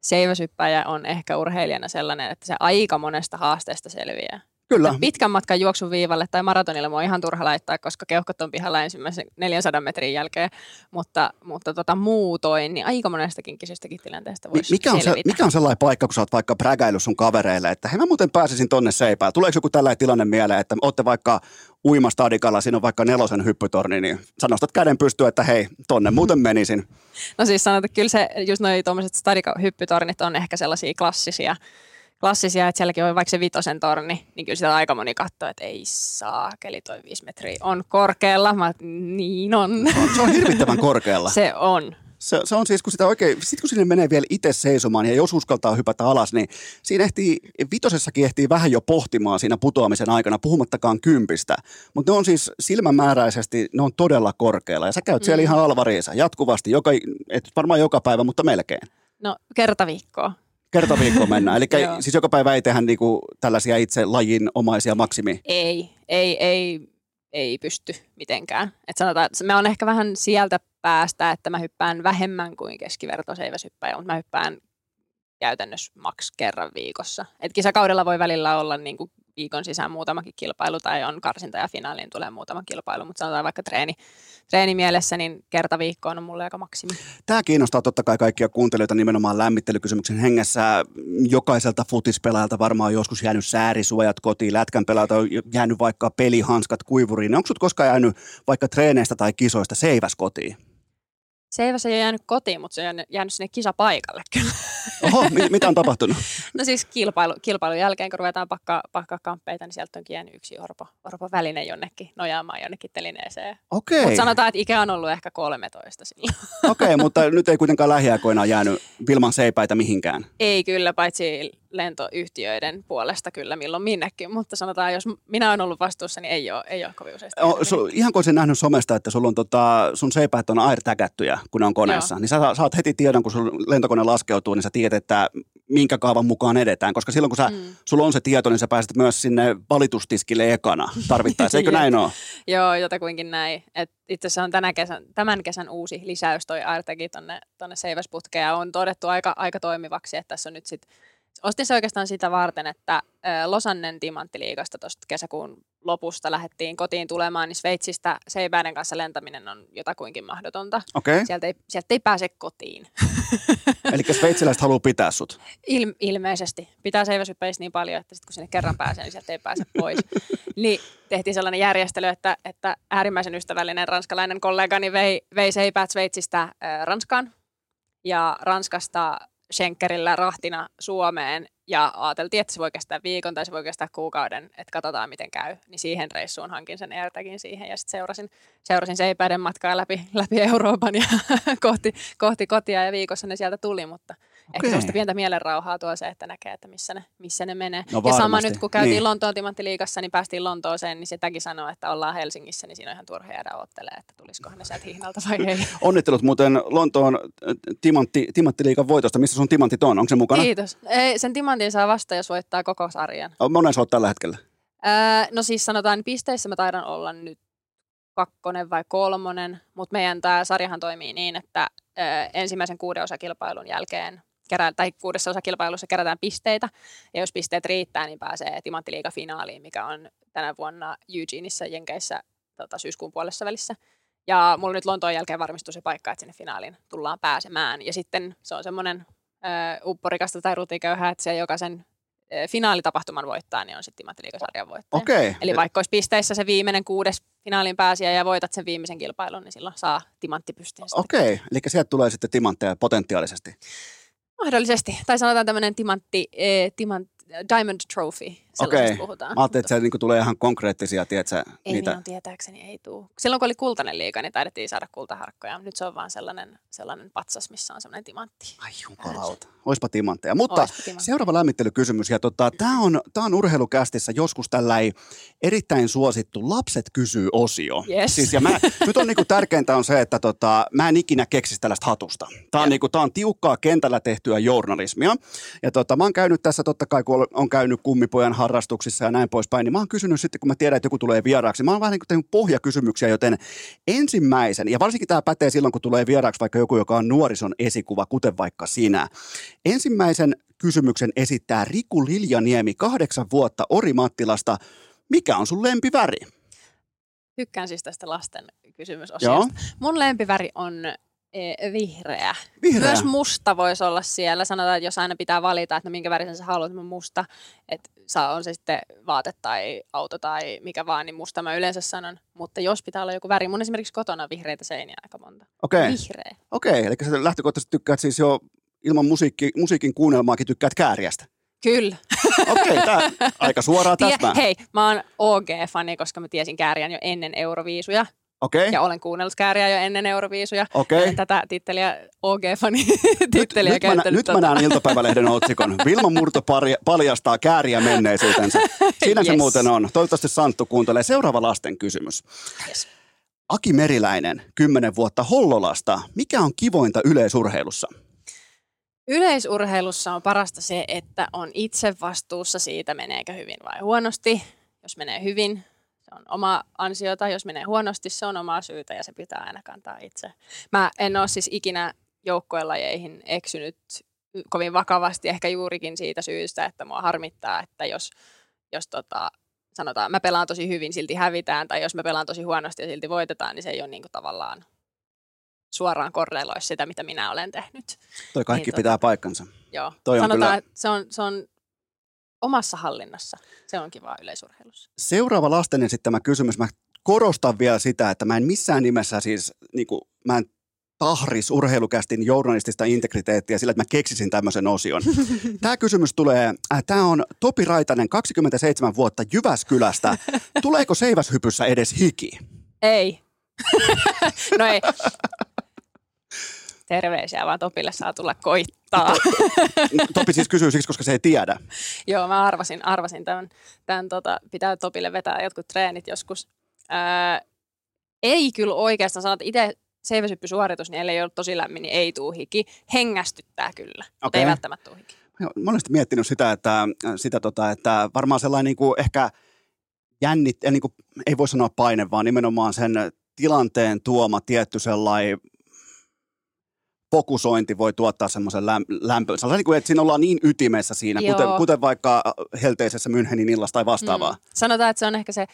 seiväshyppäjä on ehkä urheilijana sellainen, että se aika monesta haasteesta selviää. Kyllä. Pitkän matkan juoksun viivalle tai maratonille mua on ihan turha laittaa, koska keuhkot on pihalla ensimmäisen 400 metrin jälkeen, mutta, mutta tota, muutoin, niin aika monestakin kyseistäkin tilanteesta voisi Mikä on, se, mikä on sellainen paikka, kun sä oot vaikka prägäillyt sun kavereille, että hei mä muuten pääsisin tonne seipään. Tuleeko joku tällainen tilanne mieleen, että ootte vaikka uimastadikalla, siinä on vaikka nelosen hyppytorni, niin sä nostat käden pystyyn, että hei, tonne muuten menisin. No siis sanotaan, että kyllä se, just noi tuommoiset stadikahyppytornit on ehkä sellaisia klassisia, klassisia, että sielläkin on vaikka se vitosen torni, niin kyllä sitä aika moni katsoo, että ei saa, keli toi viisi metriä on korkealla. Mä, niin on. Se on hirvittävän korkealla. se on. Se, se on siis, kun sitä oikein, sit kun sinne menee vielä itse seisomaan ja jos uskaltaa hypätä alas, niin siinä ehtii, vitosessakin ehtii vähän jo pohtimaan siinä putoamisen aikana, puhumattakaan kympistä. Mutta ne on siis silmämääräisesti, ne on todella korkealla ja sä käyt siellä Mm. ihan alvariinsa jatkuvasti, joka, et varmaan joka päivä, mutta melkein. No kerta viikkoa. Kerta viikkoon mennään. <laughs> Eli siis joka päivä ei tehdä niinku tällaisia itse lajin omaisia maksimi. Ei, ei, ei, ei pysty mitenkään. Et sanotaan, että me on ehkä vähän sieltä päästä, että mä hyppään vähemmän kuin keskiverto seiväshyppäjä, mutta mä hyppään käytännössä maks kerran viikossa. Et kisakaudella voi välillä olla niin kuin viikon sisään muutamakin kilpailu tai on karsinta ja finaaliin tulee muutama kilpailu, mutta sanotaan vaikka treeni, treenimielessä, niin kerta viikkoon on mulle aika maksimi. Tämä kiinnostaa totta kai kaikkia kuuntelijoita nimenomaan lämmittelykysymyksen hengessä. Jokaiselta futispelaajalta varmaan on joskus jäänyt säärisuojat kotiin, lätkän pelaajalta on jäänyt vaikka pelihanskat kuivuriin. Onko sut koskaan jäänyt vaikka treeneistä tai kisoista seiväs kotiin? Seiväs ei ole jäänyt kotiin, mutta se on jäänyt- sinne kisapaikalle kyllä. Oho, mi- mitä on tapahtunut? <laughs> No siis kilpailu, kilpailun jälkeen, kun ruvetaan pakkaa, pakkaa kamppeita, niin sieltä onkin jäänyt yksi orpo, orpo väline jonnekin nojaamaan jonnekin telineeseen. Okei, Mutta sanotaan, että ikä on ollut ehkä 13 silloin. okei, mutta nyt ei kuitenkaan lähiaikoina jäänyt Vilman seipäitä mihinkään. Ei kyllä, paitsi lentoyhtiöiden puolesta kyllä milloin minnekin, mutta sanotaan, jos minä olen ollut vastuussa, niin ei ole, ei ole kovin useasti. O, su, ihan kun olisin nähnyt somesta, että sulla on tota, sun seipäät on airtagattuja, kun ne on koneessa, Joo. niin sä saat heti tiedon, kun sun lentokone laskeutuu, niin sä tiedät, että minkä kaavan mukaan edetään, koska silloin kun sä, mm. sulla on se tieto, niin sä pääset myös sinne valitustiskille ekana tarvittaessa, <laughs> eikö näin ole? Joo, jotakuinkin näin. Et itse asiassa on tänä kesän, tämän kesän uusi lisäys toi AirTagi tonne, tonne Seiväsputkeen ja on todettu aika, aika toimivaksi, että tässä on nyt sitten Ostin se oikeastaan sitä varten, että Losannen timanttiliigasta tuosta kesäkuun lopusta lähdettiin kotiin tulemaan, niin Sveitsistä Seipäiden kanssa lentäminen on jotakuinkin mahdotonta. Okay. Sieltä, ei, sieltä ei pääse kotiin. <laughs> Eli sveitsiläiset haluaa pitää sut? Il, ilmeisesti. Pitää seiväsyppäistä niin paljon, että sit kun sinne kerran pääsee, niin sieltä ei pääse pois. <laughs> niin tehtiin sellainen järjestely, että, että äärimmäisen ystävällinen ranskalainen kollegani vei, vei seipäät Sveitsistä äh, Ranskaan. Ja Ranskasta Schenkerillä rahtina Suomeen ja ajateltiin, että se voi kestää viikon tai se voi kestää kuukauden, että katsotaan miten käy. Niin siihen reissuun hankin sen AirTagin siihen ja sitten seurasin, seurasin seipäiden matkaa läpi, läpi Euroopan ja <laughs> kohti, kohti kotia ja viikossa ne sieltä tuli, mutta. Ehkä sellaista pientä mielenrauhaa tuo se, että näkee, että missä ne, missä ne menee. No ja sama nyt, kun käytiin niin. Lontoon timanttiliigassa, niin päästiin Lontooseen, niin sitäkin sanoo, että ollaan Helsingissä, niin siinä on ihan turha jäädä ottelemaan, että tulisikohan ne sieltä hihnalta vai ei. <laughs> Onnittelut muuten Lontoon äh, timantti, timanttiliigan voitosta. Missä sun timantit on? Onko se mukana? Kiitos. Ei, sen timantin saa vasta, jos voittaa koko sarjan. Monen sä oot tällä hetkellä? Öö, no siis sanotaan, pisteissä mä taidan olla nyt kakkonen vai kolmonen, mutta meidän tämä sarjahan toimii niin, että ö, ensimmäisen kuuden osakilpailun jälkeen kerää, tai kuudessa osakilpailussa kerätään pisteitä, ja jos pisteet riittää, niin pääsee Timanttiliiga-finaaliin, mikä on tänä vuonna Eugeneissa Jenkeissä tota, syyskuun puolessa välissä. Ja mulla nyt Lontoon jälkeen varmistuu se paikka, että sinne finaaliin tullaan pääsemään. Ja sitten se on semmoinen upporikasta tai rutiköyhää, että se jokaisen finaalitapahtuman voittaa, niin on sitten Timanttiliiga-sarjan voittaja. Okay. Eli vaikka olisi pisteissä se viimeinen kuudes finaalin pääsiä ja voitat sen viimeisen kilpailun, niin silloin saa timanttipystin. Okei, okay. eli sieltä tulee sitten timantteja potentiaalisesti. Mahdollisesti. Tai sanotaan tämmöinen timantti, eh, timant, Diamond Trophy, Okei. Okay. puhutaan. Mä ajattelin, että se niinku tulee ihan konkreettisia, tiedätkö, ei niitä... minun tietääkseni, ei tule. Silloin kun oli kultainen liiga, niin taidettiin saada kultaharkkoja. Nyt se on vaan sellainen, sellainen patsas, missä on sellainen timantti. Ai jumalauta. Oispa timantteja. Mutta Oispa timantteja. seuraava lämmittelykysymys. Ja tota, tämä on, tää on urheilukästissä joskus tällainen erittäin suosittu lapset kysyy osio. Yes. Siis, ja mä, nyt on niinku tärkeintä on se, että tota, mä en ikinä keksisi tällaista hatusta. Tämä on, niinku, tää on tiukkaa kentällä tehtyä journalismia. Ja tota, mä oon käynyt tässä totta kai, kun on käynyt kummipojan harrastuksissa ja näin poispäin, niin mä oon kysynyt sitten, kun mä tiedän, että joku tulee vieraaksi, mä oon vähän niin kuin tehnyt pohjakysymyksiä, joten ensimmäisen, ja varsinkin tämä pätee silloin, kun tulee vieraaksi vaikka joku, joka on nuorison esikuva, kuten vaikka sinä. Ensimmäisen kysymyksen esittää Riku Liljaniemi, kahdeksan vuotta Orimattilasta. Mikä on sun lempiväri? Tykkään siis tästä lasten kysymysosiosta. Mun lempiväri on E, vihreä. vihreä. Myös musta voisi olla siellä. Sanotaan, että jos aina pitää valita, että no minkä värisen sä haluat, niin musta, että saa on se sitten vaate tai auto tai mikä vaan, niin musta mä yleensä sanon. Mutta jos pitää olla joku väri, mun esimerkiksi kotona vihreitä seiniä aika monta. Okei. Okay. Vihreä. Okei, okay, eli sä lähtökohtaisesti tykkäät siis jo ilman musiikki, musiikin kuunnelmaakin tykkäät kääriästä. Kyllä. Okei, okay, <laughs> aika suoraa tästä. Hei, mä oon OG-fani, koska mä tiesin kääriän jo ennen Euroviisuja. Okay. Ja olen kuunnellut kääriä jo ennen Euroviisuja. Okay. Tätä titteliä OG-fani titteliä nyt, nyt, mä, nyt mä näen iltapäivälehden otsikon. <laughs> Vilma Murto paljastaa kääriä menneisyytensä. Siinä yes. se muuten on. Toivottavasti Santtu kuuntelee. Seuraava lasten kysymys. Yes. Aki Meriläinen, 10 vuotta Hollolasta. Mikä on kivointa yleisurheilussa? Yleisurheilussa on parasta se, että on itse vastuussa siitä, meneekö hyvin vai huonosti. Jos menee hyvin, se on oma ansiota. Jos menee huonosti, se on omaa syytä ja se pitää aina kantaa itse. Mä en ole siis ikinä joukkoelajeihin eksynyt kovin vakavasti, ehkä juurikin siitä syystä, että mua harmittaa, että jos, jos tota, sanotaan, mä pelaan tosi hyvin, silti hävitään, tai jos mä pelaan tosi huonosti ja silti voitetaan, niin se ei ole niin kuin tavallaan suoraan korreloi sitä, mitä minä olen tehnyt. Toi kaikki niin, pitää tota, paikkansa. Joo, Toi sanotaan, kyllä... että se on, se on omassa hallinnassa. Se on kiva yleisurheilussa. Seuraava lasten esittämä kysymys. Mä korostan vielä sitä, että mä en missään nimessä siis, niin kuin, mä en tahris urheilukästin journalistista integriteettiä sillä, että mä keksisin tämmöisen osion. <laughs> Tämä kysymys tulee, äh, tämä on Topi Raitanen, 27 vuotta Jyväskylästä. Tuleeko seiväshypyssä edes hiki? Ei. <laughs> no ei. Terveisiä, vaan Topille saa tulla koittaa. Topi siis kysyy siksi, koska se ei tiedä. <laughs> Joo, mä arvasin, arvasin tämän, tämän tota, pitää Topille vetää jotkut treenit joskus. Ää, ei kyllä oikeastaan, sanot itse seiväsyppysuoritus, niin ellei ole tosi lämmin, niin ei tuu hiki. Hengästyttää kyllä, mutta Okei. ei välttämättä tuu hiki. Mä monesti miettinyt sitä, että, sitä tota, että varmaan sellainen niin kuin ehkä jännit, niin kuin, ei voi sanoa paine, vaan nimenomaan sen tilanteen tuoma tietty sellainen fokusointi voi tuottaa semmoisen läm, lämpö. Sellainen, niin kuin, että siinä ollaan niin ytimessä siinä, Joo. kuten, kuten vaikka helteisessä Münchenin illassa tai vastaavaa. Mm. Sanotaan, että se on ehkä se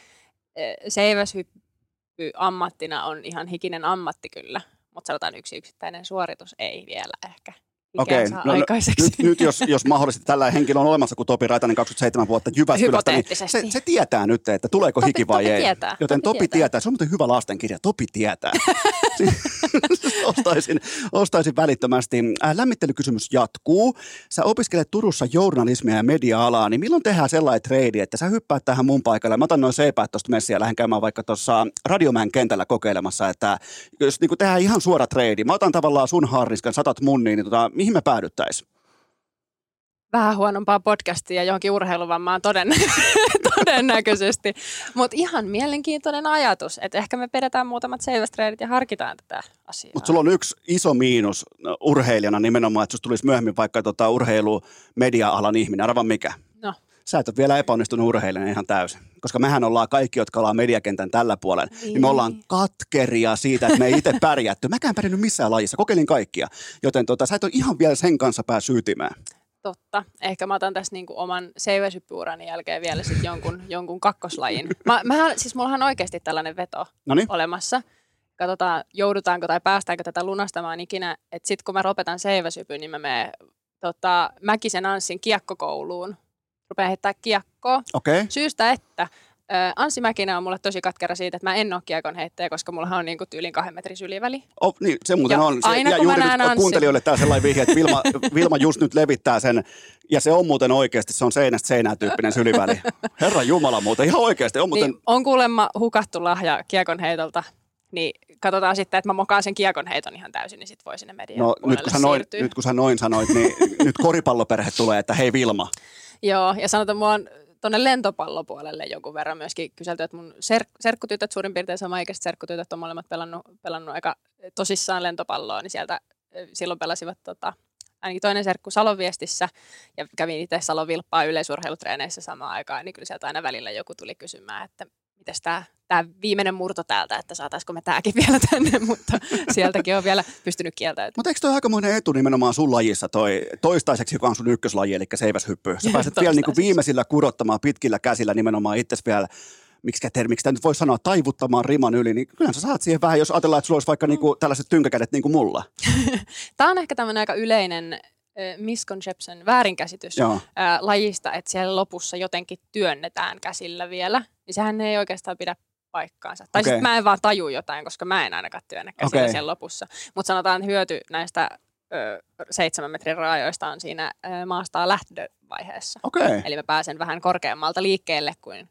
seiväshyppy ammattina on ihan hikinen ammatti kyllä, mutta sanotaan yksi yksittäinen suoritus ei vielä ehkä Okei, no, no, aikaiseksi. Nyt, nyt jos, jos mahdollisesti tällä henkilö on olemassa kuin Topi Raitanen 27 vuotta Jyväskylästä, niin se, se tietää nyt, että tuleeko Topi- hiki vai Topi ei. tietää, Joten Topi Topi tietää. tietää. Se on muuten hyvä lastenkirja. Topi tietää. <laughs> ostaisin, ostaisin välittömästi. Äh, lämmittelykysymys jatkuu. Sä opiskelet Turussa journalismia ja media-alaa, niin milloin tehdään sellainen treidi, että sä hyppäät tähän mun paikalle. Mä otan noin seipäät tuosta messiä ja lähden käymään vaikka tuossa Radiomäen kentällä kokeilemassa, että jos niin tehdään ihan suora treidi. Mä otan tavallaan sun harniskan, satat mun, niin tota, mihin me päädyttäisiin? Vähän huonompaa podcastia ja johonkin urheiluvammaan toden, <laughs> todennäköisesti. Mutta ihan mielenkiintoinen ajatus, että ehkä me pidetään muutamat seivästreenit ja harkitaan tätä asiaa. Mutta sulla on yksi iso miinus no, urheilijana nimenomaan, että susta tulisi myöhemmin vaikka tota urheilu media-alan ihminen. Arva mikä? Sä et ole vielä epäonnistunut urheilijana ihan täysin. Koska mehän ollaan kaikki, jotka ollaan mediakentän tällä puolella, niin, niin me ollaan katkeria siitä, että me ei itse pärjätty. Mäkään pärjännyt missään lajissa, kokeilin kaikkia. Joten tota, sä et ole ihan vielä sen kanssa päässyt ytimään. totta. Ehkä mä otan tässä niinku oman seiväsyppyurani jälkeen vielä sit jonkun, <laughs> jonkun kakkoslajin. Mä, mähän, siis mullahan on oikeasti tällainen veto No niin, olemassa. Katsotaan, joudutaanko tai päästäänkö tätä lunastamaan ikinä. Että sitten kun mä lopetan seiväsypyn, niin mä menen tota, Mäkisen Anssin kiekkokouluun. Rupean heittää kiekkoa. Okay. Syystä, että ö, Anssi Mäkinen on mulle tosi katkera siitä, että mä en ole kiekon heittäjä, koska mulla on niinku tyylin kahden metrin syliväli. Oh, niin, se muuten Ja on. Se, aina ja kun mä juuri näen nyt Anssin- kuuntelijoille tämä sellainen vihje, että Vilma, <laughs> Vilma just nyt levittää sen, ja se on muuten oikeasti, se on seinästä seinään tyyppinen syliväli. <laughs> Herra Jumala muuten, ihan oikeasti. On muuten, Niin on kuulemma hukattu lahja kiekon heitolta. Niin katsotaan sitten, että mä mokaan sen kiekon heiton ihan täysin, niin sitten voi sinne median No nyt kun, noin, nyt kun sä noin sanoit, niin <laughs> nyt koripalloperhe tulee, että hei Vilma. Joo, ja sanotaan, mulla on tuonne lentopallopuolelle jonkun verran myöskin kyselty, että mun ser- serkkutytöt, suurin piirtein samaikäiset serkkutytöt on molemmat pelannut, pelannut aika tosissaan lentopalloa, niin sieltä silloin pelasivat tota, ainakin toinen serkku Salon viestissä ja kävin itse Salon vilppaa yleisurheilutreeneissä samaan aikaan, niin kyllä sieltä aina välillä joku tuli kysymään, että mites tämä tää viimeinen murto täältä, että saataisiko me tämäkin vielä tänne, <laughs> mutta sieltäkin on vielä pystynyt kieltäytymään. Mutta eikö toi aikamoinen etu nimenomaan sun lajissa toi toistaiseksi, joka on sun ykköslaji, eli seiväshyppy. Sä pääset vielä niinku Toistaiseksi. viimeisillä kurottamaan pitkillä käsillä nimenomaan itse vielä miksi termiksi tämä nyt voi sanoa, taivuttamaan riman yli, niin kyllä sä saat siihen vähän, jos ajatellaan, että sulla olisi vaikka niinku tällaiset tynkäkädet niin kuin mulla. <laughs> Tämä on ehkä tämmöinen aika yleinen misconception, väärinkäsitys Joo. lajista, että siellä lopussa jotenkin työnnetään käsillä vielä, niin sehän ei oikeastaan pidä paikkaansa. Tai Okei. sitten mä en vaan taju jotain, koska mä en ainakaan työnnä käsillä Okei. siellä lopussa. Mutta sanotaan, että hyöty näistä ö, seitsemän metrin raajoista on siinä ö, maastaa lähtövaiheessa. Okei. Eli mä pääsen vähän korkeammalta liikkeelle kuin...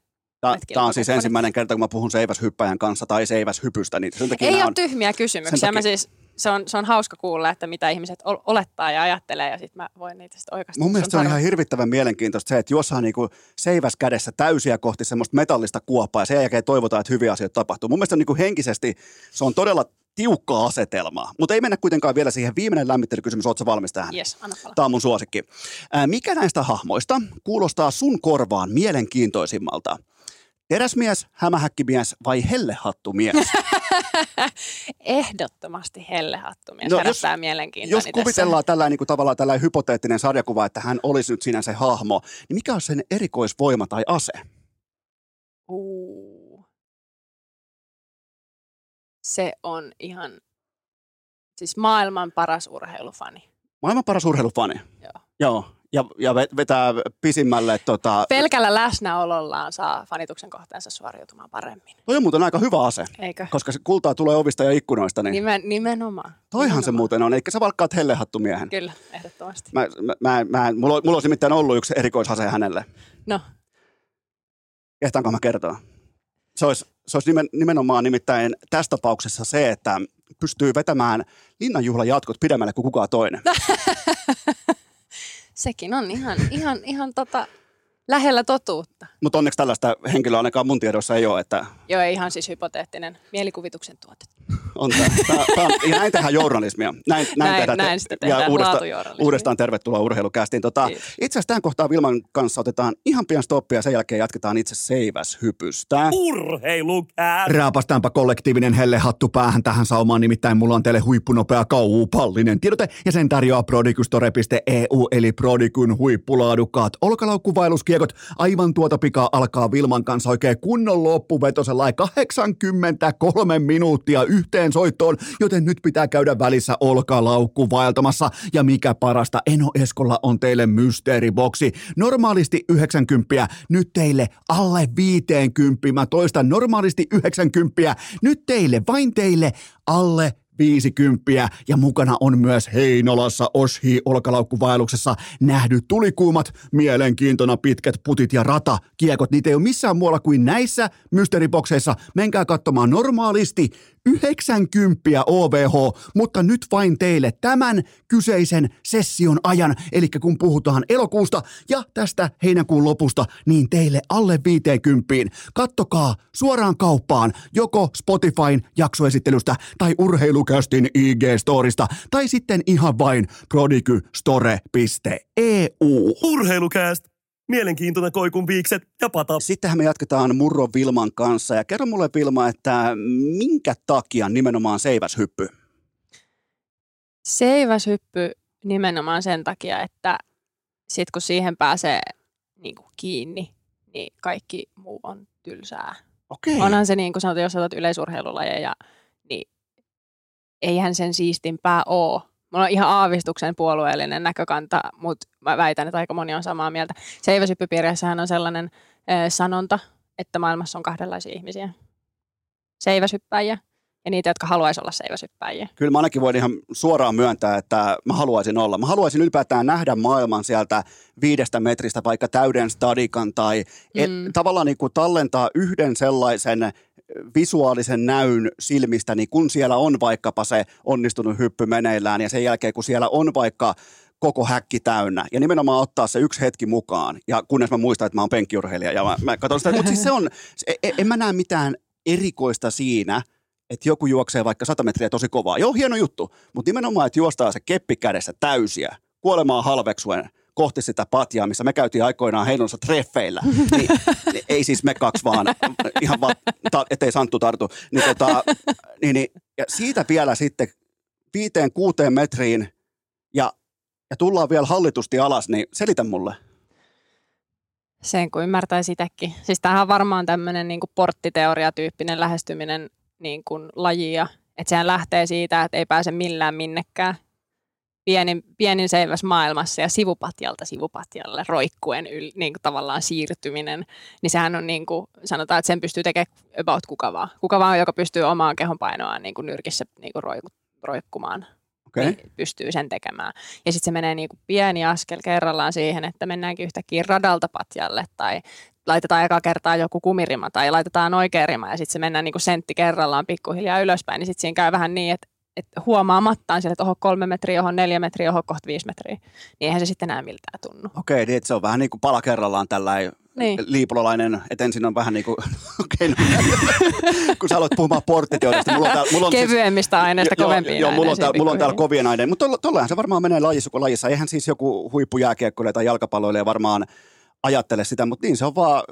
Tämä on siis ensimmäinen kerta, kun mä puhun seiväshyppäjän kanssa tai seiväshypystä, niin sen takia Ei ole on, tyhmiä kysymyksiä. takia- Mä siis, se, on, se on hauska kuulla, että mitä ihmiset ol- olettaa ja ajattelee, ja sitten mä voin niitä sitten oikaista. Mun mielestä se on tarve. ihan hirvittävän mielenkiintoista se, että jos on niinku seiväs kädessä täysiä kohti semmoista metallista kuoppaa ja sen jälkeen toivotaan, että hyviä asioita tapahtuu. Mun mielestä niinku henkisesti se on todella tiukka asetelma. Mutta ei mennä kuitenkaan vielä siihen. Viimeinen lämmittelykysymys, ootko valmis tähän? Yes, anna. Tämä on mun suosikki. Mikä näistä hahmoista kuulostaa sun korvaan mielenkiintoisimmalta? Teräsmies, hämähäkkimies vai hellehattumies? <laughs> Ehdottomasti hellehattumies No, jos- mielenkiintoa. Jos kuvitellaan tällainen niin kuin tavallaan tällainen hypoteettinen sarjakuva, että hän olisi nyt siinä se hahmo, niin mikä on sen erikoisvoima tai ase? Uu. Se on ihan, siis maailman paras urheilufani. Maailman paras urheilufani. Joo. Joo. Ja, ja ve- vetää pisimmälle, tota, Pelkällä läsnäolollaan saa fanituksen kohteensa suoriutumaan paremmin. toi on muuten aika hyvä ase, Eikö? koska se kultaa tulee ovista ja ikkunoista, niin Nimen, nimenomaan. toihan se nimenomaan. muuten on. Eli sä valkkaat hellehattumiehen. Kyllä, ehdottomasti. Mä, mä, mä, mä, mulla, on- mulla olisi nimittäin ollut yksi erikoisase hänelle. No, Kehtaanko mä kertoa? Se olisi, se olisi nimen, nimenomaan nimittäin tässä tapauksessa se, että pystyy vetämään linnanjuhlan jatkot pidemmälle kuin kukaan toinen. <laughs> Sekin on ihan, ihan, ihan tota, lähellä totuutta. Mutta onneksi tällaista henkilöä ainakaan mun tiedossa ei ole, että Joo, ei ihan siis hypoteettinen mielikuvituksen tuote. On tää, tää, tää on, ja näin tehdään journalismia. Näin, näin, Näin- tehdään, näin sitä tehdään, uudesta, laatujournalismia. uudestaan tervetuloa urheilukästiin. Tota, Kiitos. itse asiassa tämän kohtaa Vilman kanssa otetaan ihan pian stoppia ja sen jälkeen jatketaan itse seiväshypystä. Urheilukääst! Raapastaanpa kollektiivinen hellehattu päähän tähän saumaan, nimittäin mulla on teille huippunopea kauupallinen tiedote ja sen tarjoaa prodikustore.eu eli Prodikun huippulaadukkaat olkalaukkuvailuskiekot. Aivan tuota pikaa alkaa Vilman kanssa oikein kunnon loppuvetosella ja 83 minuuttia yhteen soittoon, joten nyt pitää käydä välissä olkalaukku vaeltamassa. Ja mikä parasta, Eno Eskolla on teille mysteeriboksi. Normaalisti 90, nyt teille alle 50. Mä toistan normaalisti 90, nyt teille, vain teille alle 50 ja mukana on myös Heinolassa Oshi olkalaukkuvaelluksessa nähdyt tulikuumat, mielenkiintona pitkät putit ja rata kiekot. Niitä ei ole missään muualla kuin näissä mysteeribokseissa. Menkää katsomaan normaalisti 90 OVH, mutta nyt vain teille tämän kyseisen session ajan, eli kun puhutaan elokuusta ja tästä heinäkuun lopusta, niin teille alle 50. Kattokaa suoraan kauppaan joko Spotifyn jaksoesittelystä tai urheilukästin IG-storista tai sitten ihan vain prodigystore.eu. Urheilukääst! Mielenkiintona koikun viikset ja pata. Sittenhän me jatketaan Murro Vilman kanssa ja kerro mulle Vilma, että minkä takia nimenomaan seiväshyppy? Seiväshyppy nimenomaan sen takia, että sit kun siihen pääsee niin kuin kiinni, niin kaikki muu on tylsää. Okei. Onhan se niin kuin sanotaan, jos otat yleisurheilulajeja, niin eihän sen siistimpää ole. Mulla on ihan aavistuksen puolueellinen näkökanta, mutta mä väitän, että aika moni on samaa mieltä. Seiväshyppypiireissähän on sellainen ö, sanonta, että maailmassa on kahdenlaisia ihmisiä. Seiväshyppäjiä ja niitä, jotka haluaisi olla seiväshyppäjiä. Kyllä mä ainakin voin ihan suoraan myöntää, että mä haluaisin olla. Mä haluaisin ylipäätään nähdä maailman sieltä viidestä metristä vaikka täyden stadikan tai et, Mm. tavallaan niin kuin tallentaa yhden sellaisen visuaalisen näyn silmistäni, kun siellä on vaikkapa se onnistunut hyppy meneillään ja sen jälkeen kun siellä on vaikka koko häkki täynnä ja nimenomaan ottaa se yksi hetki mukaan ja kunnes mä muistan, että mä oon penkkiurheilija ja mä, mä katson sitä, mutta siis se on, e- en mä näe mitään erikoista siinä, että joku juoksee vaikka 100 metriä tosi kovaa. Joo, hieno juttu, mutta nimenomaan, että juostaa se keppi kädessä täysiä, kuolemaa halveksuen kohti sitä patjaa, missä me käytiin aikoinaan Heinolassa treffeillä. <laughs> Niin, niin, ei siis me kaksi vaan, ihan vaan, ta, ettei Santtu tartu. Niin, tota, niin, niin, ja siitä vielä sitten viiteen, kuuteen metriin ja, ja tullaan vielä hallitusti alas, niin selitä mulle. Sen kun ymmärtää sitäkin. Siis tämähän on varmaan tämmöinen niin porttiteoria-tyyppinen lähestyminen niin kuin lajia. Että sehän lähtee siitä, että ei pääse millään minnekään. Pienin, pienin seiväs maailmassa ja sivupatjalta sivupatjalle roikkuen yl, niin kuin tavallaan siirtyminen, niin sehän on niin kuin, sanotaan, että sen pystyy tekemään about kuka vaan. Kuka vaan, joka pystyy omaa kehon painoaan niin kuin nyrkissä niin kuin roik, roikkumaan. Okay. niin pystyy sen tekemään. Ja sitten se menee niinku pieni askel kerrallaan siihen, että mennäänkin yhtäkkiä radalta patjalle tai laitetaan eka kertaa joku kumirima tai laitetaan oikea rima ja sitten se mennään niinku sentti kerrallaan pikkuhiljaa ylöspäin, niin sitten siinä käy vähän niin, että että huomaamattaan sille, että oho kolme metriä, oho neljä metriä, oho kohta viisi metriä, niin eihän se sitten enää miltään tunnu. Okei, niin se on vähän niin kuin pala kerrallaan tällainen Niin. liipulolainen, että ensin on vähän niin kuin, <laughs> okei, no, <laughs> kun sä aloit puhumaan porttiteoriasta, mulla on täällä, mulla on siis- Kevyemmistä aineista Joo, kovempiin Joo, mulla on, täällä, mulla on täällä kovien aineita, mutta tolla- tollahan se varmaan menee lajissa kuin lajissa. Eihän siis joku huippujääkiekkoilija tai jalkapalloilija varmaan ajattele sitä, mutta niin se on vaan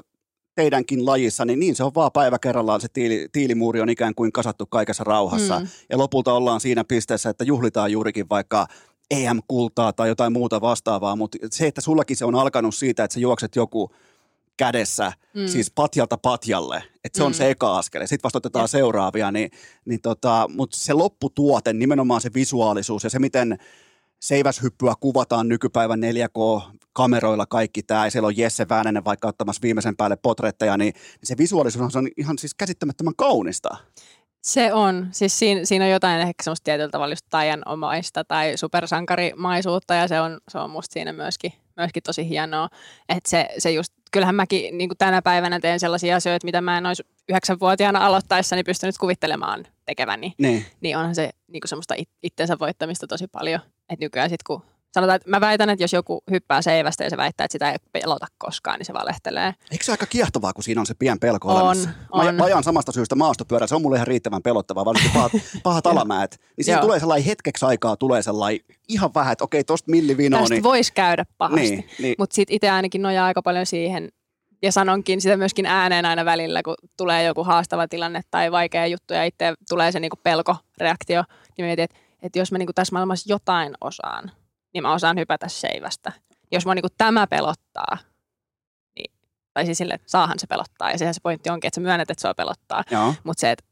teidänkin lajissa, niin niin se on vaan päivä kerrallaan. Se tiili, tiilimuuri on ikään kuin kasattu kaikessa rauhassa. Mm. Ja lopulta ollaan siinä pisteessä, että juhlitaan juurikin vaikka EM-kultaa tai jotain muuta vastaavaa, mutta se, että sullakin se on alkanut siitä, että sä juokset joku kädessä, mm. Siis patjalta patjalle, että se on Mm. se eka askel. Sitten vasta otetaan Jep. seuraavia, niin, niin tota, mutta se lopputuote, nimenomaan se visuaalisuus ja se, miten seiväshyppyä kuvataan nykypäivän 4K-kameroilla kaikki tämä, ja siellä on Jesse Väänänen vaikka ottamassa viimeisen päälle potretteja, niin, niin se visuaalisuus on ihan siis käsittämättömän kaunista. Se on. Siis siinä, siinä on jotain ehkä semmoista tietyllä tavalla just taianomaista tai supersankarimaisuutta ja se on, se on musta siinä myöskin, myöskin tosi hienoa. Että se, se just, kyllähän mäkin niin tänä päivänä teen sellaisia asioita, mitä mä en olisi yhdeksänvuotiaana aloittaessani pystynyt kuvittelemaan tekeväni. Niin. Niin onhan se niin semmoista it- itsensä voittamista tosi paljon. Että nykyään sitten kun sanotaan, että mä väitän, että jos joku hyppää seivästä ja se väittää, että sitä ei pelota koskaan, niin se valehtelee. Eikö se aika kiehtovaa, kun siinä on se pien pelko On, olemassa? On. mä ajan samasta syystä maastopyörä, se on mulle ihan riittävän pelottavaa, varsinkin <laughs> pahat, pahat alamäet. Niin siinä tulee sellainen hetkeksi aikaa, tulee sellainen ihan vähän, että okei, tosta millivinoa, Tästä niin... voisi käydä pahasti. Niin, niin. Mutta sitten itse ainakin nojaa aika paljon siihen, ja sanonkin sitä myöskin ääneen aina välillä, kun tulee joku haastava tilanne tai vaikea juttu ja itse tulee se niinku pelkoreaktio, niin mietin, että, että jos mä niinku tässä maailmassa jotain osaan, niin mä osaan hypätä seivästä. Jos mua niinku tämä pelottaa, niin, tai siis sille, että saahan se pelottaa, ja sehän se pointti onkin, että sä myönnät, että se pelottaa. Mutta se, että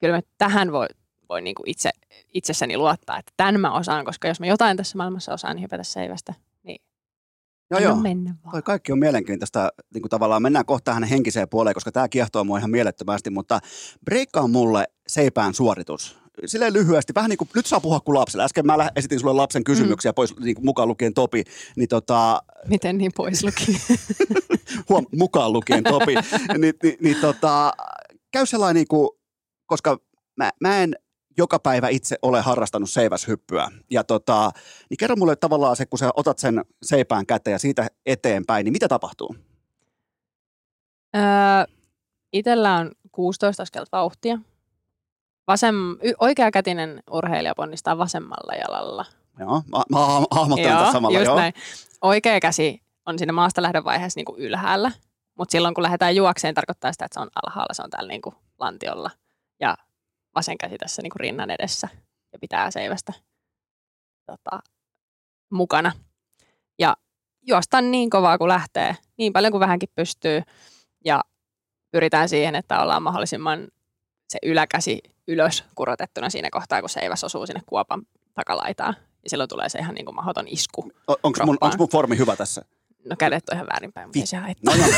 kyllä mä tähän voi, voi niinku itse, itsessäni luottaa, että tämän mä osaan, koska jos mä jotain tässä maailmassa osaan, niin hypätä seivästä. Niin Joo, joo. mennä vaan. Toi kaikki on mielenkiintoista, niin kuin tavallaan mennään kohta tähän henkiseen puoleen, koska tämä kiehtoo mua ihan mielettömästi, mutta breikka on mulle seipään suoritus. Silleen lyhyesti, vähän niin kuin, nyt saa puhua kuin lapselle. Äsken mä esitin sulle lapsen kysymyksiä, mm. pois niin kuin mukaan lukien Topi, niin tota, Miten niin pois luki? <laughs> huom, mukaan lukien Topi, <laughs> niin, niin, niin tota, käy sellainen, niin kuin, koska mä, mä en joka päivä itse ole harrastanut seiväshyppyä. Ja tota, niin kerro mulle tavallaan se, kun sä otat sen seipään käteen ja siitä eteenpäin, niin mitä tapahtuu? öö, itellä on 16 askelta vauhtia. Vasem, y- oikeakätinen urheilija ponnistaa vasemmalla jalalla. Joo, mä, mä ha- hahmottelen tässä samalla, just joo. näin. Oikea käsi on siinä maasta lähdön vaiheessa niin kuin ylhäällä, mutta silloin kun lähdetään juokseen, tarkoittaa sitä, että se on alhaalla, se on täällä niin kuin lantiolla. Ja vasen käsi tässä niin kuin rinnan edessä ja pitää seivästä tota, mukana. Ja juostaan niin kovaa kuin lähtee, niin paljon kuin vähänkin pystyy. Ja pyritään siihen, että ollaan mahdollisimman se yläkäsi ylös kurotettuna siinä kohtaa, kun seiväs osuu sinne kuopan takalaitaan. Ja silloin tulee se ihan niin kuin mahdoton isku. Onko mun, onks mun formi hyvä tässä? No kädet on ihan väärinpäin, mutta ei se haittaa. No, joo.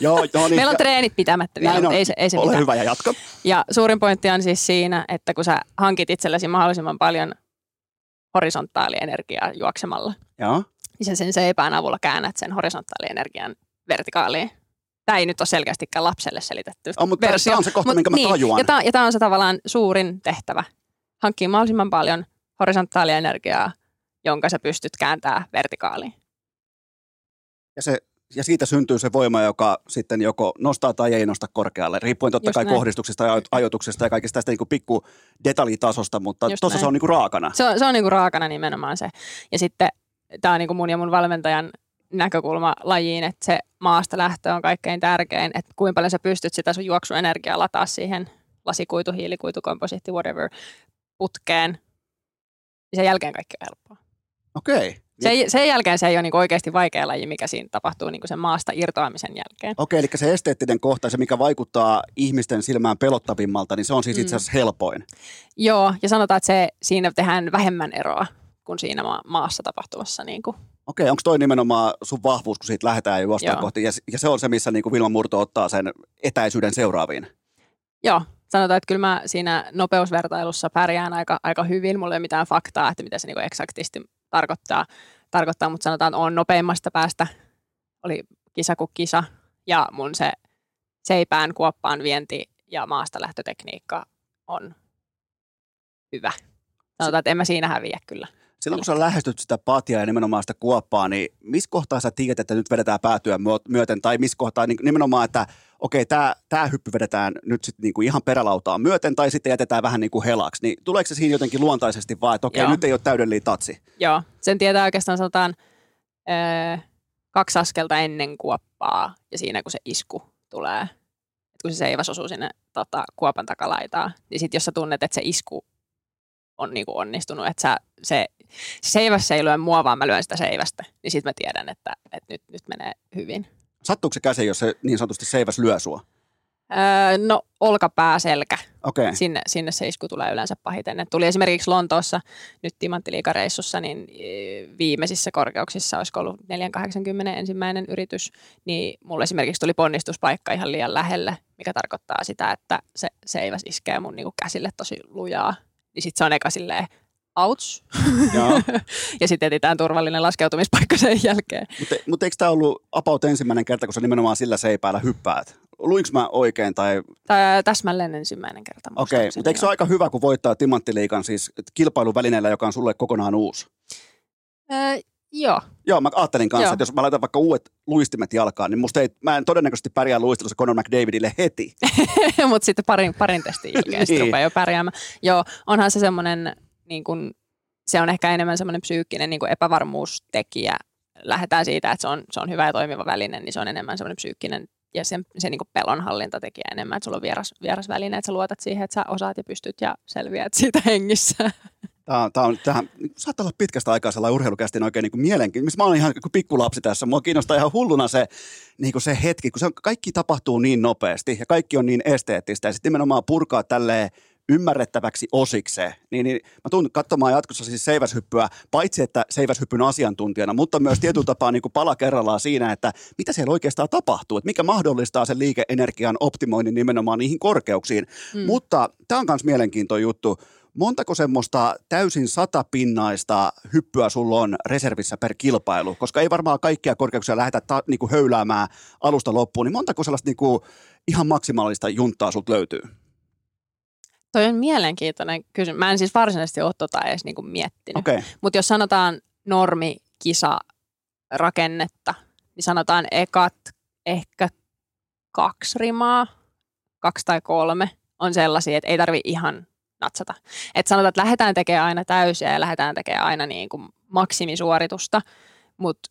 <laughs> joo, joo niin, Meillä on treenit pitämättä vielä, näin mutta on. ei se, ei se Ole mitään. hyvä ja jatka. Ja suurin pointti on siis siinä, että kun sä hankit itsellesi mahdollisimman paljon horisontaalienergiaa juoksemalla, Joo. niin sä sen seipään avulla käännät sen horisontaalienergian vertikaaliin. Tämä ei nyt ole selkeästikään lapselle selitetty On, mutta versio. tämä on se kohta, Mut minkä mä niin, tajuan. Ja tämä, ja tämä on se tavallaan suurin tehtävä. Hankkia mahdollisimman paljon horisontaalienergiaa, jonka sä pystyt kääntämään vertikaaliin. Ja, se, ja siitä syntyy se voima, joka sitten joko nostaa tai ei nosta korkealle, riippuen totta Just kai näin. kohdistuksesta ja ajoituksesta ja kaikista tästä niin pikku detaljitasosta, mutta tuossa se on niin kuin raakana. Se on, se on niinku raakana nimenomaan se. Ja sitten tämä on niinku mun ja mun valmentajan näkökulma lajiin, että se maasta lähtö on kaikkein tärkein, että kuinka paljon sä pystyt sitä sun juoksuenergiaa lataa siihen lasikuitu, hiilikuitu, komposiitti, whatever, putkeen. Ja sen jälkeen kaikki on helppoa. Okei. Sen, sen jälkeen se ei ole niinku oikeasti vaikea laji, mikä siinä tapahtuu niinku sen maasta irtoamisen jälkeen. Okei, eli se esteettinen kohta, se mikä vaikuttaa ihmisten silmään pelottavimmalta, niin se on siis Mm. itse asiassa helpoin. Joo, ja sanotaan, että se, siinä tehdään vähemmän eroa kuin siinä ma- maassa tapahtuvassa. Niinku. Okei, onko toi nimenomaan sun vahvuus, kun siitä lähdetään ja juostaan Joo. kohti, ja, ja se on se, missä niin kuin Vilma Murto ottaa sen etäisyyden seuraaviin. Joo, sanotaan, että kyllä mä siinä nopeusvertailussa pärjään aika, aika hyvin. Mulla ei ole mitään faktaa, että mitä se niinku eksaktisti tarkoittaa, tarkoittaa, mutta sanotaan, että on nopeimmasta päästä. Oli kisa kuin kisa ja mun se seipään kuoppaan vienti ja maasta lähtötekniikka on hyvä. Sanotaan, että en mä siinä häviä kyllä. Silloin kun sä lähestyt sitä patjaa ja nimenomaan sitä kuoppaa, niin missä kohtaa sä tiedät, että nyt vedetään päätyä myö- myöten, tai missä kohtaa niin nimenomaan, että okei, tämä tää hyppy vedetään nyt sitten niinku ihan perälautaan myöten, tai sitten jätetään vähän niin kuin helaksi, niin tuleeko se siinä jotenkin luontaisesti vaan, että okei, Joo. nyt ei ole täydellinen tatsi? Joo, sen tietää oikeastaan sanotaan öö, kaksi askelta ennen kuoppaa ja siinä kun se isku tulee. Et kun se seiväs osuu sinne tota, kuopan takalaitaan, niin sitten jos sä tunnet, että se isku on niinku onnistunut, että sä, se seiväs ei lyö mua, vaan mä lyön sitä seivästä, niin sitten mä tiedän, että, että nyt, nyt menee hyvin. Sattuuko se käsi, jos se niin sanotusti seiväs lyö sua? Öö, no olkapää, selkä. Okei. sinne, sinne se isku tulee yleensä pahiten. Et tuli esimerkiksi Lontoossa nyt timanttiliikareissussa, niin eh, viimeisissä korkeuksissa, olisiko ollut 480 ensimmäinen yritys, niin mulle esimerkiksi tuli ponnistuspaikka ihan liian lähelle, mikä tarkoittaa sitä, että se seiväs iskee mun niinku käsille tosi lujaa. Niin sitten se on eka silleen, ouch. <laughs> Ja sitten etsitään turvallinen laskeutumispaikka sen jälkeen. Mutta mut eikö tämä ollut about ensimmäinen kerta, kun sä nimenomaan sillä seipäällä hyppäät? Luinko mä oikein? Tai... Tämä täsmälleen ensimmäinen kerta. Okei, okay, mutta eikö se ole aika hyvä, kun voittaa Timanttiliikan siis kilpailuvälineellä, joka on sulle kokonaan uusi? Öö, joo. Joo, mä ajattelin kanssa, Joo. että jos mä laitan vaikka uudet luistimet jalkaan, niin musta ei, mä en todennäköisesti pärjää luistelussa Conor McDavidille heti. <laughs> mutta sitten parin, parin testin jälkeen <laughs> Niin. rupeaa jo pärjäämään. Joo, onhan se semmoinen, niin kuin, se on ehkä enemmän semmoinen psyykkinen niin kuin epävarmuustekijä. Lähdetään siitä, että se on, se on hyvä ja toimiva väline, niin se on enemmän semmoinen psyykkinen ja se, se niin kuin pelonhallintatekijä enemmän, että sulla on vieras, vieras väline, että sä luotat siihen, että sä osaat ja pystyt ja selviät <laughs> siitä hengissä. Tämä on, tämä on, tähän, saattaa olla pitkästä aikaa sellainen urheilukästin oikein niin mielenkiintoinen. Missä mä olen ihan pikkulapsi tässä. Mua kiinnostaa ihan hulluna se, niin kuin se hetki, kun se on, kaikki tapahtuu niin nopeasti ja kaikki on niin esteettistä. Ja sitten nimenomaan purkaa tälleen ymmärrettäväksi osikseen, niin, niin mä tuun katsomaan jatkossa siis seiväshyppyä, paitsi että seiväshyppyn asiantuntijana, mutta myös tietyllä tapaa niin kuin pala kerrallaan siinä, että mitä siellä oikeastaan tapahtuu, että mikä mahdollistaa sen liikeenergian optimoinnin nimenomaan niihin korkeuksiin. Mm. Mutta tämä on myös mielenkiintoinen juttu. Montako semmoista täysin satapinnaista hyppyä sulla on reservissä per kilpailu? Koska ei varmaan kaikkia korkeuksia lähdetä ta, niinku höyläämään alusta loppuun, niin montako sellaista niinku ihan maksimaalista junttaa sulta löytyy? Toi on mielenkiintoinen kysymys. Mä en siis varsinaisesti ole tota edes niin kuin miettinyt. Okay. Mutta jos sanotaan normikisa rakennetta, niin sanotaan ekat ehkä kaksi rimaa, kaksi tai kolme on sellaisia, että ei tarvi ihan natsata. Et sanotaan, että lähdetään tekemään aina täysiä ja lähdetään tekemään aina niin kuin maksimisuoritusta, mutta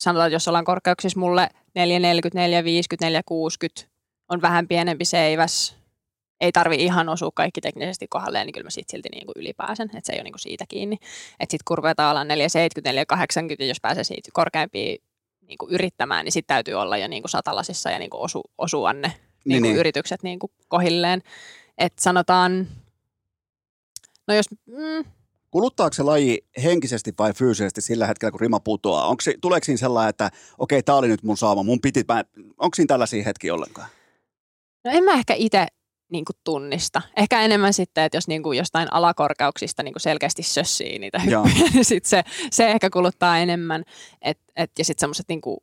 sanotaan, että jos ollaan korkeuksissa mulle 440, 450, 460, on vähän pienempi seiväs, ei tarvi ihan osua kaikki teknisesti kohdalleen, niin kyllä mä sit silti niin kuin ylipääsen, että se ei ole niin kuin siitä kiinni. Että sitten kun ruvetaan olla 470, 480, ja jos pääsee siitä korkeampia niin kuin yrittämään, niin sitten täytyy olla jo niin kuin satalasissa ja niin kuin osu, osua ne niin Niin, kuin niin. yritykset niin kuin kohilleen. Että sanotaan, no jos, mm, Kuluttaako se laji henkisesti vai fyysisesti sillä hetkellä, kun rima putoaa? Onko se, tuleeko siinä sellainen, että okei, tämä oli nyt mun saama, mun piti, mä, onko siinä tällaisia hetkiä ollenkaan? No en mä ehkä itse niin tunnista. Ehkä enemmän sitten, että jos niin kuin jostain alakorkeuksista niin kuin selkeästi sössii niitä hyppyjä, <laughs> niin sit se, se ehkä kuluttaa enemmän. Et, et, ja sitten semmoiset, niin kuin,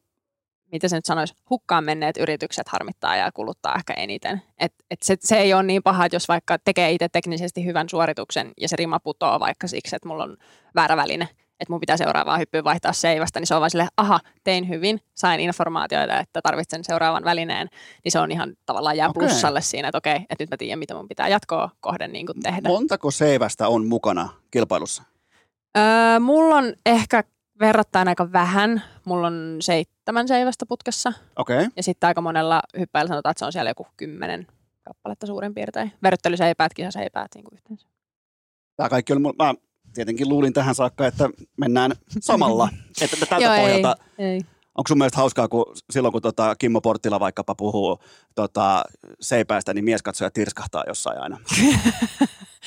mitä se nyt sanoisi, hukkaan menneet yritykset harmittaa ja kuluttaa ehkä eniten. Et, et se, se ei ole niin paha, että jos vaikka tekee itse teknisesti hyvän suorituksen ja se rima putoaa vaikka siksi, että mulla on väärä väline, että mun pitää seuraavaan hyppyyn vaihtaa seivästä, niin se on vaan silleen, aha, tein hyvin, sain informaatioita, että tarvitsen seuraavan välineen, niin se on ihan tavallaan jää Okei. plussalle siinä, että okei, että nyt mä tiedän, mitä mun pitää jatkoa kohden niin kuin tehdä. Montako seivästä on mukana kilpailussa? Öö, mulla on ehkä verrattain aika vähän. Mulla on seitsemän seivästä putkessa Okei. Okay. ja sitten aika monella hyppäillä sanotaan, että se on siellä joku kymmenen kappaletta suurin piirtein. Verryttelyseipäät, kisaseipäät niin kuin yhteensä. Tämä kaikki oli, mulla- mä tietenkin luulin tähän saakka, että mennään samalla. <laughs> että tältä Joo, ei, pohjalta, ei. onko sun mielestä hauskaa, kun silloin kun tota Kimmo Porttila vaikkapa puhuu tota, seipäästä, niin mieskatsoja tirskahtaa jossain aina. <laughs>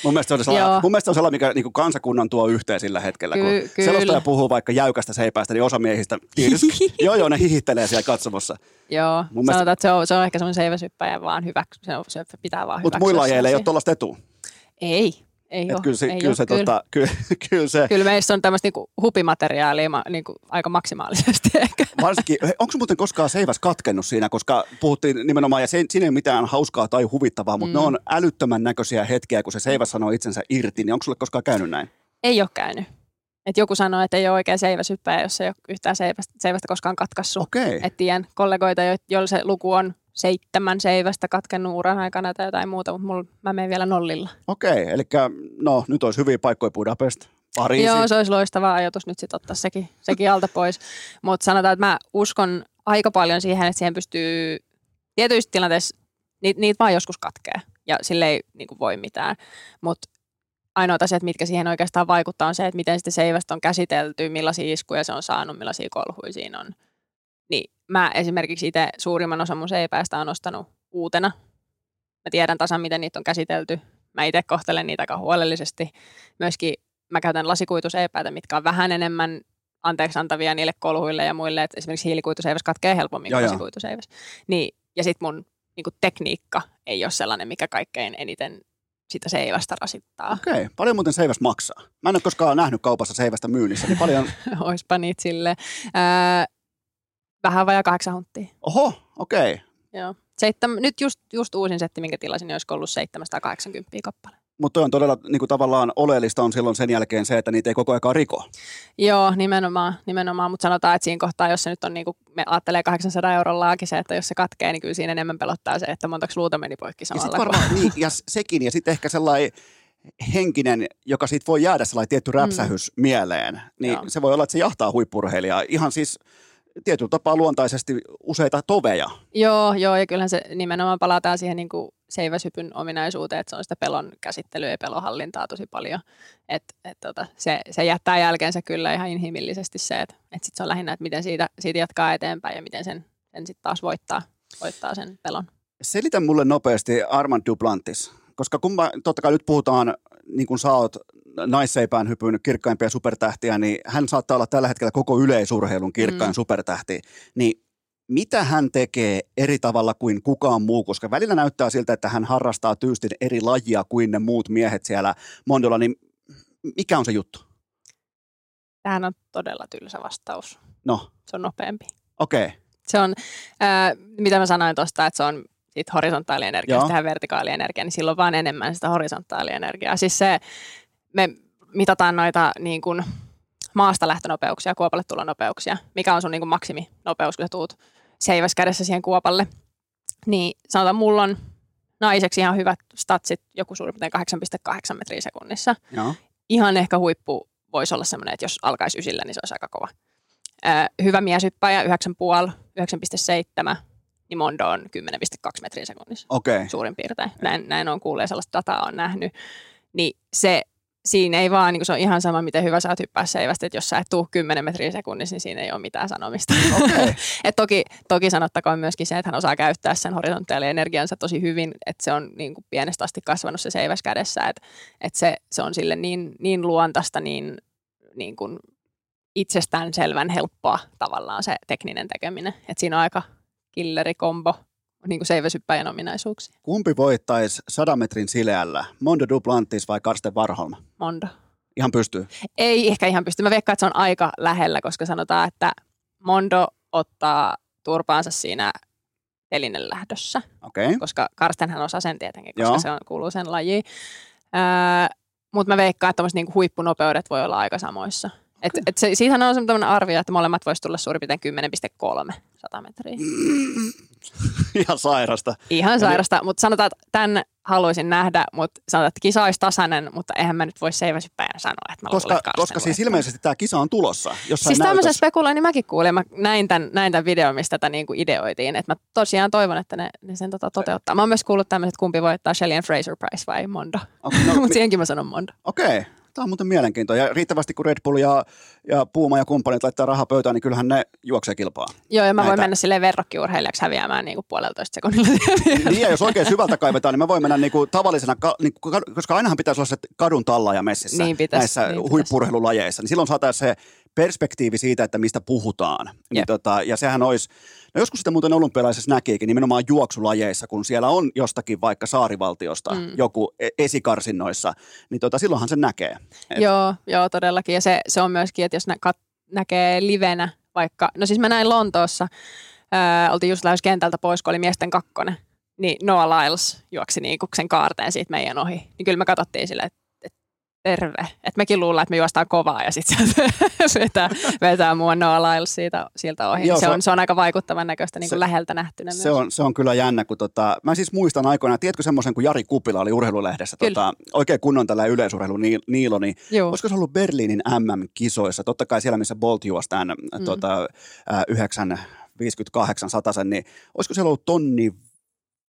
Mun mielestä se on sellainen, mun mielestä se on sellainen mikä niin kansakunnan tuo yhteen sillä hetkellä. Ky- kun kyllä. selostaja puhuu vaikka jäykästä seipäästä, niin osa miehistä tirsk. <laughs> joo, joo, ne hihittelee siellä katsomossa. Joo, Mun mielestä- sanotaan, että se on, se on ehkä semmoinen seiväsyppäjä vaan hyvä, se, on, se pitää vaan Mutta hyväksyä muilla lajeilla ei ole tuollaista etua. Ei, ei Et ole. kyllä se, ei kyllä, ole, se, kyllä. Tota, kyllä, <laughs> kyllä se Kyllä meissä on tämmöistä niinku hupimateriaalia ma- niinku aika maksimaalisesti <laughs> ehkä. Varsinkin, onko muuten koskaan seiväs katkennut siinä, koska puhuttiin nimenomaan, ja se, siinä ei ole mitään hauskaa tai huvittavaa, mutta mm. ne on älyttömän näköisiä hetkiä, kun se seiväs sanoo itsensä irti, niin onko sulle koskaan käynyt näin? Ei ole käynyt. Et joku sanoo, että ei ole oikein seiväsyppäjä, jos ei ole yhtään seivästä, seivästä koskaan katkaissut. Okei. Et tiedän kollegoita, jo- joilla se luku on seitsemän seivästä katkennut uran aikana tai jotain muuta, mutta mulla, mä menen vielä nollilla. Okei, eli no nyt olisi hyviä paikkoja Budapest, Pariisi. Joo, se olisi loistava ajatus nyt sitten ottaa sekin, sekin alta pois. Mutta sanotaan, että mä uskon aika paljon siihen, että siihen pystyy tietyissä tilanteissa, niitä, niitä vaan joskus katkee ja sille ei niin kuin voi mitään. Mutta ainoat asiat, mitkä siihen oikeastaan vaikuttaa, on se, että miten sitten seivästä on käsitelty, millaisia iskuja se on saanut, millaisia kolhuja siinä on. Niin mä esimerkiksi itse suurimman osan mun seipäistä on ostanut uutena. Mä tiedän tasan, miten niitä on käsitelty. Mä itse kohtelen niitä aika huolellisesti. Myöskin mä käytän lasikuituseipäitä, mitkä on vähän enemmän anteeksi antavia niille kolhuille ja muille. Et esimerkiksi hiilikuituseiväs katkee helpommin kuin lasikuituseiväs. Niin, ja sitten mun niin tekniikka ei ole sellainen, mikä kaikkein eniten sitä seivästä rasittaa. Okei, paljon muuten seiväs maksaa? Mä en ole koskaan nähnyt kaupassa seivästä myynnissä, niin paljon... <laughs> Oispa niitä sille. Ää, vähän vajaa kahdeksan hunttia. Oho, okei. Joo. Seittem, nyt just, just uusin setti, minkä tilasin, niin olisiko ollut 780 kappale. Mutta on todella niin kuin tavallaan oleellista on silloin sen jälkeen se, että niitä ei koko ajan riko. Joo, nimenomaan, nimenomaan. mutta sanotaan, että siinä kohtaa, jos se nyt on niin kuin, me ajattelee 800 euron laakin se, että jos se katkee, niin kyllä siinä enemmän pelottaa se, että montako luuta meni poikki samalla. Ja, varmaan, niin, ja sekin, ja sitten ehkä sellainen henkinen, joka siitä voi jäädä sellainen tietty räpsähys mm. mieleen, niin Joo. se voi olla, että se jahtaa huippurheilijaa. Ihan siis tietyllä tapaa luontaisesti useita toveja. Joo, joo, ja kyllähän se nimenomaan palataan siihen niin kuin seiväsypyn ominaisuuteen, että se on sitä pelon käsittelyä ja pelonhallintaa tosi paljon. Et, et tota, se, se jättää jälkeensä kyllä ihan inhimillisesti se, että et sit se on lähinnä, että miten siitä, siitä jatkaa eteenpäin ja miten sen, sen sitten taas voittaa, voittaa sen pelon. Selitä mulle nopeasti Armand Duplantis, koska kun mä, totta kai nyt puhutaan, niin kuin sä oot naisseipään hypyn kirkkaimpia supertähtiä, niin hän saattaa olla tällä hetkellä koko yleisurheilun kirkkain mm. supertähti. Niin mitä hän tekee eri tavalla kuin kukaan muu, koska välillä näyttää siltä, että hän harrastaa tyystin eri lajia kuin ne muut miehet siellä Mondolla, niin mikä on se juttu? Tähän on todella tylsä vastaus. No. Se on nopeampi. Okei. Okay. Se on, äh, mitä mä sanoin tuosta, että se on siitä horisontaalienergiasta tähän vertikaalienergiaan, niin silloin vaan enemmän sitä horisontaalienergiaa. Siis se, me mitataan noita niin kuin maasta lähtönopeuksia, kuopalle tulonopeuksia, mikä on sun niin kuin maksiminopeus, kun sä tuut seiväs kädessä siihen kuopalle. Niin sanotaan, mulla on naiseksi ihan hyvät statsit, joku suurin piirtein 8,8 metriä sekunnissa. Joo. Ihan ehkä huippu voisi olla semmoinen, että jos alkaisi ysillä, niin se olisi aika kova. Öö, hyvä mieshyppäjä, 9,5, 9,7, niin Mondo on 10,2 metriä sekunnissa. Okay. Suurin piirtein. Näin, näin on kuullut ja sellaista dataa on nähnyt. Niin se siinä ei vaan, niin se on ihan sama, miten hyvä sä oot hyppää seivästä, että jos sä et tuu 10 metriä sekunnissa, niin siinä ei ole mitään sanomista. Okay. <laughs> et toki, toki sanottakoon myöskin se, että hän osaa käyttää sen horisontaalienergiansa tosi hyvin, että se on niin kuin pienestä asti kasvanut se seiväs kädessä, että, että se, se on sille niin, niin luontaista, niin, niin kuin itsestäänselvän helppoa tavallaan se tekninen tekeminen. Että siinä on aika killerikombo niin kuin seiväsyppäjän ominaisuuksia. Kumpi voittaisi 100 metrin sileällä, Mondo Duplantis vai Karsten Warholm? Mondo. Ihan pystyy? Ei ehkä ihan pysty. Mä veikkaan, että se on aika lähellä, koska sanotaan, että Mondo ottaa turpaansa siinä telinen lähdössä. Okay. Koska Karstenhan osaa sen tietenkin, koska Joo. se on, kuuluu sen lajiin. Öö, Mutta mä veikkaan, että niinku huippunopeudet voi olla aika samoissa. Et, et se, siitähän on sellainen arvio, että molemmat voisi tulla suurin piirtein 10,3 100 metriä. <laughs> Ihan sairasta. Ihan sairasta, mutta sanotaan, että tämän haluaisin nähdä, mutta sanotaan, että kisa olisi tasainen, mutta eihän mä nyt voi seiväsyppäjänä sanoa, että mä koska, luulen, Koska siis ilmeisesti tämä kisa on tulossa. Siis tämmöisen spekuloinnin mäkin kuulin, mä näin tämän, näin tämän videon, mistä tätä niinku ideoitiin, että mä tosiaan toivon, että ne, ne sen tota toteuttaa. Mä oon myös kuullut tämmöiset, kumpi voittaa Shelly Fraser Prize vai Mondo. Okay, no, <laughs> mutta siihenkin mä sanon Mondo. Okei, okay. Tämä on muuten mielenkiintoista. Ja riittävästi kun Red Bull ja, ja Puuma ja kumppanit laittaa rahaa pöytään, niin kyllähän ne juoksee kilpaa. Joo, ja mä Näitä. voin mennä silleen verrokkiurheilijaksi häviämään niin kuin puoleltoista sekunnilla. <laughs> niin, ja jos oikein syvältä kaivetaan, niin mä voin mennä niin kuin tavallisena, niin kuin, koska ainahan pitäisi olla se kadun tallaaja messissä niin pitäisi, näissä niin huippurheilulajeissa. Niin silloin saataisiin se perspektiivi siitä, että mistä puhutaan. Niin tota, ja sehän olisi, no joskus sitä muuten olympialaisessa näkiikin, nimenomaan juoksulajeissa, kun siellä on jostakin vaikka saarivaltiosta mm. joku e- esikarsinnoissa, niin tota, silloinhan se näkee. Et... Joo, joo, todellakin. Ja se, se on myöskin, että jos nä, kat, näkee livenä vaikka, no siis mä näin Lontoossa, ää, oltiin just lähes kentältä pois, kun oli miesten kakkonen, niin Noah Lyles juoksi niinku sen kaarteen siitä meidän ohi. Niin kyllä me katsottiin silleen, että terve. Että mekin luullaan, että me juostaan kovaa ja sitten <laughs> se vetää, vetää mua Noah Lyles siitä, siltä ohi. Joo, se, on, se on aika vaikuttavan näköistä niin kuin se, läheltä nähtynä se On, se on kyllä jännä, kun tota, mä siis muistan aikoinaan, tiedätkö semmoisen, kun Jari Kupila oli urheilulehdessä, tota, oikein kunnon tällä yleisurheilu Niilo, niin Joo. olisiko se ollut Berliinin MM-kisoissa, totta kai siellä, missä Bolt juosi tämän mm. tota, 9 58 satasen, niin olisiko siellä ollut tonni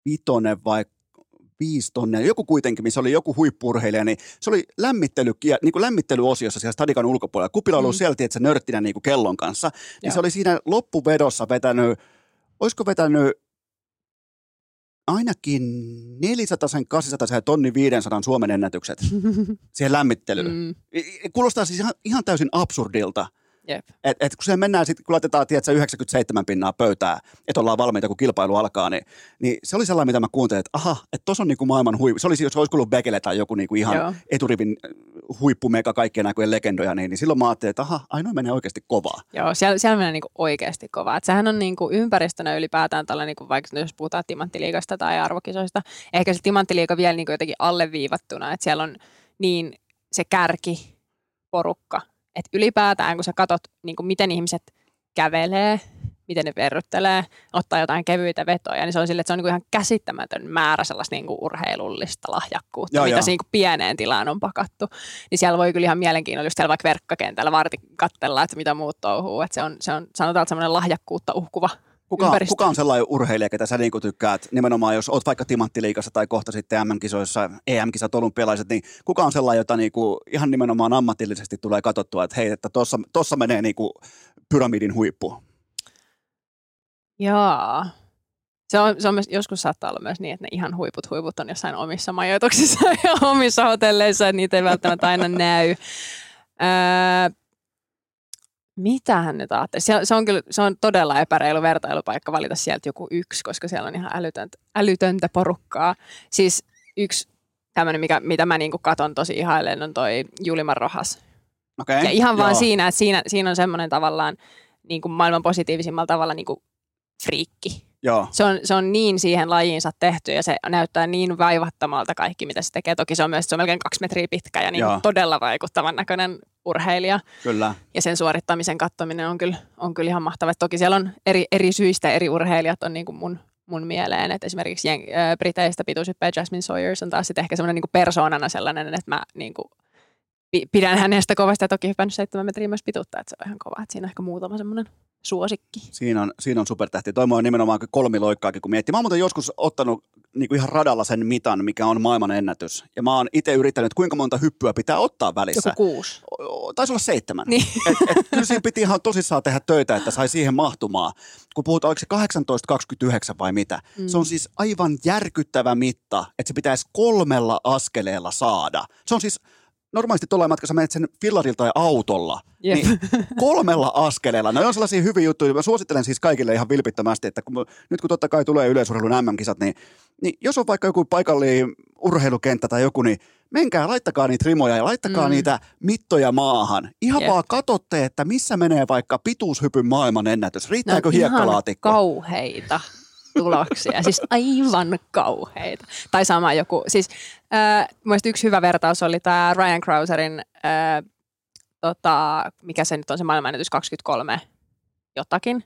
vitonen vai viisi tonnia, joku kuitenkin, missä oli joku huippurheilija, niin se oli lämmittely, niin kuin lämmittelyosiossa siellä stadikan ulkopuolella. Kupila oli mm. sieltä, että se nörttinä niin kuin kellon kanssa, niin se oli siinä loppuvedossa vetänyt, olisiko vetänyt ainakin 400, 800 ja tonni 500 Suomen ennätykset <laughs> siihen lämmittelyyn. Mm. Kuulostaa siis ihan, ihan täysin absurdilta. Jep. Et, et kun se mennään sitten, kun laitetaan tiedätkö, 97 pinnaa pöytää, että ollaan valmiita, kun kilpailu alkaa, niin, niin se oli sellainen, mitä mä kuuntelin, että aha, että tuossa on niinku maailman huippu. Se olisi, jos olisi ollut Bekele tai joku niinku ihan Joo. eturivin äh, huippumeka kaikkien aikojen legendoja, niin, niin silloin mä ajattelin, että aha, ainoa menee oikeasti kovaa. Joo, siellä, siellä menee niinku oikeasti kovaa. Et sehän on niinku ympäristönä ylipäätään tällainen, niinku vaikka jos puhutaan timanttiliigasta tai arvokisoista, ehkä se timanttiliiga vielä niinku jotenkin alleviivattuna, että siellä on niin se kärki porukka, että ylipäätään kun sä katot, niinku miten ihmiset kävelee, miten ne verryttelee, ottaa jotain kevyitä vetoja, niin se on sille, että se on niinku ihan käsittämätön määrä sellaista niinku urheilullista lahjakkuutta, Joo, mitä joo. niinku pieneen tilaan on pakattu. Niin siellä voi kyllä ihan mielenkiinnolla just siellä vaikka verkkokentällä varti katsella, että mitä muut touhuu. Että se on, se on sanotaan, että semmoinen lahjakkuutta uhkuva Kuka, ympäristö. kuka on sellainen urheilija, ketä sä niinku tykkäät, nimenomaan jos oot vaikka timanttiliikassa tai kohta sitten MM-kisoissa, EM-kisat, olympialaiset, niin kuka on sellainen, jota niinku ihan nimenomaan ammatillisesti tulee katsottua, että hei, että tossa, tossa menee niinku pyramidin huippu. Jaa. Se on, se on myös, joskus saattaa olla myös niin, että ne ihan huiput huiput on jossain omissa majoituksissa <laughs> ja omissa hotelleissa, että niitä ei välttämättä aina näy. Öö, mitähän nyt ajattelee? Se, se, on kyllä, se on todella epäreilu vertailupaikka valita sieltä joku yksi, koska siellä on ihan älytöntä, älytöntä porukkaa. Siis yksi tämmöinen, mikä, mitä mä niinku katon tosi ihailen, on toi Juliman Rohas. Okay? Ja ihan vaan Joo. siinä, että siinä, siinä on semmoinen tavallaan niin kuin maailman positiivisimmalla tavalla niin kuin friikki. Joo, Se on, se on niin siihen lajiinsa tehty ja se näyttää niin vaivattomalta kaikki, mitä se tekee. Toki se on myös se on melkein kaksi metriä pitkä ja niin Joo. todella vaikuttavan näköinen urheilija. kyllä. Ja sen suorittamisen katsominen on kyllä, on kyllä ihan mahtava. Et toki siellä on eri, eri syistä eri urheilijat on niin kuin mun, mun mieleen. Et esimerkiksi jeng, äh, Briteistä pituushyppäjä Jasmine Sawyers on taas sit ehkä semmoinen niin persoonana sellainen, että mä niin kuin, pi- pidän hänestä kovasti ja toki hypännyt 7 metriä myös pituutta, että se on ihan kova. Et siinä on ehkä muutama semmoinen suosikki. Siinä on, siinä on supertähti. Toi on nimenomaan kolmiloikkaakin, kun miettii. Mä oon muuten joskus ottanut niin kuin ihan radalla sen mitan, mikä on maailman ennätys. Ja mä oon itse yrittänyt, kuinka monta hyppyä pitää ottaa välissä. Joku kuusi. O- Taisi olla seitsemän. Niin. Et, et, kyllä siinä piti ihan tosissaan tehdä töitä, että sai siihen mahtumaan. Kun puhutaan, oliko se 18-29 vai mitä. Mm. Se on siis aivan järkyttävä mitta, että se pitäisi kolmella askeleella saada. Se on siis, normaalisti tuolla matkassa menet sen fillarilta tai autolla, Jep. niin kolmella askeleella. Ne on sellaisia hyviä juttuja. Mä suosittelen siis kaikille ihan vilpittömästi, että kun, nyt kun totta kai tulee yleisurheilun MM-kisat, niin, niin jos on vaikka joku paikallinen urheilukenttä tai joku, niin menkää, laittakaa niitä rimoja ja laittakaa mm. Niitä mittoja maahan. Ihan Jep. vaan katsotte, että missä menee vaikka pituushypyn maailman ennätys. Riittääkö ihan hiekkalaatikko? kauheita tuloksia, siis aivan kauheita. Tai sama joku, siis äh, mielestäni yksi hyvä vertaus oli tämä Ryan Krauserin, äh, tota, mikä se nyt on se maailmanennätys 23 jotakin.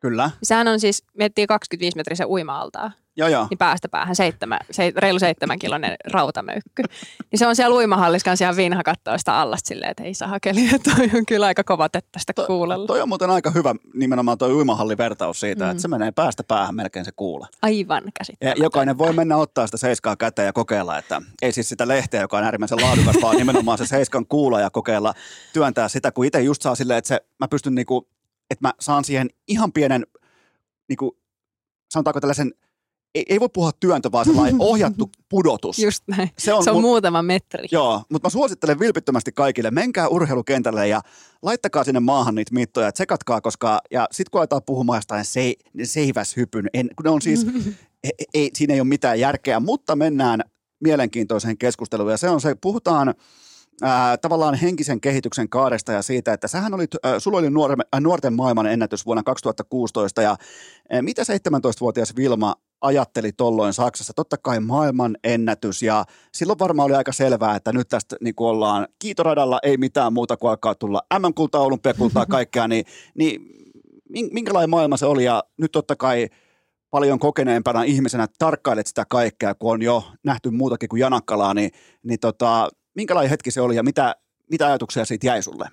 Kyllä, Sehän on siis, miettii 25 metrisen uima-altaa, joo joo. niin päästä päähän seitsemän, se, reilu seitsemän kilonen rautamöykky. Niin se on siellä uimahallissa kanssa ihan vinha katsoa sitä allasta silleen, että ei saa hakeli, toi on kyllä aika kova tästä kuulella. Toi on muuten aika hyvä nimenomaan tuo uimahallivertaus siitä, mm. että se menee päästä päähän melkein se kuule. Aivan Ja käsittämätöntä. jokainen voi mennä ottaa sitä seiskaa käteen ja kokeilla, että ei siis sitä lehteä, joka on äärimmäisen laadukas, vaan nimenomaan se seiskan kuula ja kokeilla työntää sitä, kun itse just saa silleen, että se, mä pystyn niinku, että mä saan siihen ihan pienen, niinku, sanotaanko tällaisen, ei, ei voi puhua työntö, vaan sellainen <laughs> ohjattu pudotus. Just näin. se on, Se on mun- muutama metri. Joo, mutta mä suosittelen vilpittömästi kaikille, menkää urheilukentälle ja laittakaa sinne maahan niitä mittoja, tsekatkaa, koska, ja sitten kun aletaan puhumaan jostain se, seiväshypyn, en, kun ne on siis, <laughs> ei, ei, siinä ei ole mitään järkeä, mutta mennään mielenkiintoiseen keskusteluun, ja se on se, puhutaan ää, tavallaan henkisen kehityksen kaaresta ja siitä, että sähän olit, ää, sulla oli äh, nuorten maailman ennätys vuonna 2016, ja ää, mitä 17-vuotias Vilma ajatteli tolloin Saksassa? Totta kai maailman ennätys, ja silloin varmaan oli aika selvää, että nyt tästä niin kuin ollaan kiitoradalla, ei mitään muuta kuin alkaa tulla MM-kultaa, olympiakultaa, kaikkea, niin, niin min- minkälainen maailma se oli, ja nyt totta kai paljon kokeneempana ihmisenä tarkkailet sitä kaikkea, kun on jo nähty muutakin kuin Janakkalaa, niin, niin tota, minkälainen hetki se oli ja mitä, mitä ajatuksia siitä jäi sulle?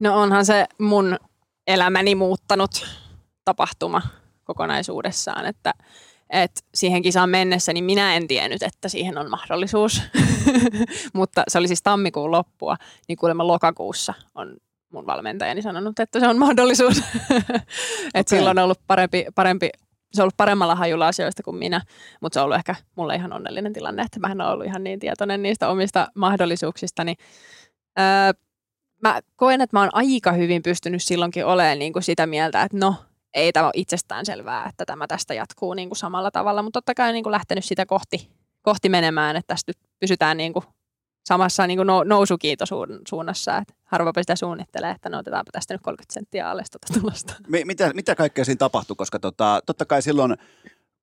No onhan se mun elämäni muuttanut tapahtuma kokonaisuudessaan, että, että siihen kisaan mennessä, niin minä en tiennyt, että siihen on mahdollisuus. <laughs> Mutta se oli siis tammikuun loppua, niin kuulemma lokakuussa on mun valmentajani sanonut, että se on mahdollisuus. <laughs> että Okei. silloin on ollut parempi, parempi se on ollut paremmalla hajulla asioista kuin minä, mutta se on ollut ehkä mulle ihan onnellinen tilanne, että mä en ole ollut ihan niin tietoinen niistä omista mahdollisuuksistani. Öö, mä koen, että mä oon aika hyvin pystynyt silloinkin olemaan niin kuin sitä mieltä, että no, ei tämä ole itsestään selvää, että tämä tästä jatkuu niin kuin samalla tavalla, mutta totta kai niin kuin lähtenyt sitä kohti, kohti menemään, että tästä nyt pysytään niin kuin samassa niin kuin nousukiitosuunnassa, että harvapa sitä suunnittelee, että no otetaanpa tästä nyt 30 senttiä alle tuota tulosta. Mitä, mitä kaikkea siinä tapahtui, koska tota, totta kai silloin,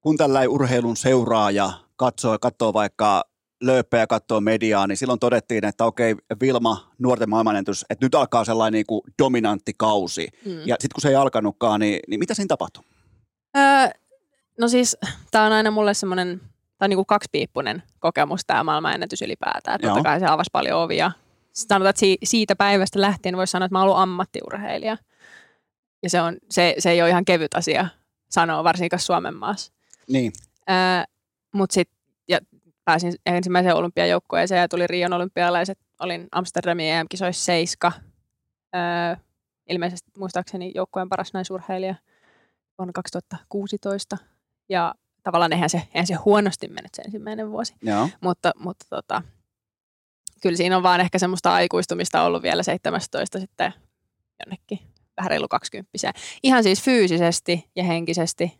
kun tällä urheilun seuraaja katsoo, katsoo vaikka lööppejä katsoo mediaa, niin silloin todettiin, että okei, Vilma, nuorten maailmanennätys, että nyt alkaa sellainen niin kuin dominantti kausi. Mm. Ja sitten kun se ei alkanutkaan, niin, niin mitä siinä tapahtui? Öö, no siis, tämä on aina mulle semmoinen, tämä on niin kuin kaksipiippunen kokemus tämä maailmanennätys ylipäätään. Että totta kai se avasi paljon ovia. Sanotaan, että siitä päivästä lähtien voisi sanoa, että mä oon ollut ammattiurheilija. Ja se, on, se, se ei ole ihan kevyt asia sanoa, varsinkaan Suomen maassa. Niin. Öö, Mutta sitten pääsin ensimmäiseen olympiajoukkueeseen ja tuli Rion olympialaiset. Olin Amsterdamin EM-kisoissa seiska. Öö, ilmeisesti muistaakseni joukkueen paras naisurheilija vuonna 2016. Ja tavallaan eihän se, eihän se huonosti mennyt se ensimmäinen vuosi. Joo. Mutta, mutta tota, kyllä siinä on vaan ehkä semmoista aikuistumista ollut vielä 17 sitten jonnekin vähän reilu 20 Ihan siis fyysisesti ja henkisesti,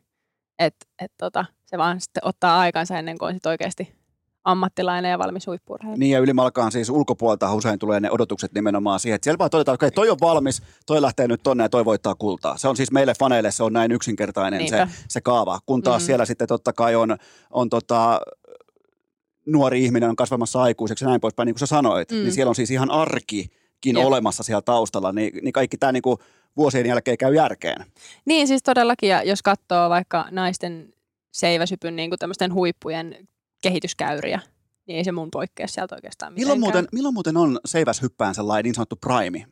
että et tota, se vaan sitten ottaa aikansa ennen kuin on sit oikeasti ammattilainen ja valmis huippurheilija. Niin ja ylimalkaan siis ulkopuolelta usein tulee ne odotukset nimenomaan siihen, että siellä vaan todetaan, että okay, toi on valmis, toi lähtee nyt tonne ja toi voittaa kultaa. Se on siis meille faneille, se on näin yksinkertainen se, se kaava, kun taas mm. siellä sitten totta kai on, on tota, nuori ihminen on kasvamassa aikuiseksi ja näin poispäin, niin kuin sä sanoit, mm. niin siellä on siis ihan arkikin Jep. olemassa siellä taustalla, niin, niin kaikki tämä niin kuin vuosien jälkeen käy järkeen. Niin siis todellakin, ja jos katsoo vaikka naisten seiväsypyn niin kuin tämmöisten huippujen kehityskäyriä, niin ei se mun poikkea sieltä oikeastaan milloin muuten, milloin muuten on seiväshyppään sellainen niin sanottu prime?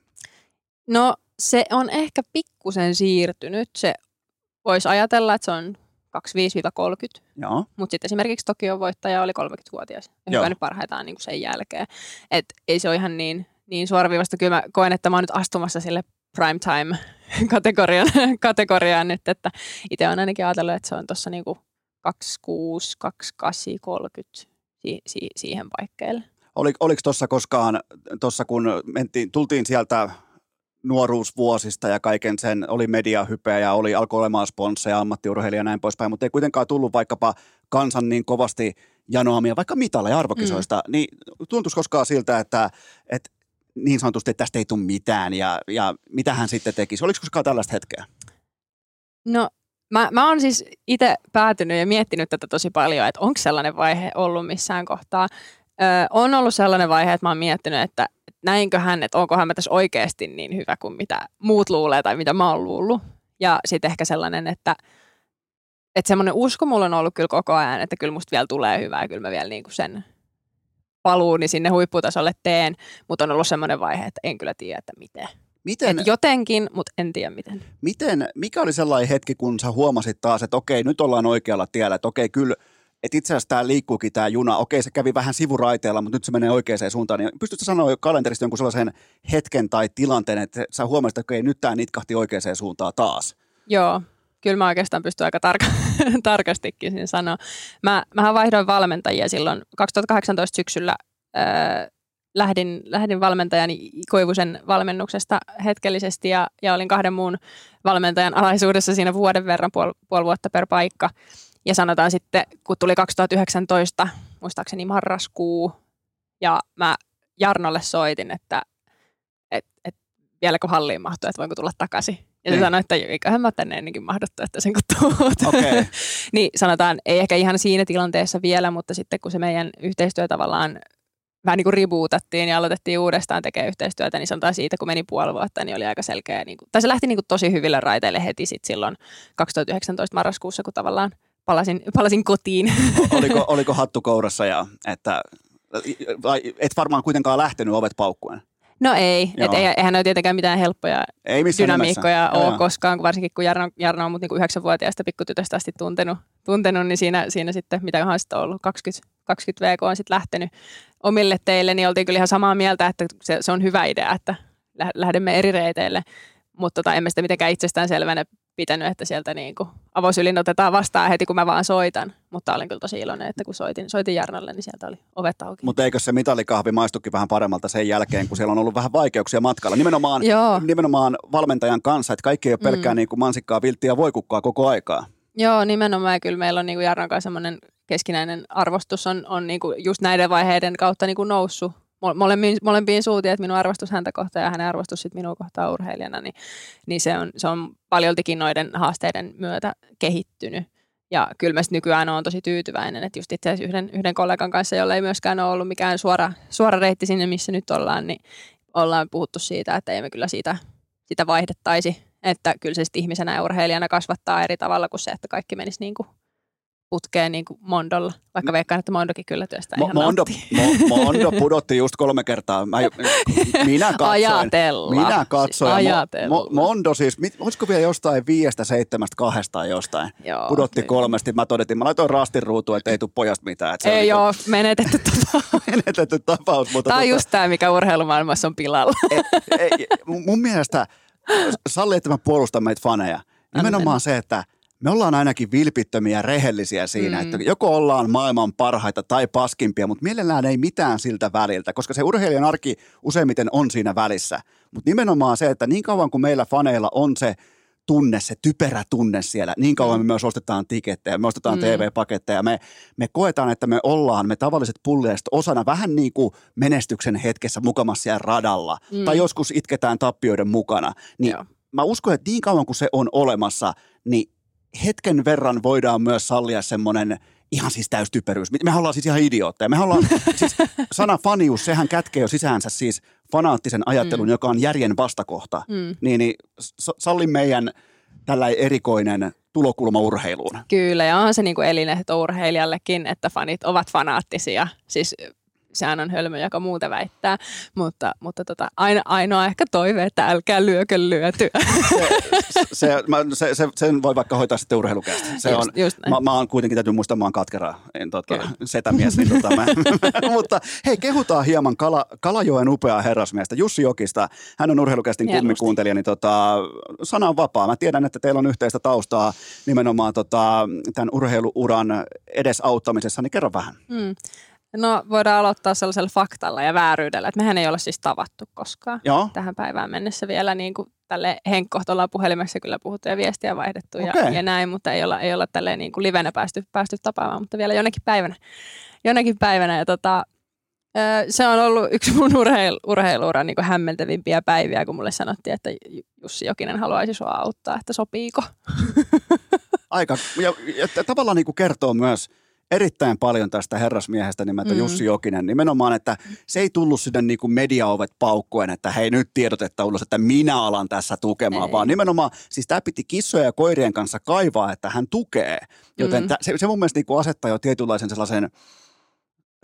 No se on ehkä pikkusen siirtynyt. Se voisi ajatella, että se on 25-30. Mutta sitten esimerkiksi Tokion voittaja oli 30-vuotias ja hypännyt parhaitaan niin kuin sen jälkeen. Et ei se ole ihan niin, niin suoraviivasta. Kyllä mä koen, että mä oon nyt astumassa sille prime time kategoriaan, <laughs> kategoriaan nyt, että itse on ainakin ajatellut, että se on tuossa niinku 26, 28, 30 si- si- siihen paikkeelle. Oli, oliko tuossa koskaan, tuossa kun mentiin, tultiin sieltä nuoruusvuosista ja kaiken sen, oli mediahypeä ja oli, alkoi olemaan sponsseja, ammattiurheilija ja näin poispäin, mutta ei kuitenkaan tullut vaikkapa kansan niin kovasti janoamia, vaikka mitalla ja arvokisoista, mm. niin tuntuisi koskaan siltä, että, että niin sanotusti, että tästä ei tule mitään ja, ja mitä hän sitten tekisi. Oliko koskaan tällaista hetkeä? No Mä, mä oon siis itse päätynyt ja miettinyt tätä tosi paljon, että onko sellainen vaihe ollut missään kohtaa. Ö, on ollut sellainen vaihe, että mä oon miettinyt, että näinköhän, että onkohan mä tässä oikeasti niin hyvä kuin mitä muut luulee tai mitä mä oon luullut. Ja sitten ehkä sellainen, että, että semmoinen usko mulla on ollut kyllä koko ajan, että kyllä musta vielä tulee hyvää ja kyllä mä vielä niinku sen paluuni sinne huipputasolle teen, mutta on ollut semmoinen vaihe, että en kyllä tiedä, että miten. Miten, Et jotenkin, mutta en tiedä miten. Miten, mikä oli sellainen hetki, kun sä huomasit taas, että okei, nyt ollaan oikealla tiellä, että okei, kyllä, että itse asiassa tämä liikkuukin tämä juna, okei se kävi vähän sivuraiteella, mutta nyt se menee oikeaan suuntaan, niin pystytkö sanoa jo kalenterista jonkun sellaisen hetken tai tilanteen, että sä huomasit, että okei, nyt tämä nitkahti oikeaan suuntaan taas? Joo, kyllä mä oikeastaan pystyn aika tarka- <laughs> tarkastikin sanoa. Mä, mähän vaihdoin valmentajia silloin 2018 syksyllä lähdin, lähdin valmentajan Koivusen valmennuksesta hetkellisesti ja, ja olin kahden muun valmentajan alaisuudessa siinä vuoden verran, puoli, puoli vuotta per paikka. Ja sanotaan sitten, kun tuli 2019, muistaakseni marraskuu, ja mä Jarnolle soitin, että et, et vieläkö halliin mahtuu, että voinko tulla takaisin. Ja se niin. sanoi, että eiköhän mä tänne ennenkin mahdottu, että sen kun tuut. Okay. <laughs> niin sanotaan, ei ehkä ihan siinä tilanteessa vielä, mutta sitten kun se meidän yhteistyö tavallaan vähän niin kuin rebootattiin ja aloitettiin uudestaan tekemään yhteistyötä, niin sanotaan siitä, kun meni puoli vuotta, niin oli aika selkeä. Niin kuin, tai se lähti niin kuin tosi hyville raiteille heti sit silloin 2019 marraskuussa, kun tavallaan palasin, palasin kotiin. Oliko, <laughs> oliko hattu kourassa ja että et varmaan kuitenkaan lähtenyt ovet paukkuen? No ei, et ei, eihän ole tietenkään mitään helppoja ei dynamiikkoja nimessä. ole joo, koskaan, varsinkin kun Jarno, Jarno on mut niinku yhdeksänvuotiaasta pikkutytöstä asti tuntenut, tuntenut, niin siinä, siinä sitten, mitä on sitten ollut, 20, 20 VK on sitten lähtenyt omille teille, niin oltiin kyllä ihan samaa mieltä, että se, se on hyvä idea, että lähdemme eri reiteille. Mutta tota, emme sitä mitenkään itsestään selvänä pitänyt, että sieltä niin kuin avosylin otetaan vastaan heti, kun mä vaan soitan. Mutta olin kyllä tosi iloinen, että kun soitin, soitin Jarnalle, niin sieltä oli ovet auki. Mutta eikö se mitalikahvi maistukin vähän paremmalta sen jälkeen, kun siellä on ollut vähän vaikeuksia matkalla? Nimenomaan, Joo. nimenomaan valmentajan kanssa, että kaikki ei ole pelkkää mm. niin kuin mansikkaa, vilttiä ja voikukkaa koko aikaa. Joo, nimenomaan. Kyllä meillä on niin kuin Jarnan kanssa semmoinen keskinäinen arvostus on, on niin kuin just näiden vaiheiden kautta niin kuin noussut molempiin, molempiin suuntiin, että minun arvostus häntä kohtaan ja hänen arvostus sit minua kohtaan urheilijana, niin, niin se, on, se on paljoltikin noiden haasteiden myötä kehittynyt. Ja kyllä mä nykyään on tosi tyytyväinen, että just itse asiassa yhden, yhden kollegan kanssa, jolla ei myöskään ole ollut mikään suora, suora reitti sinne, missä nyt ollaan, niin ollaan puhuttu siitä, että ei me kyllä siitä, sitä vaihdettaisi. Että kyllä se sitten ihmisenä ja urheilijana kasvattaa eri tavalla kuin se, että kaikki menisi niin kuin putkeen niin kuin Mondolla, vaikka veikkaan, että Mondokin kyllä työstää Mo- ihan Mondo, Mo- Mondo pudotti just kolme kertaa. Mä, <laughs> minä katsoin. Ajatella. Minä katsoin. Siis ja ajatella. Mo- Mondo siis, mit, olisiko vielä jostain viiestä, seitsemästä, kahdesta jostain. Joo, pudotti kyllä. kolmesti. Mä todettiin, mä laitoin rastin ruutuun, että ei tule pojasta mitään. Että se Ei on ole menetetty tapaus. <laughs> menetetty tapaus. Mutta Tämä on tota- just tämä, mikä urheilumaailmassa on pilalla. <laughs> ei, ei, mun mielestä salli, että mä puolustan meitä faneja. Nimenomaan se, että me ollaan ainakin vilpittömiä ja rehellisiä siinä, mm. että joko ollaan maailman parhaita tai paskimpia, mutta mielellään ei mitään siltä väliltä, koska se urheilijan arki useimmiten on siinä välissä. Mutta nimenomaan se, että niin kauan kuin meillä faneilla on se tunne, se typerä tunne siellä, niin kauan me myös ostetaan tikettejä, me ostetaan Mm. TV-paketteja, me, me koetaan, että me ollaan, me tavalliset pulleista osana vähän niin kuin menestyksen hetkessä mukamassa siellä radalla, Mm. tai joskus itketään tappioiden mukana, niin Joo. mä uskon, että niin kauan kuin se on olemassa, niin hetken verran voidaan myös sallia semmoinen ihan siis täystyperyys. Me ollaan siis ihan idiootteja. Me ollaan, <laughs> siis sana fanius, sehän kätkee jo sisäänsä siis fanaattisen ajattelun, mm. joka on järjen vastakohta. Mm. Niin, niin salli meidän tällä erikoinen tulokulma urheiluun. Kyllä, ja on se niin kuin elinehto urheilijallekin, että fanit ovat fanaattisia. Siis sehän on hölmö, joka muuta väittää, mutta, mutta tota, aina, ainoa ehkä toive, että älkää lyökö lyötyä. Se, se, mä, se, se, sen voi vaikka hoitaa sitten urheilukästä. Se Just- on, just näin. mä, mä oon kuitenkin, täytyy muistaa, mä oon katkera, en tota, setämies. Niin tota, mä, <laughs> mutta hei, kehutaan hieman Kala, Kalajoen upeaa herrasmiestä, Jussi Jokista. Hän on urheilukästin kummikuuntelija, niin tota, sana on vapaa. Mä tiedän, että teillä on yhteistä taustaa nimenomaan tota, tämän urheiluuran edesauttamisessa, niin kerro vähän. Mm. No voidaan aloittaa sellaisella faktalla ja vääryydellä, että mehän ei olla siis tavattu koskaan Joo, tähän päivään mennessä vielä niin kuin tälle henkkohtolla puhelimessa kyllä puhuttu ja viestiä vaihdettu ja, Okei. ja näin, mutta ei olla, ei olla tälleen niin kuin livenä päästy, päästy tapaamaan, mutta vielä jonakin päivänä. Jonakin päivänä ja tota, se on ollut yksi mun urheil, urheiluuran niin kuin hämmentävimpiä päiviä, kun mulle sanottiin, että Jussi Jokinen haluaisi sua auttaa, että sopiiko. aika. Ja, ja tavallaan niin kuin kertoo myös erittäin paljon tästä herrasmiehestä nimeltä mm. Jussi Jokinen. Nimenomaan, että se ei tullut sinne niin kuin mediaovet paukkuen, että hei nyt tiedotetta ulos, että minä alan tässä tukemaan, Ei. vaan nimenomaan, siis tämä piti kissojen ja koirien kanssa kaivaa, että hän tukee. Joten Mm. tä, se, se mun mielestä niin kuin asettaa jo tietynlaisen sellaisen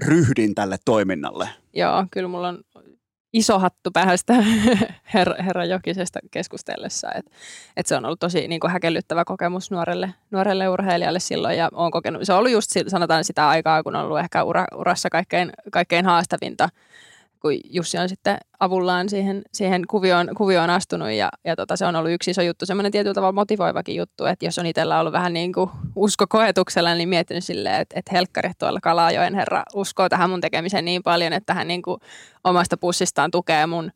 ryhdin tälle toiminnalle. Joo, kyllä mulla on iso hattu päähän sitä <laughs> herra, Jokisesta keskustellessa. Et, et se on ollut tosi niin kuin häkellyttävä kokemus nuorelle, nuorelle urheilijalle silloin. Ja on kokenut, se on ollut just sanotaan sitä aikaa, kun on ollut ehkä ura, urassa kaikkein, kaikkein haastavinta, kun Jussi on sitten avullaan siihen, siihen kuvioon, kuvioon astunut ja, ja tota, se on ollut yksi iso juttu, semmoinen tietyllä tavalla motivoivakin juttu, että jos on itsellä ollut vähän niin kuin usko koetuksella, niin miettinyt silleen, että, että helkkari tuolla Kalajoen herra uskoo tähän mun tekemiseen niin paljon, että hän niin kuin omasta pussistaan tukee mun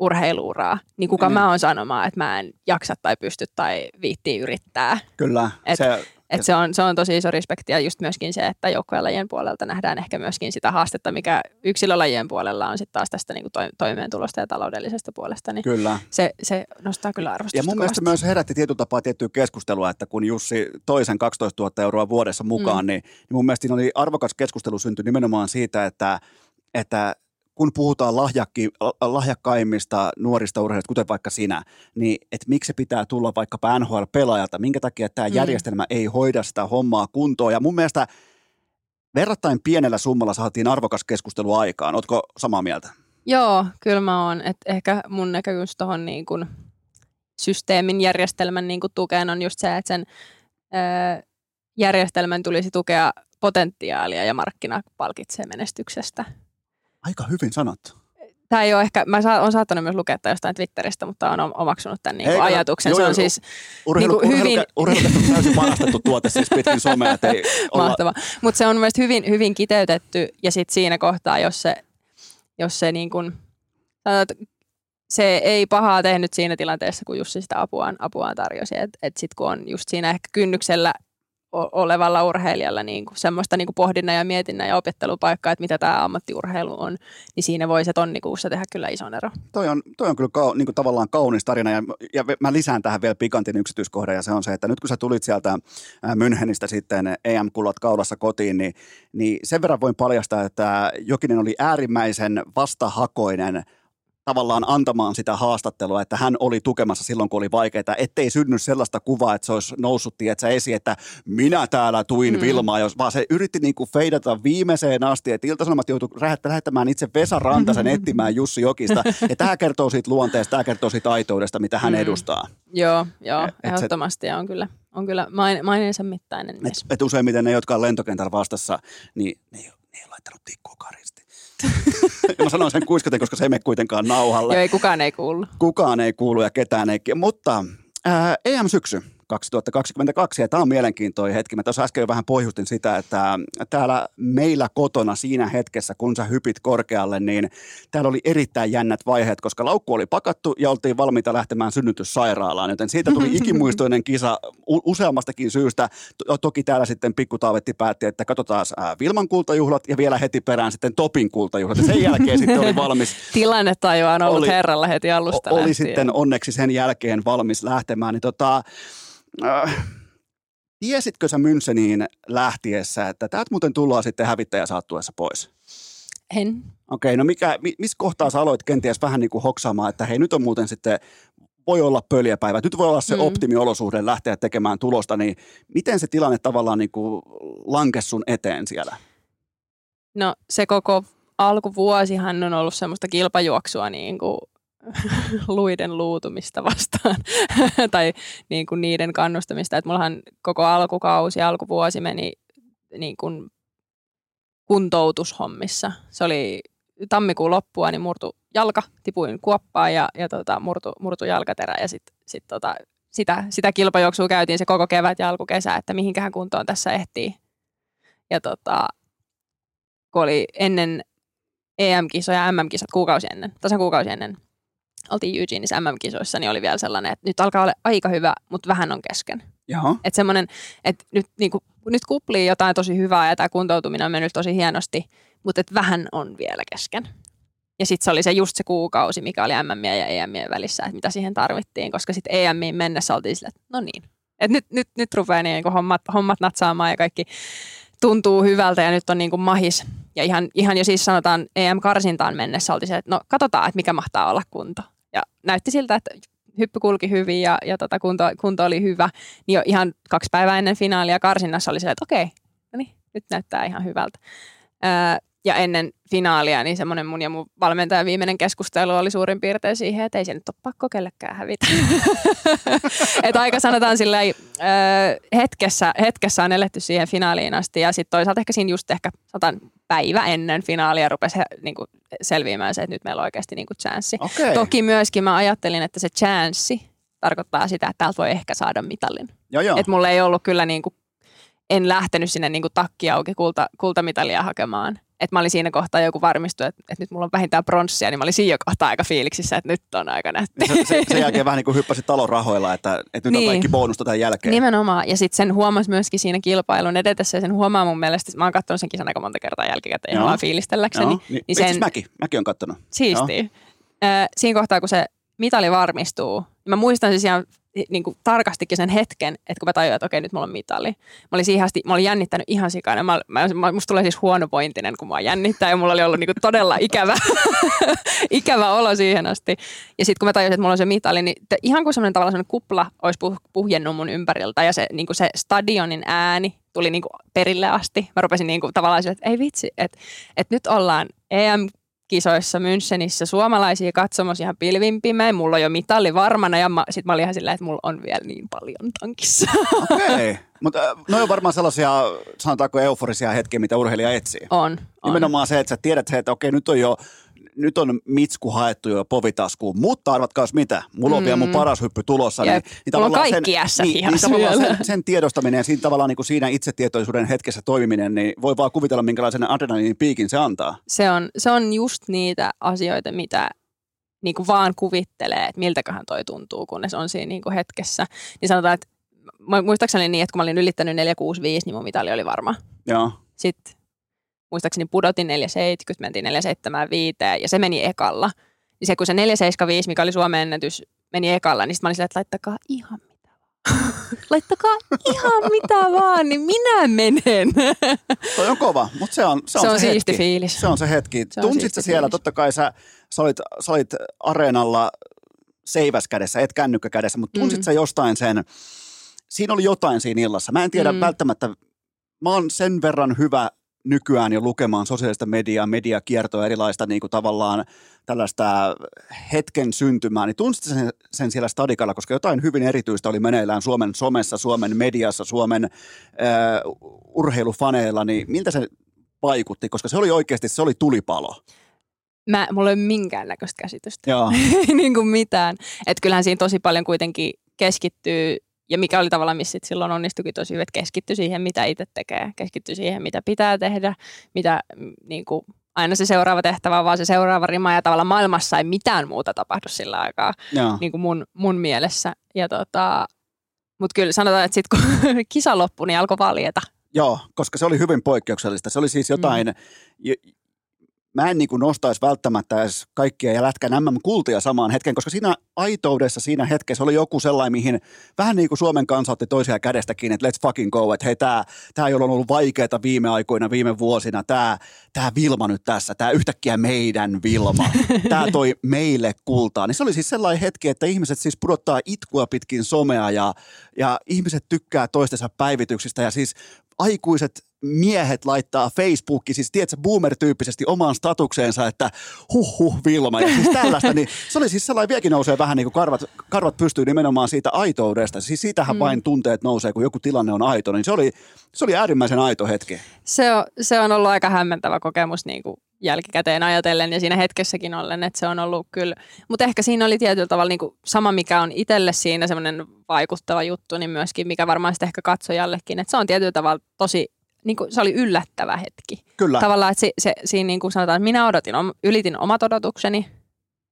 urheiluuraa. Niin kuka Mm. mä oon sanomaan, että mä en jaksa tai pysty tai viittii yrittää. Kyllä, Et- se, Et se, on, se on tosi iso respekti ja just myöskin se, että joukkuelajien puolelta nähdään ehkä myöskin sitä haastetta, mikä yksilölajien puolella on sitten taas tästä niinku toi, toimeentulosta ja taloudellisesta puolesta. Niin kyllä. se, se nostaa kyllä arvostusta Ja mun mielestä myös herätti tietyllä tapaa tiettyä keskustelua, että kun Jussi toisen 12 000 euroa vuodessa mukaan, mm. niin, niin mun mielestä siinä oli arvokas keskustelu syntyi nimenomaan siitä, että, että kun puhutaan lahjakki, lahjakkaimmista nuorista urheilijoista, kuten vaikka sinä, niin että miksi se pitää tulla vaikkapa NHL-pelaajalta, minkä takia tämä Mm. järjestelmä ei hoida sitä hommaa kuntoon. Ja mun mielestä verrattain pienellä summalla saatiin arvokas keskustelu aikaan. Ootko samaa mieltä? Joo, kyllä mä oon. Et ehkä mun näkemys tuohon niin kun systeemin järjestelmän niin kun tukeen on just se, että sen ö, järjestelmän tulisi tukea potentiaalia ja markkina palkitsee menestyksestä. Aika hyvin sanottu. tämä ei ole ehkä, mä olen saattanut myös lukea tämän jostain Twitteristä, mutta on omaksunut tämän niin kuin Ei, ajatuksen. joo, se joo, on siis Urheilu, niin kuin urheilu, hyvin- urheilu, urheilu on täysin varastettu tuote siis pitkin somea, että ei <laughs> olla, mahtava. Mutta se on mielestäni hyvin, hyvin kiteytetty ja sitten siinä kohtaa, jos se, jos se niin kuin, sanotaan, se ei pahaa tehnyt siinä tilanteessa, kun Jussi sitä apuaan, apuaan tarjosi. Että et sitten kun on just siinä ehkä kynnyksellä olevalla urheilijalla niin kuin semmoista niin kuin pohdinnan ja mietinnän ja opettelupaikkaa, että mitä tämä ammattiurheilu on, niin siinä voi se tonnikuussa tehdä kyllä ison ero. toi on, toi on kyllä kau, niin kuin tavallaan kaunis tarina ja, ja mä lisään tähän vielä pikantin yksityiskohdan ja se on se, että nyt kun sä tulit sieltä Münchenistä sitten EM-kullat kaudassa kotiin, niin, niin sen verran voin paljastaa, että Jokinen oli äärimmäisen vastahakoinen tavallaan antamaan sitä haastattelua, että hän oli tukemassa silloin, kun oli vaikeaa, ettei synny sellaista kuvaa, että se olisi noussut tietsä, esiin, että minä täällä tuin mm. Vilmaa, jos, vaan se yritti niin kuin feidata viimeiseen asti, että Ilta-Sanomat joutui lähett- lähettämään itse Vesa Rantasen etsimään Jussi Jokista, ja tämä kertoo siitä luonteesta, tämä kertoo siitä aitoudesta, mitä hän Mm. edustaa. Joo, joo, Et- et se- ehdottomasti ja on kyllä, on kyllä main, maineensa mittainen Et, mies. et useimmiten ne, jotka on lentokentällä vastassa, niin ne ei, ne ei laittanut tikkua <laughs> karisti. Mä sanon sen kuiskaten, koska se ei mene kuitenkaan nauhalle. Joo, ei kukaan ei kuullut. kukaan ei kuulu ja ketään ei. Mutta ää, EM-syksy 2022, ja tämä on mielenkiintoinen hetki. Mä tuossa äsken jo vähän pohjustin sitä, että täällä meillä kotona siinä hetkessä, kun sä hypit korkealle, niin täällä oli erittäin jännät vaiheet, koska laukku oli pakattu ja oltiin valmiita lähtemään synnytyssairaalaan, joten siitä tuli <laughs> ikimuistoinen kisa useammastakin syystä. To- toki täällä sitten pikkutaavetti päätti, että katsotaan Vilman kultajuhlat ja vielä heti perään sitten Topin kultajuhlat. Ja sen jälkeen sitten oli valmis <laughs> Tilannetajua on ollut Oli- herralla heti alusta oli lähtien. sitten onneksi sen jälkeen valmis lähtemään. Niin tota, äh, tiesitkö sä Müncheniin lähtiessä, että täältä muuten tullaan sitten hävittäjä saattuessa pois? En. Okei, no mikä, mi, missä kohtaa sä aloit kenties vähän niin kuin hoksaamaan, että hei nyt on muuten sitten, voi olla pöljäpäivä, nyt voi olla se Mm. optimiolosuhde lähteä tekemään tulosta, niin miten se tilanne tavallaan niin kuin lankesi sun eteen siellä? No se koko alkuvuosihan on ollut semmoista kilpajuoksua niin kuin luiden luutumista vastaan <laughs> tai niin kuin niiden kannustamista. Että mullahan koko alkukausi, alkuvuosi meni niin kuin kuntoutushommissa. Se oli tammikuun loppua, niin murtu jalka, tipuin kuoppaan ja, ja tota, murtu, murtu jalkaterä ja sit, sit tota, sitä, sitä kilpajuoksua käytiin se koko kevät ja alkukesä, että mihinkähän kuntoon tässä ehtii. Ja tota, kun oli ennen EM-kisoja ja MM-kisat kuukausi ennen, tasan kuukausi ennen, oltiin Eugeneissa MM-kisoissa, niin oli vielä sellainen, että nyt alkaa olla aika hyvä, mutta vähän on kesken. Joo. Että semmoinen, että nyt, niin kuin, nyt kuplii jotain tosi hyvää ja tämä kuntoutuminen on mennyt tosi hienosti, mutta että vähän on vielä kesken. Ja sitten se oli se just se kuukausi, mikä oli MM ja EM välissä, että mitä siihen tarvittiin, koska sitten EMiin mennessä oltiin sillä, että no niin, että nyt, nyt, nyt rupeaa niin kuin hommat, hommat natsaamaan ja kaikki tuntuu hyvältä ja nyt on niin kuin mahis. Ja ihan, ihan jo siis sanotaan EM-karsintaan mennessä oltiin se, että no katsotaan, että mikä mahtaa olla kunto. Ja näytti siltä, että hyppy kulki hyvin ja, ja tota kunto, kunto oli hyvä. Niin jo ihan kaksi päivää ennen finaalia karsinnassa oli se, että okei, no niin, nyt näyttää ihan hyvältä. Ää, ja ennen finaalia, niin semmoinen mun ja mun valmentajan viimeinen keskustelu oli suurin piirtein siihen, että ei se nyt ole pakko kellekään hävitä. <laughs> että aika sanotaan sillä hetkessä, hetkessä on eletty siihen finaaliin asti ja sitten toisaalta ehkä siinä just ehkä sanotaan päivä ennen finaalia rupesi niin kuin selviämään se, että nyt meillä on oikeasti niin kuin chanssi. Okei. Toki myöskin mä ajattelin, että se chanssi tarkoittaa sitä, että täältä voi ehkä saada mitalin. Joo, joo. Että mulla ei ollut kyllä niin kuin, en lähtenyt sinne niin kuin takki auki kulta, kultamitalia hakemaan. Että mä olin siinä kohtaa joku varmistu, että, että nyt mulla on vähintään pronssia, niin mä olin siinä kohtaa aika fiiliksissä, että nyt on aika nätti. Se, se, sen jälkeen vähän niin kuin hyppäsit talon rahoilla, että, että nyt on Niin. kaikki bonusta tämän jälkeen. Nimenomaan. Ja sitten sen huomasi myöskin siinä kilpailun edetessä ja sen huomaa mun mielestä, mä oon katsonut sen kisan aika monta kertaa jälkikäteen ihan vaan fiilistelläkseni. Joo, niin, niin sen... mäkin, mäkin on kattonut. Siistiä. Siinä kohtaa, kun se mitali varmistuu, niin mä muistan siis ihan niin kuin tarkastikin sen hetken, että kun mä tajuin, että okei, nyt mulla on mitali. Mä olin siihen asti, mä olin jännittänyt ihan sikana. Mä, mä, mä, musta tulee siis huonopointinen, kun mä jännittää, ja mulla oli ollut niin kuin todella <laughs> ikävä, ikävä olo siihen asti. Ja sitten kun mä tajusin, että mulla on se mitali, niin te, ihan kuin semmoinen tavallaan semmoinen kupla olisi puh, puhjennut mun ympäriltä, ja se, niin kuin se stadionin ääni tuli niin kuin perille asti. Mä rupesin niin kuin tavallaan sille, että ei vitsi, että, että nyt ollaan EM kisoissa Münchenissä suomalaisia katsomassa ihan pilvin pimein. Mulla on jo mitalli varmana ja sitten mä olin ihan silleen, että mulla on vielä niin paljon tankissa. Okei, <laughs> mutta äh, ne on varmaan sellaisia, sanotaanko euforisia hetkiä, mitä urheilija etsii. on, on. Nimenomaan se, että sä tiedät se, että okei, nyt on jo nyt on mitsku haettu jo povitaskuun, mutta arvatkaas mitä, mulla on vielä mun Mm. paras hyppy tulossa. Jep. Niin, niin Mulla on kaikki sen, niin, niin tavallaan sen, sen, tiedostaminen ja siinä tavallaan niin kuin siinä itsetietoisuuden hetkessä toimiminen, niin voi vaan kuvitella, minkälaisen adrenaliinin piikin se antaa. Se on, se on just niitä asioita, mitä niin kuin vaan kuvittelee, että miltäköhän toi tuntuu, kunnes on siinä niin kuin hetkessä. Niin sanotaan, että muistaakseni niin, että kun mä olin ylittänyt 465, niin mun mitali oli varma. Joo. Sitten muistaakseni pudotin 470, mentiin 475 ja se meni ekalla. Niin se kun se 475, mikä oli Suomen ennätys, meni ekalla, niin sitten mä olin silleen, että laittakaa ihan mitä vaan. <laughs> laittakaa ihan mitä vaan, niin minä menen. Toi on kova, mutta se on se, on Se on se siisti hetki. fiilis. Se on se hetki. Se Tunsit sä siellä, fiilis. totta kai sä, sä, olit, sä olit areenalla seiväskädessä, et kännykkäkädessä, mutta tunsit Mm. sä jostain sen, siinä oli jotain siinä illassa. Mä en tiedä Mm. välttämättä, mä oon sen verran hyvä nykyään jo lukemaan sosiaalista mediaa, mediakiertoa, erilaista niin kuin tavallaan tällaista hetken syntymää, niin tunsit sen, sen siellä stadikalla, koska jotain hyvin erityistä oli meneillään Suomen somessa, Suomen mediassa, Suomen äh, urheilufaneilla, niin miltä se vaikutti, koska se oli oikeasti, se oli tulipalo. Mä, mulla ei ole minkäännäköistä käsitystä. Joo. <laughs> niin kuin mitään. Että kyllähän siinä tosi paljon kuitenkin keskittyy, ja mikä oli tavallaan, missä silloin onnistukin tosi hyvin, että keskittyy siihen, mitä itse tekee. Keskittyy siihen, mitä pitää tehdä, mitä niin kuin, aina se seuraava tehtävä on vaan se seuraava rima, ja tavallaan maailmassa ei mitään muuta tapahdu sillä aikaa Joo. niin kuin mun, mun mielessä. Ja tota, mutta kyllä sanotaan, että sitten kun <laughs> kisa loppui, niin alkoi valjeta. Joo, koska se oli hyvin poikkeuksellista. Se oli siis jotain, mm. Mä en niin kuin nostaisi välttämättä edes kaikkia ja lätkän MM-kultia samaan hetkeen, koska siinä aitoudessa, siinä hetkessä oli joku sellainen, mihin vähän niin kuin Suomen kansa otti toisia kädestä kiinni, että let's fucking go, että hei, tämä, tämä jolla on ollut vaikeaa viime aikoina, viime vuosina, tämä, tämä Vilma nyt tässä, tämä yhtäkkiä meidän Vilma, <laughs> tämä toi meille kultaa. Niin se oli siis sellainen hetki, että ihmiset siis pudottaa itkua pitkin somea ja, ja ihmiset tykkää toistensa päivityksistä ja siis aikuiset miehet laittaa Facebookiin, siis tiedätkö, boomer-tyyppisesti omaan statukseensa, että huh huh Vilma ja siis tällaista, niin se oli siis sellainen, vieläkin nousee vähän niin kuin karvat, karvat pystyy nimenomaan siitä aitoudesta, siis siitähän mm. vain tunteet nousee, kun joku tilanne on aito, niin se oli, se oli äärimmäisen aito hetki. Se on, se on ollut aika hämmentävä kokemus niin kuin jälkikäteen ajatellen ja siinä hetkessäkin ollen, että se on ollut kyllä. Mutta ehkä siinä oli tietyllä tavalla niin kuin sama, mikä on itselle siinä semmoinen vaikuttava juttu, niin myöskin mikä varmaan sitten ehkä katsojallekin, että se on tietyllä tavalla tosi, niin kuin, se oli yllättävä hetki. Kyllä. Tavallaan, että se, se, siinä niin kuin sanotaan, että minä odotin, ylitin omat odotukseni,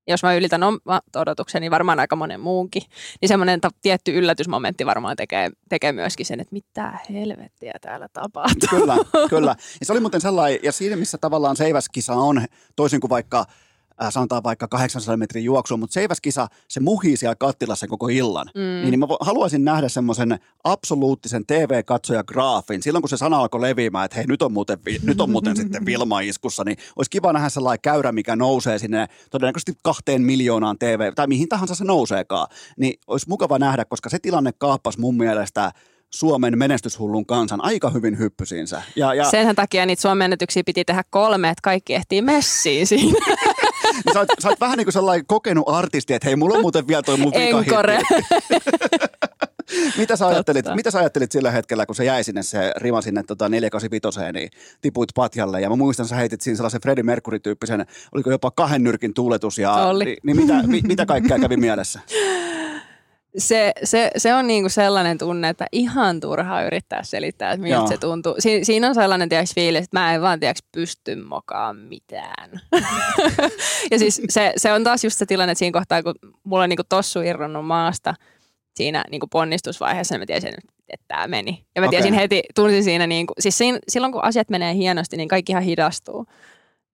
jos mä ylitän omat odotukseni, niin varmaan aika monen muunkin, niin semmoinen ta- tietty yllätysmomentti varmaan tekee, tekee myöskin sen, että mitä helvettiä täällä tapahtuu. Kyllä, kyllä. <laughs> Ja se oli muuten sellainen, ja siinä missä tavallaan seiväskisa on, toisin kuin vaikka äh, sanotaan vaikka 800 metrin juoksua, mutta seiväskisa, se muhii siellä kattilassa koko illan. Mm. Niin, niin mä haluaisin nähdä semmoisen absoluuttisen TV-katsojagraafin. Silloin kun se sana alkoi leviämään, että hei nyt on muuten, vi- nyt on muuten sitten <laughs> Vilma iskussa, niin olisi kiva nähdä sellainen käyrä, mikä nousee sinne todennäköisesti kahteen miljoonaan TV, tai mihin tahansa se nouseekaan. Niin olisi mukava nähdä, koska se tilanne kaappasi mun mielestä Suomen menestyshullun kansan aika hyvin hyppysiinsä. Ja, ja Sen takia niitä Suomen ennätyksiä piti tehdä kolme, että kaikki ehtii messiin siinä. <laughs> niin sä, oot, sä oot vähän niin kuin sellainen kokenut artisti, että hei, mulla on muuten vielä toi mun vikahitti. <laughs> mitä, sä ajattelit, Totta. mitä sä ajattelit sillä hetkellä, kun se jäi sinne se rima sinne tota 485, niin tipuit patjalle. Ja mä muistan, sä heitit siinä sellaisen Freddie Mercury-tyyppisen, oliko jopa kahden nyrkin tuuletus. Ja, Oli. Niin, niin mitä, mi, mitä kaikkea kävi mielessä? <laughs> Se, se, se on niinku sellainen tunne, että ihan turhaa yrittää selittää, että miltä Joo. se tuntuu. Si, siinä on sellainen tiiäks, fiilis, että mä en vaan tiiäks, pysty mokaan mitään. <laughs> ja siis se, se on taas just se tilanne, että siinä kohtaa, kun mulla on niinku tossu irronnut maasta siinä niinku ponnistusvaiheessa, niin mä tiesin, että tämä meni. Ja mä tiesin heti, tunsin siinä, niinku, siis siinä, silloin kun asiat menee hienosti, niin kaikki ihan hidastuu.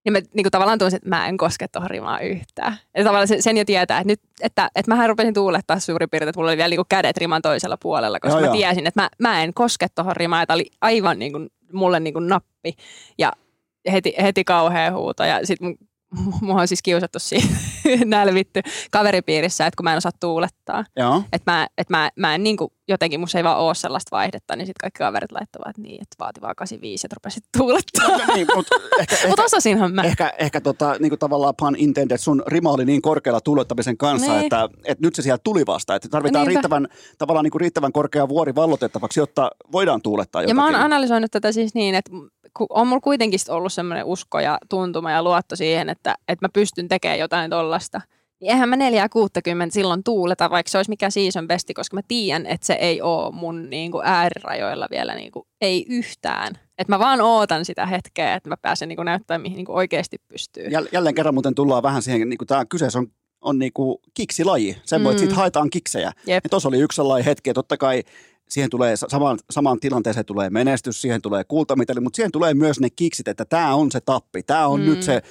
Niin mä niin kuin tavallaan tunsin, että mä en koske tuohon rimaan yhtään. Ja tavallaan sen, sen jo tietää, että, nyt, että, että mähän rupesin tuulettaa suurin piirtein, että mulla oli vielä niin kuin kädet riman toisella puolella, koska Joo, mä joo. tiesin, että mä, mä en koske tuohon rimaan. Tämä oli aivan niin kuin, mulle niin kuin nappi ja heti, heti kauhea huuto. Ja sit mun, <laughs> mua on siis kiusattu siitä <laughs> nälvitty kaveripiirissä, että kun mä en osaa tuulettaa. Joo. Että mä, että mä, mä en niin kuin, jotenkin musta ei vaan ole sellaista vaihdetta, niin sitten kaikki kaverit laittavat niin, että vaati vaan 85, että rupesit tuulettaa. No, niin, mutta ehkä, <laughs> ehkä, Mutta osasinhan mä. ehkä, ehkä tota, niin kuin tavallaan pun intended, sun rima oli niin korkealla tuulettamisen kanssa, Niin. että, että nyt se sieltä tuli vasta. Että tarvitaan Niinpä. riittävän, tavallaan niin kuin riittävän korkea vuori vallotettavaksi, jotta voidaan tuulettaa Ja jotakin. mä oon analysoinut tätä siis niin, että on mulla kuitenkin ollut semmoinen usko ja tuntuma ja luotto siihen, että, että mä pystyn tekemään jotain tollasta. Niin eihän mä 460 silloin tuuleta, vaikka se olisi mikä season besti, koska mä tiedän, että se ei ole mun niinku äärirajoilla vielä niinku, ei yhtään. Että mä vaan ootan sitä hetkeä, että mä pääsen niinku näyttämään, mihin niinku oikeasti pystyy. Jäl- jälleen kerran muuten tullaan vähän siihen, niin kuin tämä kyseessä on, on niin kuin kiksilaji. Sen mm. Mm. siitä haetaan kiksejä. Jep. Ja tuossa oli yksi sellainen hetki, että totta kai siihen tulee sa- samaan, samaan tilanteeseen tulee menestys, siihen tulee kultamitali, mutta siihen tulee myös ne kiksit, että tämä on se tappi, tämä on. Mm. nyt se,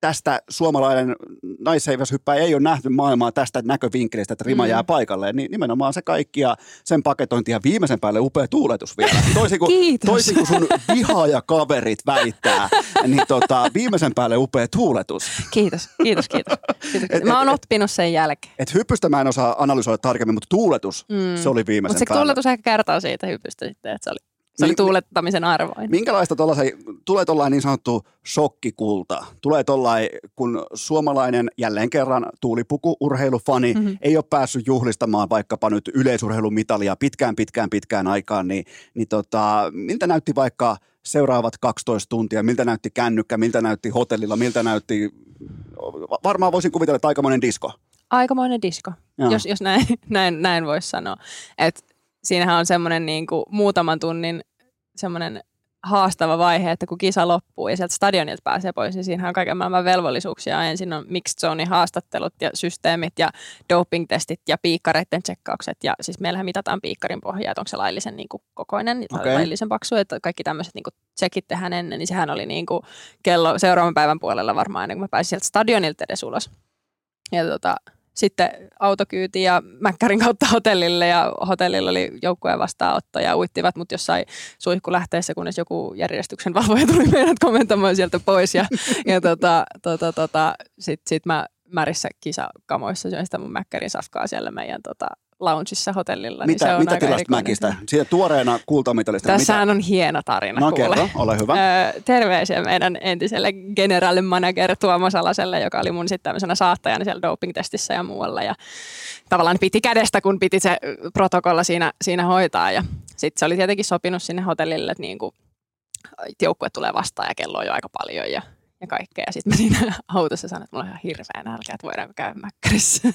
tästä suomalainen naisseiväshyppäjä ei ole nähty maailmaa tästä näkövinkkelistä, että rima mm. Jää paikalleen, niin nimenomaan se kaikki ja sen paketointi ja viimeisen päälle upea tuuletus vielä. <laughs> Toisin kuin, Kiitos. toisin kuin sun vihaajakaverit väittää, niin tota, viimeisen päälle upea tuuletus. Kiitos, kiitos, kiitos. <laughs> kiitos. Et- Mä oon et- oppinut sen jälkeen. Et hyppystä mä en osaa analysoida tarkemmin, mutta tuuletus, mm. Se oli viimeisen Mutta se päälle. tuuletus ehkä kertoo siitä hypystä sitten, että se oli, se oli Mi- tuulettamisen arvoinen. Minkälaista tuollaisen, tulee tuollainen niin sanottu shokkikulta? Tulee tuollainen, kun suomalainen jälleen kerran tuulipuku urheilufani mm-hmm. Mhm. ei ole päässyt juhlistamaan vaikkapa nyt yleisurheilumitalia pitkään, pitkään, pitkään aikaan, niin, niin tota, miltä näytti vaikka seuraavat 12 tuntia, miltä näytti kännykkä, miltä näytti hotellilla, miltä näytti, varmaan voisin kuvitella, että aikamoinen disko. Aikamoinen disko, Joo. jos, jos näin, näin, näin voisi sanoa. Et siinähän on semmoinen niin kuin muutaman tunnin semmoinen haastava vaihe, että kun kisa loppuu ja sieltä stadionilta pääsee pois, niin siinähän on kaiken maailman velvollisuuksia. Ensin on mixed zone haastattelut ja systeemit ja doping-testit ja piikkareiden tsekkaukset. Ja siis meillähän mitataan piikkarin pohjaa, että onko se laillisen niin kuin kokoinen, Okei. okay. laillisen paksu, että kaikki tämmöiset niin kuin tsekit tehdään ennen, niin sehän oli niin kuin kello seuraavan päivän puolella varmaan ennen kuin mä pääsin sieltä stadionilta edes ulos. Ja tota, sitten autokyyti ja Mäkkärin kautta hotellille ja hotellilla oli joukkueen vastaanotto ja uittivat mut jossain suihkulähteessä, kunnes joku järjestyksen valvoja tuli meidät komentamaan sieltä pois ja, ja tota, tota, tota, sitten sit mä märissä kisakamoissa syön sitä mun Mäkkärin safkaa siellä meidän tota, loungeissa hotellilla. niin se Mitä, on mitä tilasta mäkistä? Siitä tuoreena kultamitalista. Tässähän mitä? on hieno tarina, No kuule. kerro, ole hyvä. Öö, terveisiä meidän entiselle general manager Tuomo Salaselle, joka oli mun sitten tämmöisenä saattajana siellä doping-testissä ja muualla. Ja tavallaan piti kädestä, kun piti se protokolla siinä, siinä hoitaa. Ja sitten se oli tietenkin sopinut sinne hotellille, että niinku, että joukkue tulee vastaan ja kello on jo aika paljon ja, ja kaikkea. Ja sitten mä siinä autossa sanoin, että mulla on ihan hirveä nälkä, että voidaanko käydä mäkkärissä.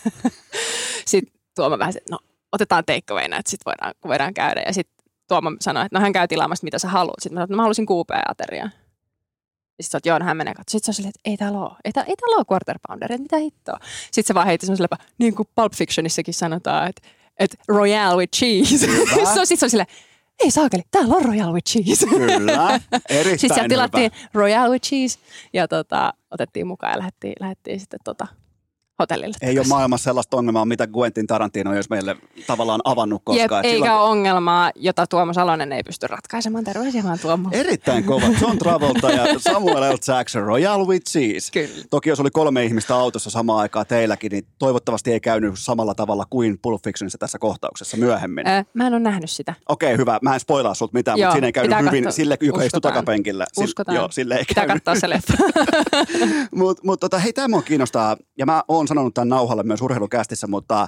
<laughs> sitten Tuomo vähän, että no otetaan takeawayna, että sitten voidaan, voidaan käydä. Ja sitten Tuomo sanoi, että no hän käy tilaamassa, mitä sä haluat. Sitten mä sanoin, että no, mä halusin QP-ateriaa. Ja sitten joo, no hän menee katsomaan. Sitten se on silleen, että ei täällä ole. Ei, tää, ei täällä ole quarter pounder, että mitä hittoa. Sitten se vaan heitti semmoiselle, niin kuin Pulp Fictionissakin sanotaan, että, että royale with cheese. Sitten <laughs> se on- sit se on silleen, ei saakeli, täällä on royale with cheese. Kyllä, erittäin Sitten sieltä tilattiin hyvä. royale with cheese ja tota, otettiin mukaan ja lähdettiin, lähdettiin sitten tota, hotellille. Ei ole maailmassa sellaista ongelmaa, mitä Quentin Tarantino olisi meille tavallaan avannut Jep, koskaan. Et eikä silloin- ole ongelmaa, jota Tuomo Salonen ei pysty ratkaisemaan. Terveisiä vaan Tuomo. Erittäin kova. John Travolta ja Samuel L. Jackson, Royal with Cheese. Kyllä. Toki jos oli kolme ihmistä autossa samaan aikaan teilläkin, niin toivottavasti ei käynyt samalla tavalla kuin Pulp Fictionissa tässä kohtauksessa myöhemmin. Ö, mä en ole nähnyt sitä. Okei, hyvä. Mä en spoilaa sulta mitään, Joo, mutta siinä ei käynyt hyvin katsoa. sille, joka istui Uskotaan. takapenkillä. Sille- Uskotaan. Joo, sille ei Pitää käynyt. katsoa se leffa. <laughs> Mutta mut, tota, hei, tämä mua kiinnostaa, ja mä oon sanonut tämän nauhalle myös urheilukästissä, mutta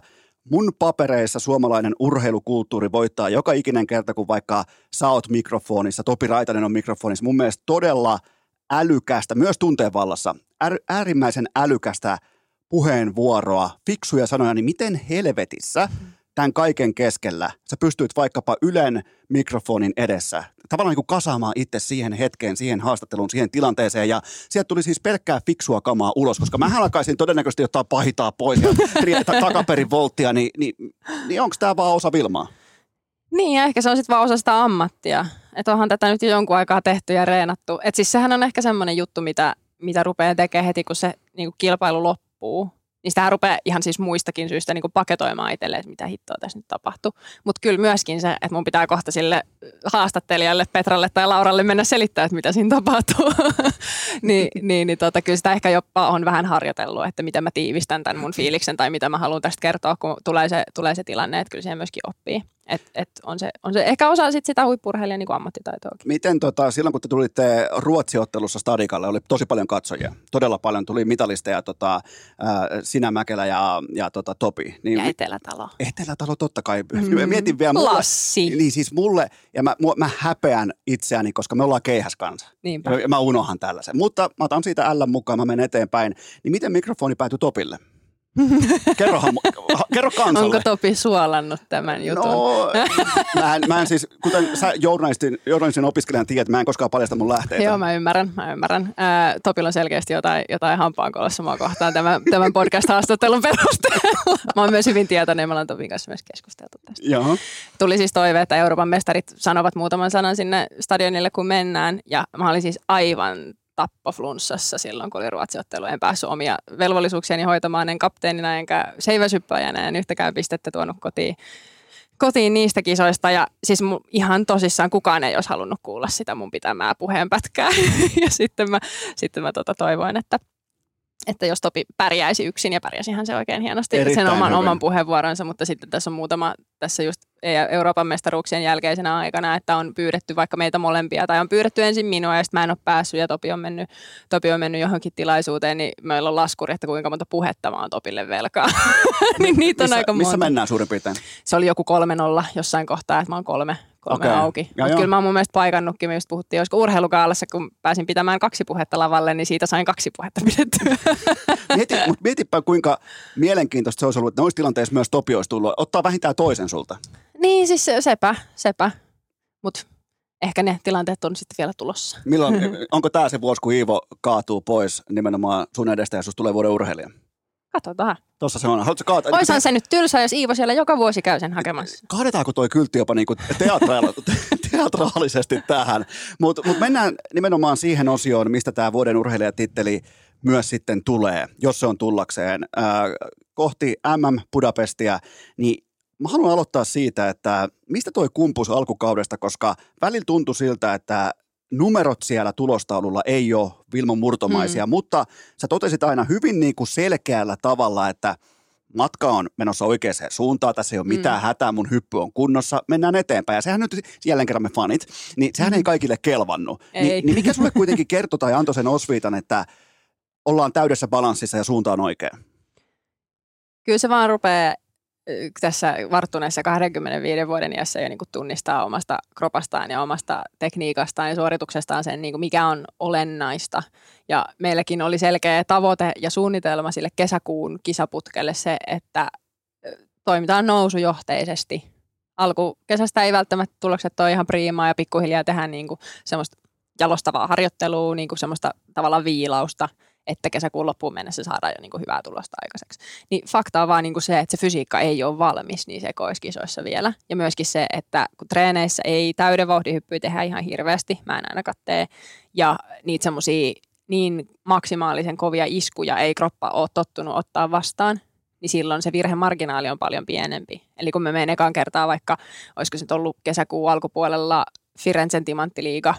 mun papereissa suomalainen urheilukulttuuri voittaa joka ikinen kerta, kun vaikka sä oot mikrofonissa, Topi Raitanen on mikrofonissa. Mun mielestä todella älykästä, myös tunteenvallassa, är, äärimmäisen älykästä puheenvuoroa, fiksuja sanoja, niin miten helvetissä tämän kaiken keskellä sä pystyit vaikkapa Ylen mikrofonin edessä tavallaan niin kuin kasaamaan itse siihen hetkeen, siihen haastatteluun, siihen tilanteeseen ja sieltä tuli siis pelkkää fiksua kamaa ulos, koska mä alkaisin todennäköisesti ottaa pahitaa pois ja ri- ta- <laughs> takaperin volttia, niin, niin, niin onko tämä vaan osa Vilmaa? niin, ja ehkä se on sitten vaan osa sitä ammattia. Että onhan tätä nyt jo jonkun aikaa tehty ja reenattu. Että siis sehän on ehkä semmoinen juttu, mitä, mitä rupeaa tekemään heti, kun se niin kuin kilpailu loppuu. Niin sitähän rupeaa ihan siis muistakin syistä niin kuin paketoimaan itselleen, että mitä hittoa tässä nyt tapahtuu. Mutta kyllä myöskin se, että mun pitää kohta sille haastattelijalle, Petralle tai Lauralle mennä selittämään, että mitä siinä tapahtuu. <laughs> niin, niin, niin tota, kyllä sitä ehkä jopa on vähän harjoitellut, että miten mä tiivistän tämän mun fiiliksen tai mitä mä haluan tästä kertoa, kun tulee se, tulee se tilanne, että kyllä siihen myöskin oppii. Et, et on, se, on se ehkä osa sit sitä huippurheilijan niin ammattitaitoakin. Miten tota, silloin kun te tulitte Ruotsiottelussa Stadikalle, oli tosi paljon katsojia, todella paljon tuli mitalisteja, tota, sinä Mäkelä ja, ja tota, Topi. Niin, ja Etelätalo. Etelätalo totta kai. Mm. <laughs> Mietin vielä. Mulle, Lassi. Niin siis mulle, ja mä, mä häpeän itseäni, koska me ollaan keihäs kanssa. Niinpä. Ja mä unohan tällaisen. Mutta mä otan siitä L mukaan, mä menen eteenpäin. Niin miten mikrofoni päätyi Topille? <laughs> Kerrohan, kerro kansalle. Onko Topi suolannut tämän jutun? No, <laughs> mä en, mä en siis, kuten sä journalistin, journalistin opiskelijan tiedät, mä en koskaan paljasta mun lähteitä. Joo, mä ymmärrän, mä ymmärrän. Ää, Topilla on selkeästi jotain, jotain hampaankolossa mua kohtaan tämän, tämän podcast-haastattelun perusteella. Mä oon myös hyvin tietoinen me ollaan Topin kanssa myös keskusteltu tästä. Joo. Tuli siis toive, että Euroopan mestarit sanovat muutaman sanan sinne stadionille, kun mennään. Ja mä olin siis aivan tappoflunssassa silloin, kun oli ruotsiottelu. En päässyt omia velvollisuuksiani hoitamaan, en kapteenina enkä seiväsyppäjänä, en yhtäkään pistettä tuonut kotiin, kotiin niistä kisoista. Ja siis ihan tosissaan kukaan ei olisi halunnut kuulla sitä mun pitämää puheenpätkää. <laughs> ja sitten mä, sitten mä tota toivoin, että että jos Topi pärjäisi yksin, ja pärjäsihän se oikein hienosti Erittäin sen oman, oman puheenvuoronsa, mutta sitten tässä on muutama, tässä just Euroopan mestaruuksien jälkeisenä aikana, että on pyydetty vaikka meitä molempia, tai on pyydetty ensin minua, ja sitten mä en ole päässyt, ja Topi on mennyt, Topi on mennyt johonkin tilaisuuteen, niin meillä on laskuri, että kuinka monta puhetta mä oon Topille velkaa. <laughs> niin niitä on missä, aika monta. Missä mennään suurin piirtein? Se oli joku kolme nolla jossain kohtaa, että mä oon kolme, kolme okay. auki. Mutta kyllä mä oon mun mielestä paikannutkin, me just puhuttiin olisiko urheilukaalassa, kun pääsin pitämään kaksi puhetta lavalle, niin siitä sain kaksi puhetta pidettyä. <laughs> Mieti, mutta mietipä kuinka mielenkiintoista se olisi ollut, että noissa tilanteissa myös Topi olisi tullut. Ottaa vähintään toisen sulta. Niin, siis sepä, sepä. Mutta ehkä ne tilanteet on sitten vielä tulossa. Milloin, <laughs> onko tämä se vuosi, kun Iivo kaatuu pois nimenomaan sun edestä ja susta tulee vuoden urheilija? Katsotaan. Tuossa se on. Haluatko kaata? Oishan se nyt tylsä, jos Iivo siellä joka vuosi käy sen hakemassa. Kaadetaanko toi kyltti jopa niinku teatraali- <laughs> teatraalisesti tähän? Mutta mut mennään nimenomaan siihen osioon, mistä tämä vuoden urheilijatitteli myös sitten tulee, jos se on tullakseen. Ää, kohti MM Budapestia, niin mä haluan aloittaa siitä, että mistä toi kumpus alkukaudesta, koska välillä tuntui siltä, että numerot siellä tulostaululla ei ole Vilmon murtomaisia, mm. mutta sä totesit aina hyvin niin kuin selkeällä tavalla, että matka on menossa oikeaan suuntaan, tässä ei ole mitään mm. hätää, mun hyppy on kunnossa, mennään eteenpäin. Ja sehän nyt, jälleen kerran me fanit, niin sehän mm. ei kaikille kelvannut. Ei. Ni, niin mikä sulle kuitenkin kertoi tai antoi sen osviitan, että ollaan täydessä balanssissa ja suunta on oikea? Kyllä se vaan rupeaa tässä varttuneessa 25 vuoden iässä jo niin kuin tunnistaa omasta kropastaan ja omasta tekniikastaan ja suorituksestaan sen, niin kuin mikä on olennaista. Ja meilläkin oli selkeä tavoite ja suunnitelma sille kesäkuun kisaputkelle se, että toimitaan nousujohteisesti. Alkukesästä ei välttämättä tulokset ole ihan priimaa ja pikkuhiljaa tehdään niin kuin semmoista jalostavaa harjoittelua, niin kuin semmoista tavallaan viilausta – että kesäkuun loppuun mennessä saadaan jo niin kuin hyvää tulosta aikaiseksi. Niin fakta on vaan niin kuin se, että se fysiikka ei ole valmis niin sekoiskisoissa vielä. Ja myöskin se, että kun treeneissä ei täyden vauhdihyppyä tehdä ihan hirveästi, mä en aina kattee, ja niitä semmoisia niin maksimaalisen kovia iskuja ei kroppa ole tottunut ottaa vastaan, niin silloin se virhemarginaali on paljon pienempi. Eli kun me menen ekan kertaa vaikka, olisiko se ollut kesäkuun alkupuolella Firenzen timanttiliiga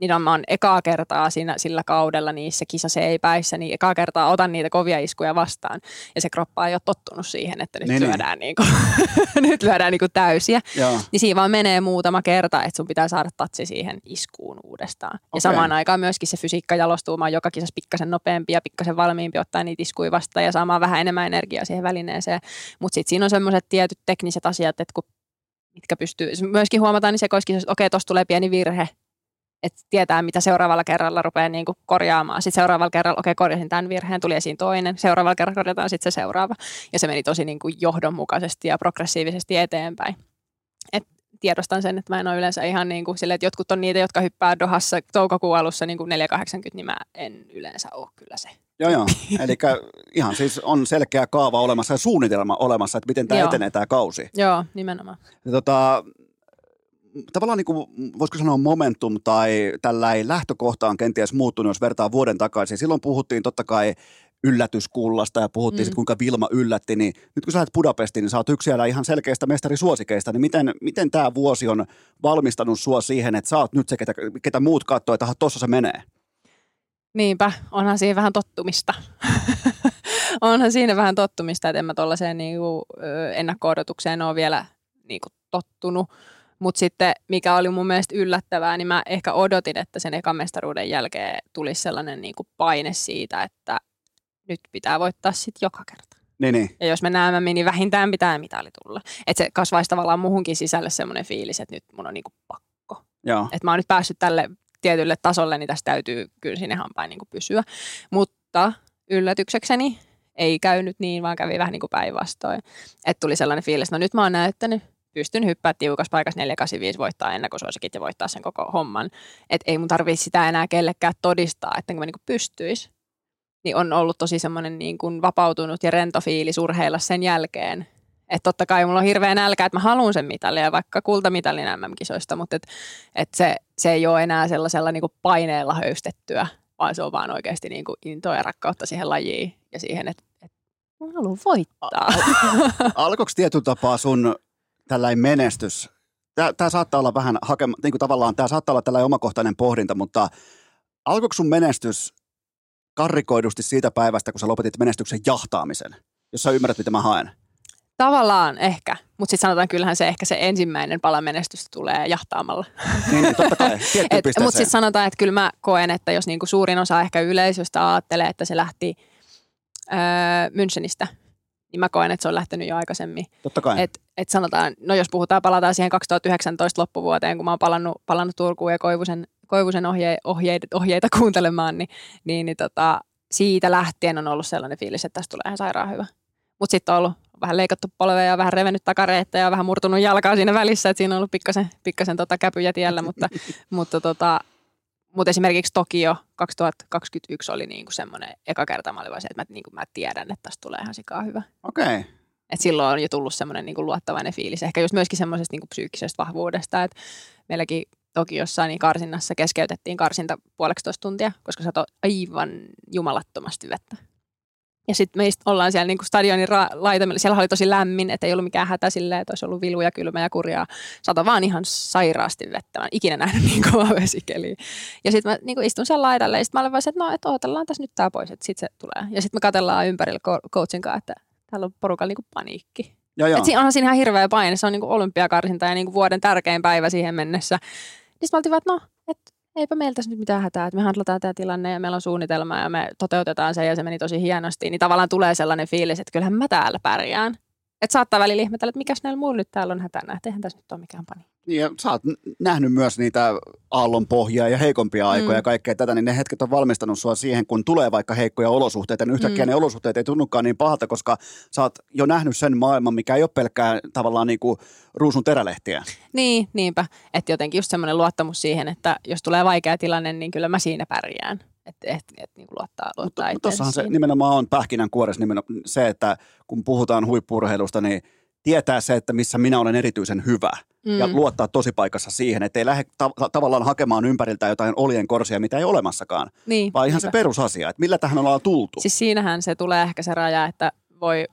niin on, mä oon ekaa kertaa siinä, sillä kaudella niissä kisaseipäissä, niin ekaa kertaa otan niitä kovia iskuja vastaan. Ja se kroppa ei ole tottunut siihen, että nyt niin, niin. lyödään, niin. Niinku, <laughs> nyt lyödään niinku täysiä. Joo. Niin siinä vaan menee muutama kerta, että sun pitää saada tatsi siihen iskuun uudestaan. Okay. Ja samaan aikaan myöskin se fysiikka jalostuu. Mä oon joka kisassa pikkasen nopeampi ja pikkasen valmiimpi ottaa niitä iskuja vastaan ja saamaan vähän enemmän energiaa siihen välineeseen. Mutta sitten siinä on semmoiset tietyt tekniset asiat, että kun mitkä pystyy, myöskin huomataan niin sekoiskisassa, että okei, tuossa tulee pieni virhe, että tietää, mitä seuraavalla kerralla rupeaa niin kuin korjaamaan. Sitten seuraavalla kerralla, okei, okay, korjasin tämän virheen, tuli esiin toinen. Seuraavalla kerralla korjataan sitten se seuraava. Ja se meni tosi niin kuin johdonmukaisesti ja progressiivisesti eteenpäin. Et tiedostan sen, että mä en ole yleensä ihan niin kuin sille, että jotkut on niitä, jotka hyppää Dohassa toukokuun alussa niin kuin 480, niin mä en yleensä ole kyllä se. Joo, joo. Eli ihan siis on selkeä kaava olemassa ja suunnitelma olemassa, että miten tämä etenee tämä kausi. Joo, nimenomaan. Ja tota, tavallaan niin kuin, voisiko sanoa momentum tai tällä ei lähtökohta on kenties muuttunut, jos vertaa vuoden takaisin. Silloin puhuttiin totta kai yllätyskullasta ja puhuttiin mm. sitten, kuinka Vilma yllätti, niin nyt kun sä lähdet Budapestiin, niin sä oot yksi ihan selkeistä mestarisuosikeista, niin miten, miten tämä vuosi on valmistanut sua siihen, että sä oot nyt se, ketä, ketä muut katsoo, että tuossa se menee? Niinpä, onhan siinä vähän tottumista. <laughs> onhan siinä vähän tottumista, että en mä tuollaiseen niinku, ennakko-odotukseen ole vielä niinku, tottunut. Mutta sitten, mikä oli mun mielestä yllättävää, niin mä ehkä odotin, että sen ekan mestaruuden jälkeen tulisi sellainen niin kuin paine siitä, että nyt pitää voittaa sitten joka kerta. Niin, niin. Ja jos me näemme, niin vähintään pitää mitali tulla. Että se kasvaisi tavallaan muhunkin sisälle semmoinen fiilis, että nyt mun on niinku pakko. Että mä oon nyt päässyt tälle tietylle tasolle, niin tästä täytyy kyllä sinne hampain niinku pysyä. Mutta yllätyksekseni ei käynyt niin, vaan kävi vähän niin kuin päinvastoin. Että tuli sellainen fiilis, no nyt mä oon näyttänyt, pystyn hyppää tiukassa paikassa 485 voittaa ennakkosuosikit ja voittaa sen koko homman. Että ei mun tarvitse sitä enää kellekään todistaa, että mä niinku pystyis. Niin on ollut tosi semmoinen niin kuin vapautunut ja rento fiilis urheilla sen jälkeen. Että totta kai mulla on hirveä nälkä, että mä haluan sen mitalia, vaikka kultamitalin MM-kisoista, mutta et, et se, se ei ole enää sellaisella niin kuin paineella höystettyä, vaan se on vaan oikeasti niin kuin intoa ja rakkautta siihen lajiin ja siihen, että, mä haluan voittaa. Alkoiko tietyllä tapaa sun tällainen menestys? Tämä saattaa olla vähän hakema, niin kuin tavallaan, tämä saattaa olla tällainen omakohtainen pohdinta, mutta alkoiko sun menestys karrikoidusti siitä päivästä, kun sä lopetit menestyksen jahtaamisen? Jos sä ymmärrät, mitä mä haen. Tavallaan ehkä, mutta sitten sanotaan kyllähän se ehkä se ensimmäinen pala menestystä tulee jahtaamalla. Niin, niin totta kai, <laughs> Mutta sitten sanotaan, että kyllä mä koen, että jos niinku suurin osa ehkä yleisöstä ajattelee, että se lähti öö, Münchenistä, niin mä koen, että se on lähtenyt jo aikaisemmin. Totta kai. Et, et sanotaan, no jos puhutaan, palataan siihen 2019 loppuvuoteen, kun mä oon palannut, palannut Turkuun ja Koivusen, Koivusen ohje, ohjeita, ohjeita kuuntelemaan, niin, niin, niin tota, siitä lähtien on ollut sellainen fiilis, että tästä tulee ihan sairaan hyvä. Mutta sitten on ollut vähän leikattu polveja ja vähän revennyt takareetta ja vähän murtunut jalkaa siinä välissä, että siinä on ollut pikkasen, pikkasen tota käpyjä tiellä, mutta, <laughs> mutta, tota, mutta esimerkiksi Tokio 2021 oli niinku semmoinen eka kerta, mä olin se, että mä, niinku, mä tiedän, että tästä tulee ihan sikaa hyvä. Okei. Okay. Et silloin on jo tullut semmoinen niinku luottavainen fiilis, ehkä just myöskin semmoisesta niinku psyykkisestä vahvuudesta, että meilläkin Tokiossa niin karsinnassa keskeytettiin karsinta puoleksi tuntia, koska se aivan jumalattomasti vettä. Ja sitten meistä ollaan siellä niin kuin stadionin ra- laitamilla. Siellä oli tosi lämmin, että ei ollut mikään hätä silleen, että olisi ollut vilu ja kylmä ja kurjaa. Sato vaan ihan sairaasti vettä. Mä en ikinä nähnyt <laughs> niin kova vesikeliä. Ja sitten mä niin kuin istun siellä laidalle ja sitten mä olen vaan että no, että odotellaan tässä nyt tämä pois, että sitten se tulee. Ja sitten me katsellaan ympärillä coachin kanssa, että täällä on porukalla niin kuin paniikki. Ja Et siinä onhan siinä ihan hirveä paine. Se on niin kuin olympiakarsinta ja niin kuin vuoden tärkein päivä siihen mennessä. Niin sitten mä oltiin vaan, että no, että eipä meiltä nyt mitään hätää, että me handlataan tämä tilanne ja meillä on suunnitelma ja me toteutetaan se ja se meni tosi hienosti, niin tavallaan tulee sellainen fiilis, että kyllähän mä täällä pärjään. Että saattaa välillä ihmetellä, että mikäs näillä muilla nyt täällä on hätänä, että eihän tässä nyt ole mikään pani. Niin ja sä oot nähnyt myös niitä aallonpohjaa ja heikompia aikoja mm. ja kaikkea tätä, niin ne hetket on valmistanut sua siihen, kun tulee vaikka heikkoja olosuhteita, niin yhtäkkiä mm. ne olosuhteet ei tunnukaan niin pahalta, koska sä oot jo nähnyt sen maailman, mikä ei ole pelkkää tavallaan niin kuin ruusun terälehtiä. Niin, niinpä. Että jotenkin just semmoinen luottamus siihen, että jos tulee vaikea tilanne, niin kyllä mä siinä pärjään että et, et, niin luottaa, luottaa Mutta tuossahan se nimenomaan on pähkinänkuoressa nimenomaan se, että kun puhutaan huippurheilusta, niin tietää se, että missä minä olen erityisen hyvä mm. ja luottaa tosi paikassa siihen, että ei lähde ta- tavallaan hakemaan ympäriltä jotain olien korsia, mitä ei olemassakaan, niin, vaan ihan niinpä. se perusasia, että millä tähän ollaan tultu. Siis siinähän se tulee ehkä se raja, että voi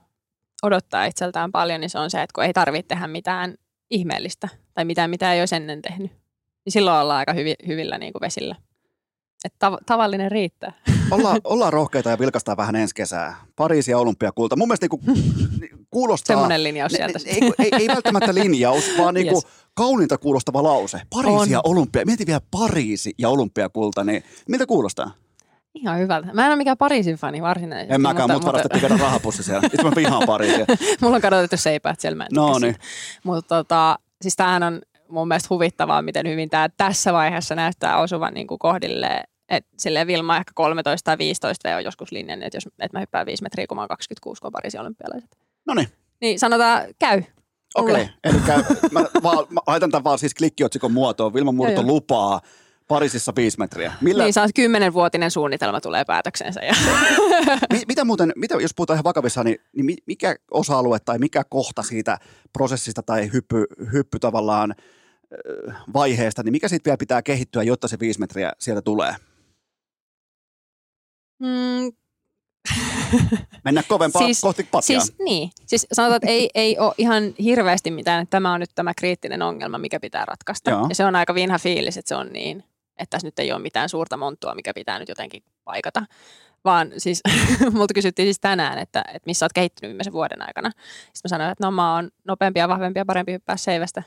odottaa itseltään paljon, niin se on se, että kun ei tarvitse tehdä mitään ihmeellistä tai mitään, mitä ei olisi ennen tehnyt, niin silloin ollaan aika hyvi, hyvillä niin kuin vesillä. Että tav- tavallinen riittää. Olla, <laughs> ollaan rohkeita ja vilkastaa vähän ensi kesää. Pariisi ja olympiakulta. Mun mielestä niinku, <laughs> kuulostaa... Semmoinen linjaus sieltä. Ei, ei, ei, ei välttämättä linjaus, vaan <laughs> niinku yes. kauniinta kuulostava lause. Pariisi On. ja olympia. Mieti vielä Pariisi ja olympiakulta, niin miltä kuulostaa? Ihan hyvältä. Mä en ole mikään Pariisin fani varsinaisesti. En mäkään, mutta, mut varastettiin mutta... rahapussi siellä. Itse mä vihaan Pariisia. <laughs> Mulla on kadotettu seipäät siellä, mä en No niin. Mutta tota, siis tämähän on mun mielestä huvittavaa, miten hyvin tämä tässä vaiheessa näyttää osuvan niin kuin kohdille. Et silleen Vilma ehkä 13 tai 15 V on joskus linjannut, että jos että mä hyppään 5 metriä, kun mä oon 26, kun on Pariisin olympialaiset. No niin. Niin sanotaan, käy. Okei, okay. eli <laughs> mä, vaan, mä laitan tämän vaan siis klikkiotsikon muotoon. Vilma Murto lupaa Pariisissa viisi metriä. Millä... Niin, saa kymmenenvuotinen suunnitelma tulee päätöksensä. Ja... <laughs> mitä muuten, mitä, jos puhutaan ihan vakavissa, niin, niin mikä osa-alue tai mikä kohta siitä prosessista tai hyppy, hyppy tavallaan vaiheesta, niin mikä sitten vielä pitää kehittyä, jotta se viisi metriä sieltä tulee? Mm. Mennä kovempaa siis, kohti patjaa. Siis, niin, siis sanotaan, että ei, ei ole ihan hirveästi mitään, että tämä on nyt tämä kriittinen ongelma, mikä pitää ratkaista. Joo. Ja se on aika vinha fiilis, että se on niin. että tässä nyt ei ole mitään suurta monttua, mikä pitää nyt jotenkin paikata. Vaan siis, <laughs> multa kysyttiin siis tänään, että, että missä olet kehittynyt viimeisen vuoden aikana. Sitten mä sanoin, että no mä oon nopeampi ja vahvempi ja parempi hyppää seivästä.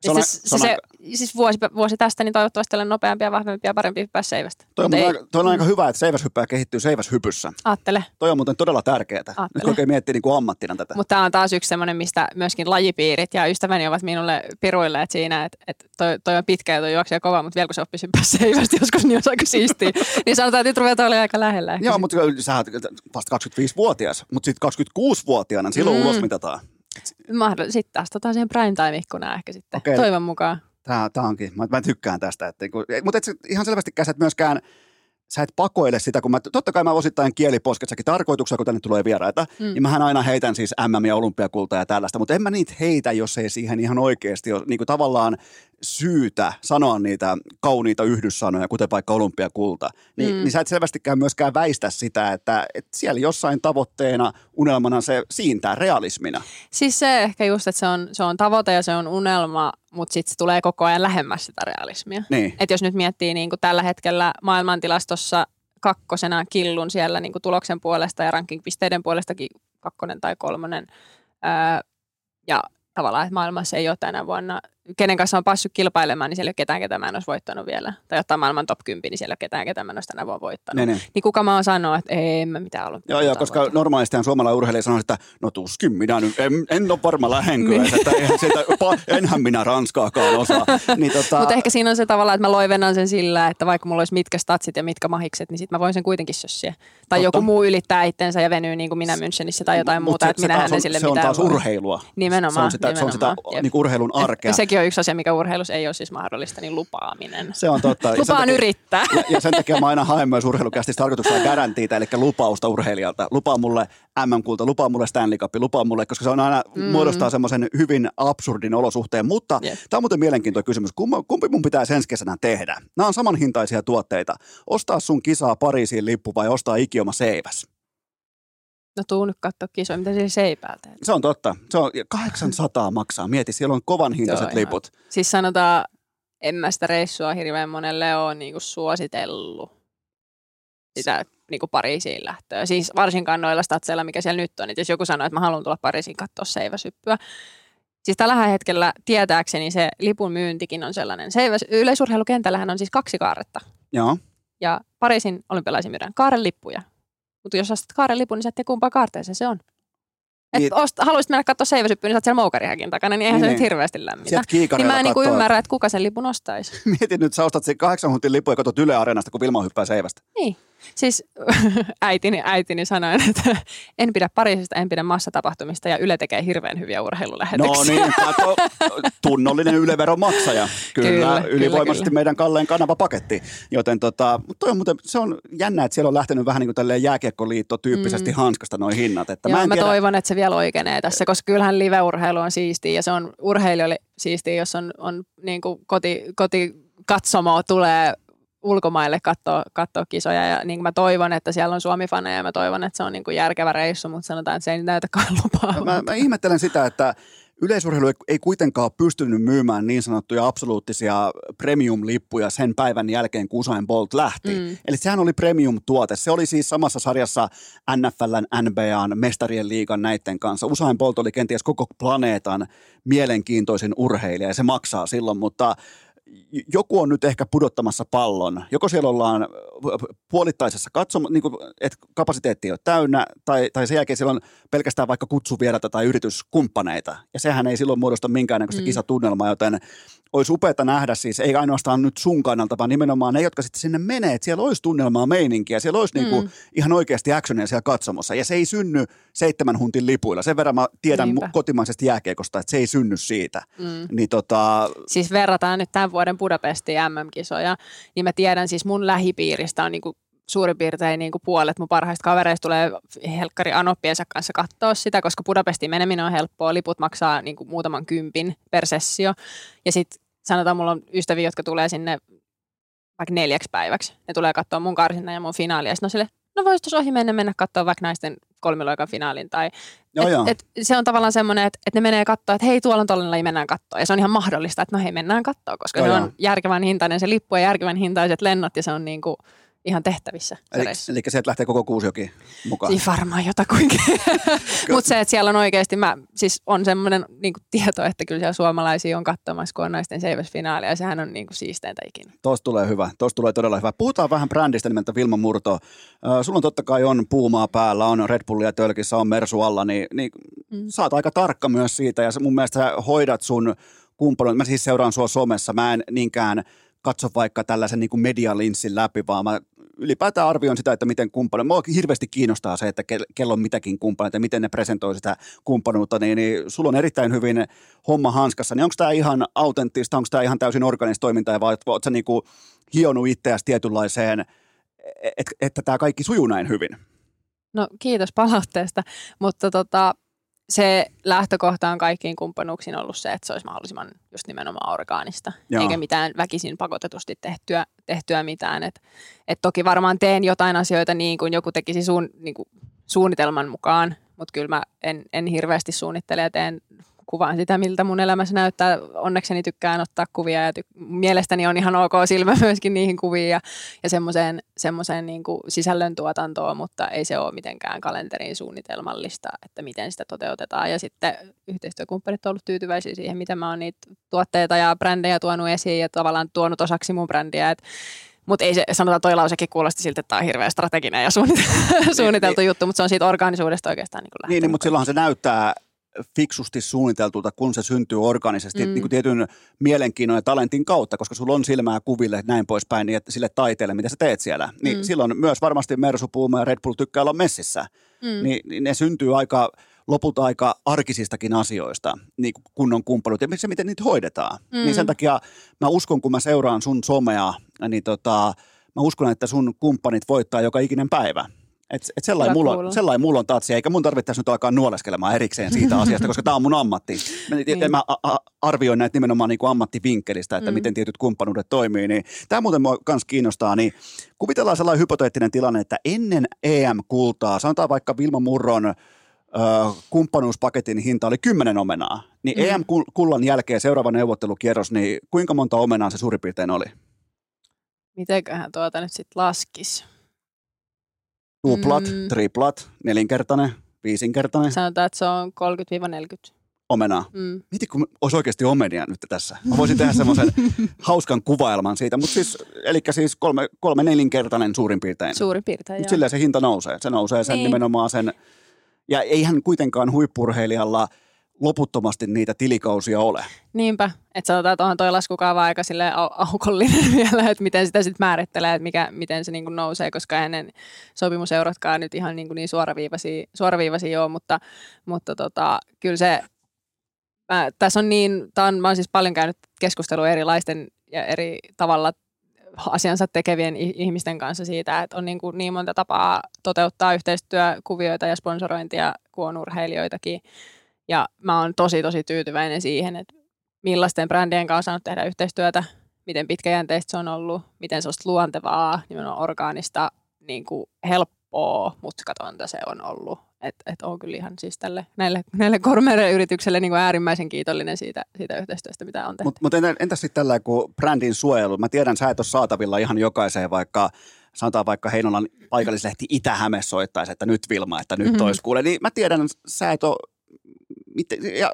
Se on- siis, se on se, siis vuosi, vuosi tästä, niin toivottavasti olen nopeampi ja vahvempi ja parempi hyppää seivästä. Toi on, aika, toi on aika hyvä, että seiväshyppääjä kehittyy seiväshypyssä. Aattele. Toi on muuten todella tärkeää. Nyt Aattele. oikein miettii niin kuin ammattina tätä. Mutta tämä on taas yksi semmoinen, mistä myöskin lajipiirit ja ystäväni ovat minulle piruilleet siinä, että, että toi, toi, on pitkä ja toi juoksee kova, mutta vielä kun se oppisi hyppää <laughs> seivästä joskus, niin olisi aika siistiä. <laughs> niin sanotaan, että nyt ruvetaan olemaan aika lähellä. Joo, mutta sä oot vasta 25-vuotias, mutta sitten 26-vuotiaana, silloin mm. ulos mitataan. Mahdoll- Sitten taas tota siihen prime time ikkunaan ehkä sitten, Okei. toivon mukaan. Tää, tää onkin, mä, mä tykkään tästä. Että, kun- mutta et ihan selvästi sä et myöskään, sä et pakoile sitä, kun mä, totta kai mä osittain kieliposketsakin tarkoituksella, kun tänne tulee vieraita, Mm. niin mähän aina heitän siis MM ja olympiakultaa ja tällaista, mutta en mä niitä heitä, jos ei siihen ihan oikeasti ole niin kuin tavallaan syytä sanoa niitä kauniita yhdyssanoja, kuten vaikka olympiakulta. Niin, mm. niin sä et selvästikään myöskään väistä sitä, että, että siellä jossain tavoitteena, unelmana se siintää realismina. Siis se ehkä just, että se on, se on tavoite ja se on unelma, mutta sitten se tulee koko ajan lähemmäs sitä realismia. Niin. Et jos nyt miettii niin kuin tällä hetkellä maailmantilastossa kakkosena killun siellä niin kuin tuloksen puolesta ja rankingpisteiden puolestakin kakkonen tai kolmonen. Ja tavallaan, että maailmassa ei ole tänä vuonna, kenen kanssa on päässyt kilpailemaan, niin siellä ei ole ketään, ketä mä en olisi voittanut vielä. Tai ottaa maailman top 10, niin siellä ei ole ketään, ketä mä en olisi tänä vuonna voittanut. Ne, ne. Niin kuka mä oon sanoa, että ei, en mä mitään ollut. Joo, joo, koska normaalistihan suomalainen urheilija sanoo, että no tuskin minä nyt, en, en ole varma lähenkö, Niin. että eihän sitä, enhän minä ranskaakaan osaa. Niin, tota, Mutta ehkä siinä on se tavallaan, että mä loivennan sen sillä, että vaikka mulla olisi mitkä statsit ja mitkä mahikset, niin sitten mä voin sen kuitenkin sössiä. Tai Totta. joku muu ylittää itsensä ja venyy niin kuin minä Münchenissä tai jotain mut muuta, se- että se minä taas en on, sille Se on taas voi. urheilua. Nimenomaan, Se on sitä, se on sitä nimenomaan. Niin urheilun arkea. Ja sekin on yksi asia, mikä urheilussa ei ole siis mahdollista, niin lupaaminen. Se on totta. Lupaan takia- yrittää. Ja, ja sen takia mä aina haen myös urheilukästistä tarkoituksella garantiita, eli lupausta urheilijalta. Lupaa mulle MM-kulta, lupaa mulle Stanley Cup, lupaa mulle, koska se on aina mm. muodostaa semmoisen hyvin absurdin olosuhteen. Mutta Jep. tämä on muuten mielenkiintoinen kysymys. Kumpi, kumpi mun pitäisi ensi kesänä tehdä? Nämä on samanhintaisia tuotteita. Ostaa sun kisaa Pariisiin lippu vai ostaa ikioma seiväs? No tuu nyt katsoa kisoja, mitä siellä seipäältä. Se on totta. Se on 800 maksaa. Mieti, siellä on kovan hintaiset liput. Siis sanotaan, en mä sitä reissua hirveän monelle ole niin kuin suositellut. Sitä niin kuin Pariisiin lähtöä. Siis varsinkaan noilla statseilla, mikä siellä nyt on. Et jos joku sanoo, että mä haluan tulla Pariisiin katsoa seiväsyppyä. Siis tällä hetkellä tietääkseni se lipun myyntikin on sellainen. Seiväs, yleisurheilukentällähän on siis kaksi kaaretta. Joo. Ja Pariisin olympialaisiin myydään kaaren lippuja. Mutta jos ostat kaaren lipun, niin sä et tiedä kumpaa kaarteeseen se on. Et Niin- ost, haluaisit mennä katsoa seiväsyppyä, niin sä oot siellä moukarihäkin takana, niin eihän Niin, se nyt niin. hirveästi lämmitä. Niin mä en niinku ymmärrä, että kuka sen lipun ostaisi. <laughs> Mietin nyt, sä ostat sen kahdeksan huntin lipun ja katsot Yle Areenasta, kun Vilma hyppää seivästä. Niin. Siis <laughs> äitini, äitini sanoi, että en pidä Pariisista, en pidä massatapahtumista ja Yle tekee hirveän hyviä urheilulähetyksiä. No niin, kato, <laughs> tunnollinen yleveron maksaja. Kyllä, Kyllä, ylivoimaisesti kyllä. meidän Kalleen kanavapaketti. Joten tota, mutta toi on muuten, se on jännä, että siellä on lähtenyt vähän niin kuin tälleen jääkiekkoliitto tyyppisesti mm. hanskasta noin hinnat. Että Joo, mä mä, en mä tiedä, toivon, että se vielä oikeenee tässä, koska kyllähän live-urheilu on siistiä ja se on urheilijoille siistiä, jos on, on niin kuin koti, koti katsomo tulee ulkomaille katsoa, katsoa kisoja ja niin kuin mä toivon, että siellä on Suomi-faneja ja mä toivon, että se on niin kuin järkevä reissu, mutta sanotaan, että se ei näytäkään lupaa. mä, mä ihmettelen sitä, että yleisurheilu ei, kuitenkaan pystynyt myymään niin sanottuja absoluuttisia premium-lippuja sen päivän jälkeen, kun Usain Bolt lähti. Mm. Eli sehän oli premium-tuote. Se oli siis samassa sarjassa NFLn, NBAn, Mestarien liigan näiden kanssa. Usain Bolt oli kenties koko planeetan mielenkiintoisin urheilija ja se maksaa silloin, mutta joku on nyt ehkä pudottamassa pallon. Joko siellä ollaan puolittaisessa katsomo, niin kuin, että kapasiteetti ei ole täynnä, tai, tai sen jälkeen siellä on pelkästään vaikka kutsuvieraita tai yrityskumppaneita. Ja sehän ei silloin muodosta minkäännäköistä Mm. kisatunnelmaa, joten olisi upeaa nähdä siis, ei ainoastaan nyt sun kannalta, vaan nimenomaan ne, jotka sitten sinne menee, että siellä olisi tunnelmaa, meininkiä, siellä olisi mm. niinku ihan oikeasti actionia siellä katsomossa. Ja se ei synny seitsemän huntin lipuilla. Sen verran mä tiedän Niinpä. kotimaisesta jääkiekosta, että se ei synny siitä. Mm. Niin tota, siis verrataan nyt tämän vuoden Budapestin MM-kisoja, niin mä tiedän siis mun lähipiiristä on niinku suurin piirtein niinku puolet mun parhaista kavereista tulee Helkkari Anoppiensa kanssa katsoa sitä, koska Budapestiin meneminen on helppoa, liput maksaa niinku muutaman kympin per sessio. Ja sitten sanotaan, mulla on ystäviä, jotka tulee sinne vaikka neljäksi päiväksi. Ne tulee katsoa mun karsinnan ja mun finaalia. Ja sit ne on sille, no voisi tuossa ohi mennä, mennä katsoa vaikka naisten kolmiloikan finaalin. Tai, Joo, et, joo. et se on tavallaan semmoinen, että et ne menee katsoa, että hei tuolla on tollainen laji, mennään katsoa. Ja se on ihan mahdollista, että no hei mennään katsoa, koska Joo, se joo. on järkevän hintainen se lippu ja järkevän hintaiset lennot ja se on niinku ihan tehtävissä. se Eli, reissu. eli sieltä lähtee koko Kuusiokin mukaan. Siinä varmaan jotakuinkin. <laughs> Mutta se, että siellä on oikeasti, mä, siis on semmoinen niin tieto, että kyllä siellä suomalaisia on katsomassa, kun on naisten seiväsfinaali, ja sehän on niin kuin siisteintä ikinä. Tuosta tulee hyvä, tuosta tulee todella hyvä. Puhutaan vähän brändistä nimeltä Vilma Murto. Ö, sulla on totta kai on puumaa päällä, on Red Bullia tölkissä, on Mersu alla, niin, niin Mm. sä oot aika tarkka myös siitä ja mun mielestä sä hoidat sun kumppanin. Mä siis seuraan sua somessa, mä en niinkään katso vaikka tällaisen niin kuin medialinssin läpi, vaan mä ylipäätään arvioin sitä, että miten kumppani, mua hirveästi kiinnostaa se, että ke- kello on mitäkin ja miten ne presentoi sitä kumppanuutta, niin, niin sulla on erittäin hyvin homma hanskassa, niin onko tämä ihan autenttista, onko tämä ihan täysin organista toimintaa vai ootko sä niinku hionut itseäsi tietynlaiseen, et, että tämä kaikki sujuu näin hyvin? No kiitos palautteesta, mutta tota, se lähtökohta on kaikkiin kumppanuuksiin ollut se, että se olisi mahdollisimman just nimenomaan orgaanista, Joo. eikä mitään väkisin pakotetusti tehtyä, tehtyä mitään. Et, et toki varmaan teen jotain asioita niin kuin joku tekisi suun, niin kuin suunnitelman mukaan, mutta kyllä mä en, en hirveästi suunnittele ja teen kuvaan sitä, miltä mun elämässä näyttää. Onnekseni tykkään ottaa kuvia ja ty- mielestäni on ihan ok silmä <laughs> myöskin niihin kuviin ja, ja semmoiseen, semmoiseen niin kuin sisällön tuotantoon, mutta ei se ole mitenkään kalenteriin suunnitelmallista, että miten sitä toteutetaan. Ja sitten yhteistyökumppanit on ollut tyytyväisiä siihen, miten mä oon niitä tuotteita ja brändejä tuonut esiin ja tavallaan tuonut osaksi mun brändiä. Et mutta ei se, sanotaan toi lausekin kuulosti siltä, että tämä on hirveän strateginen ja <laughs> suunniteltu, suunniteltu juttu, mutta se on siitä orgaanisuudesta oikeastaan niin kuin Niin, niin lähtenyt mutta silloinhan se näyttää fiksusti suunniteltulta, kun se syntyy organisesti, mm. Niin kuin tietyn mielenkiinnon ja talentin kautta, koska sulla on silmää kuville näin poispäin, niin että sille taiteelle, mitä sä teet siellä. Niin Mm. silloin myös varmasti Mersu, Puuma ja Red Bull tykkää olla messissä. Mm. Niin, niin ne syntyy aika lopulta aika arkisistakin asioista, niin kuin kunnon kumppanut ja se, miten niitä hoidetaan. Mm. Mm. Niin sen takia mä uskon, kun mä seuraan sun somea, niin tota, mä uskon, että sun kumppanit voittaa joka ikinen päivä. Et, et sellainen, mulla, on, sellainen mulla on tatsi, eikä mun tarvittaisi nyt alkaa nuoleskelemaan erikseen siitä <laughs> asiasta, koska tämä on mun ammatti. Mä, Niin. mä a- a- arvioin näitä nimenomaan niin kuin ammattivinkkelistä, että mm. Mm. miten tietyt kumppanuudet toimii. Niin, tämä muuten mua myös kiinnostaa. Niin kuvitellaan sellainen hypoteettinen tilanne, että ennen EM-kultaa, sanotaan vaikka Vilma Murron ö, kumppanuuspaketin hinta oli 10 omenaa, niin Mm. EM-kullan jälkeen seuraava neuvottelukierros, niin kuinka monta omenaa se suurin piirtein oli? Mitenköhän tuota nyt sitten laskisi? Tuplat, Mm. triplat, nelinkertainen, viisinkertainen Sanotaan, että se on 30-40. omena. Mm. Mieti, kun olisi oikeasti omenia nyt tässä. Mä voisin tehdä semmoisen <laughs> hauskan kuvailman siitä, mutta siis, eli siis kolme, kolme nelinkertainen suurin piirtein. Suurin piirtein, joo. silleen se hinta nousee. Se nousee sen Niin. nimenomaan sen, ja eihän kuitenkaan huippurheilijalla loputtomasti niitä tilikausia ole. Niinpä, että sanotaan, että onhan toi laskukaava aika silleen au- aukollinen <laughs> vielä, että miten sitä sitten määrittelee, että mikä, miten se niin kuin nousee, koska ennen sopimuseuratkaan nyt ihan niin, kuin niin suoraviivaisia, suoraviivaisia ole, mutta, mutta tota, kyllä se, mä, tässä on niin, tää on, mä oon siis paljon käynyt keskustelua erilaisten ja eri tavalla asiansa tekevien ihmisten kanssa siitä, että on niin, kuin niin monta tapaa toteuttaa yhteistyökuvioita ja sponsorointia, kun on urheilijoitakin. Ja mä oon tosi, tosi tyytyväinen siihen, että millaisten brändien kanssa on saanut tehdä yhteistyötä, miten pitkäjänteistä se on ollut, miten se on luontevaa, nimenomaan orgaanista, niin kuin helppoa, mutkatonta se on ollut. Että et on kyllä ihan siis tälle, näille, näille kormeille yritykselle niin kuin äärimmäisen kiitollinen siitä, siitä yhteistyöstä, mitä on tehty. Mutta mut entä- entäs sitten tällä kuin brändin suojelu? Mä tiedän, sä et ole saatavilla ihan jokaiseen, vaikka sanotaan vaikka Heinolan paikallislehti Itä-Häme soittaisi, että nyt Vilma, että nyt Mhm. tois kuule. Niin mä tiedän, sä et ole, ja,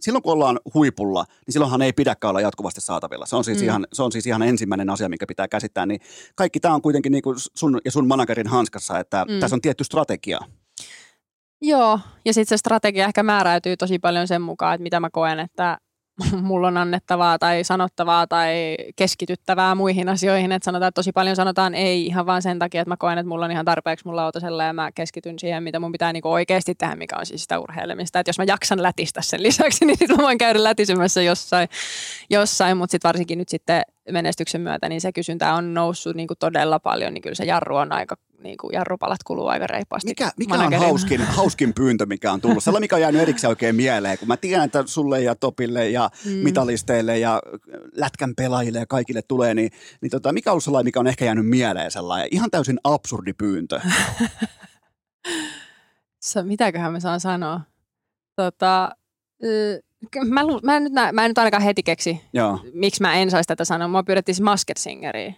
silloin kun ollaan huipulla, niin silloinhan ei pidäkään olla jatkuvasti saatavilla. Se on siis, Mm. ihan, se on siis ihan ensimmäinen asia, mikä pitää käsittää. Niin kaikki tämä on kuitenkin niin kuin sun ja sun managerin hanskassa, että. Mm. tässä on tietty strategia. Joo, ja sitten se strategia ehkä määräytyy tosi paljon sen mukaan, että mitä mä koen, että <laughs> mulla on annettavaa tai sanottavaa tai keskityttävää muihin asioihin. Että sanotaan, että tosi paljon sanotaan ei ihan vaan sen takia, että mä koen, että mulla on ihan tarpeeksi mulla lautasella ja mä keskityn siihen, mitä mun pitää niinku oikeasti tehdä, mikä on siis sitä urheilemista. Että jos mä jaksan lätistä sen lisäksi, <laughs> niin sit mä voin käydä lätisemässä jossain, jossain mutta sitten varsinkin nyt sitten menestyksen myötä, niin se kysyntä on noussut niinku todella paljon, niin kyllä se jarru on aika, niinku jarrupalat kuluu aika reippaasti. Mikä, mikä on hauskin, <laughs> hauskin pyyntö, mikä on tullut? Sellainen, mikä on jäänyt erikseen oikein mieleen, kun mä tiedän, että sulle ja Topille ja mm. Mitalisteille ja lätkän pelaajille ja kaikille tulee, niin, niin tota, mikä on ollut sellainen, mikä on ehkä jäänyt mieleen sellainen ihan täysin absurdi pyyntö? <laughs> Mitäköhän mä saan sanoa? Tota, mä, mä, en nyt nä, mä en nyt ainakaan heti keksi, Joo. miksi mä en saisi tätä sanoa. Mua pyydettiin siis Masked Singeriin.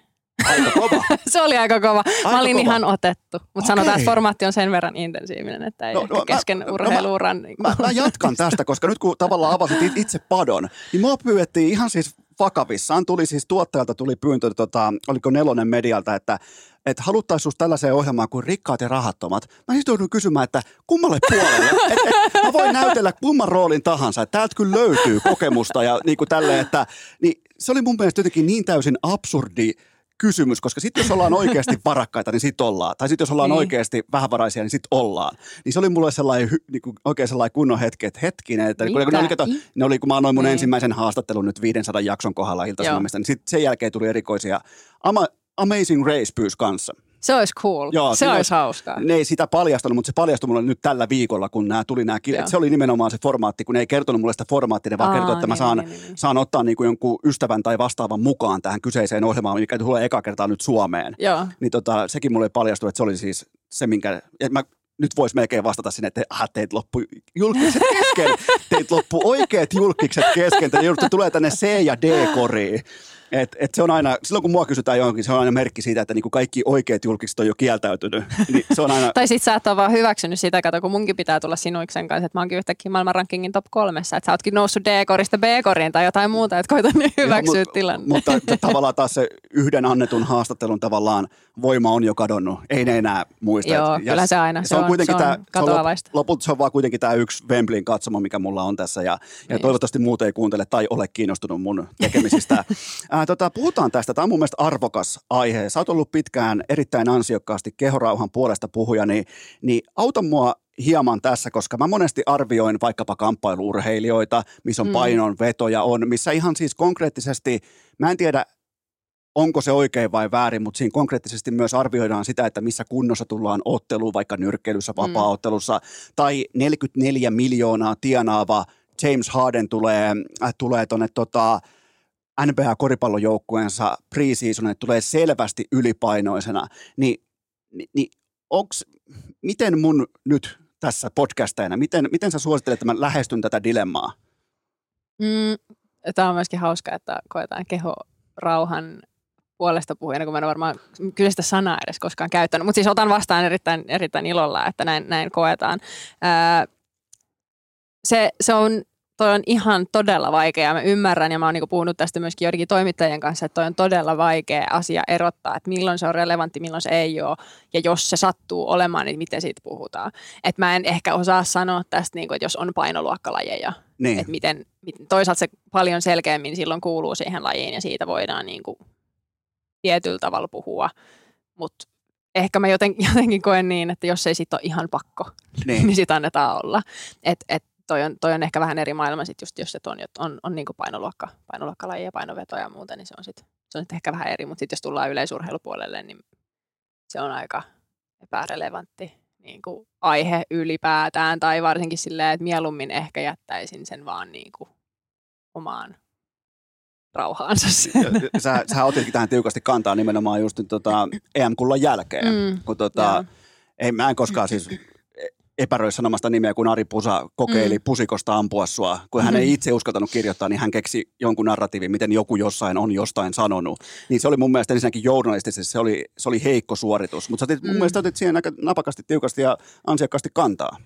Aika kova. <laughs> se oli aika kova. Aika mä olin kova. ihan otettu, mutta Okei. sanotaan, että formaatti on sen verran intensiivinen, että ei No, no, no, mä- kesken no, mä- urheiluuran. Mä, mä jatkan tästä, koska nyt kun tavallaan avasit it- itse padon, niin mua pyydettiin ihan siis vakavissaan. Tuli siis tuottajalta tuli pyyntö, tota, oliko nelonen medialta, että että haluttaisiin tällaiseen ohjelmaan kuin rikkaat ja rahattomat. Mä siis joudun kysymään, että kummalle puolelle? Et, et, mä voin näytellä kumman roolin tahansa. Että täältä kyllä löytyy kokemusta ja niin kuin tälleen, että niin se oli mun mielestä jotenkin niin täysin absurdi kysymys, koska sitten jos ollaan oikeasti varakkaita, niin sit ollaan. Tai sitten jos ollaan Niin. oikeasti vähävaraisia, niin sit ollaan. Niin se oli mulle sellainen, niin kuin, oikein sellainen kunnon hetki, että hetkinen, että kun ne, oli, kato, ne oli, kun mä annoin mun Niin. ensimmäisen haastattelun nyt 500 jakson kohdalla iltasanomista, niin sitten sen jälkeen tuli erikoisia. Ama, Amazing Race pyysi kanssa. Se olisi cool. Joo, se olisi hauskaa. Ne ei sitä paljastanut, mutta se paljastui mulle nyt tällä viikolla, kun nämä tuli nämä kirjat. Se oli nimenomaan se formaatti, kun ne ei kertonut mulle sitä formaattia, ne vaan Aa, kertoi, että mä niin, saan, niin, niin, niin. saan ottaa niin kuin jonkun ystävän tai vastaavan mukaan tähän kyseiseen ohjelmaan, mikä tulee eka kertaa nyt Suomeen. Joo. Niin tota, sekin mulle paljastui, että se oli siis se, minkä... Mä nyt vois melkein vastata sinne, että ah, teit loppu <laughs> julkikset kesken. Teit loppu oikeat julkikset kesken. Te joudutte tulee tänne C- ja D-koriin. Et, et se on aina, silloin kun mua kysytään johonkin, se on aina merkki siitä, että niinku kaikki oikeat julkikset on jo kieltäytynyt. Niin se on aina, Tai sit sä et ole vaan hyväksynyt sitä, kato, kun munkin pitää tulla sinuiksen kanssa, että mä oonkin yhtäkkiä maailman rankingin top kolmessa, että sä ootkin noussut D-korista B-koriin tai jotain muuta, että koitan nyt hyväksyä Joo, mut- tilanne. Mutta tavallaan taas se yhden annetun haastattelun tavallaan voima on jo kadonnut. Ei ne enää muista. Joo, Et- ja kyllä se aina. Se on- se on tää- katoavaista. lop- lopulta se on vaan kuitenkin tämä yksi Wembleyn katsomo, mikä mulla on tässä. Ja, ja Niin. toivottavasti muut ei kuuntele tai ole kiinnostunut mun tekemisistä. <laughs> Ää, tota, puhutaan tästä. Tämä on mun mielestä arvokas aihe. Sä oot ollut pitkään erittäin ansiokkaasti kehorauhan puolesta puhuja, niin, niin auta mua hieman tässä, koska mä monesti arvioin vaikkapa kamppailuurheilijoita, missä on Mm. painonvetoja on, missä ihan siis konkreettisesti, mä en tiedä onko se oikein vai väärin, mutta siinä konkreettisesti myös arvioidaan sitä, että missä kunnossa tullaan otteluun, vaikka nyrkkeilyssä, vapaaottelussa, tai 44 miljoonaa tienaava James Harden tulee, äh, tulee tuonne tota, NBA-koripallojoukkueensa preseasonille, tulee selvästi ylipainoisena, niin, niin, niin onks, miten mun nyt tässä podcastajana, miten, miten sä suosittelet, että mä lähestyn tätä dilemmaa? Mm, Tämä on myöskin hauska, että koetaan keho rauhan puolesta puhujana, kun mä en varmaan kyseistä sanaa edes koskaan käyttänyt. Mutta siis otan vastaan erittäin, erittäin ilolla, että näin, näin koetaan. Ää, se, se on, toi on ihan todella vaikea. Mä ymmärrän ja mä oon niinku puhunut tästä myöskin joidenkin toimittajien kanssa, että toi on todella vaikea asia erottaa, että milloin se on relevantti, milloin se ei ole. Ja jos se sattuu olemaan, niin miten siitä puhutaan. Et mä en ehkä osaa sanoa tästä, niinku, että jos on painoluokkalajeja, Niin. että miten, toisaalta se paljon selkeämmin silloin kuuluu siihen lajiin ja siitä voidaan niin kuin tietyllä tavalla puhua, mutta ehkä mä joten, <laughs> jotenkin koen niin, että jos ei sit ole ihan pakko, niin. niin sitä annetaan olla. Et, et toi, on, toi on ehkä vähän eri maailma sit just, jos se on, on, on niin painoluokka, painoluokkalaji ja painoveto ja muuta, niin se on sitten se on sit ehkä vähän eri, mutta sitten jos tullaan yleisurheilupuolelle, niin se on aika epärelevantti niin kuin aihe ylipäätään, tai varsinkin silleen, että mieluummin ehkä jättäisin sen vaan niin kuin omaan rauhaansa. sen. sä, sä otitkin tähän tiukasti kantaa nimenomaan just nyt tota EM-kullan jälkeen. Mm, Kun tota, ei, mä en koskaan siis epäröi sanomasta nimeä, kun Ari Pusa kokeili mm. pusikosta ampua sua. Kun hän ei Mhm. itse uskaltanut kirjoittaa, niin hän keksi jonkun narratiivin, miten joku jossain on jostain sanonut. Niin se oli mun mielestä ensinnäkin journalistisesti, se oli, se oli heikko suoritus. Mutta mm. mun Mm. mielestä otit siihen aika napakasti, tiukasti ja ansiokkaasti kantaa.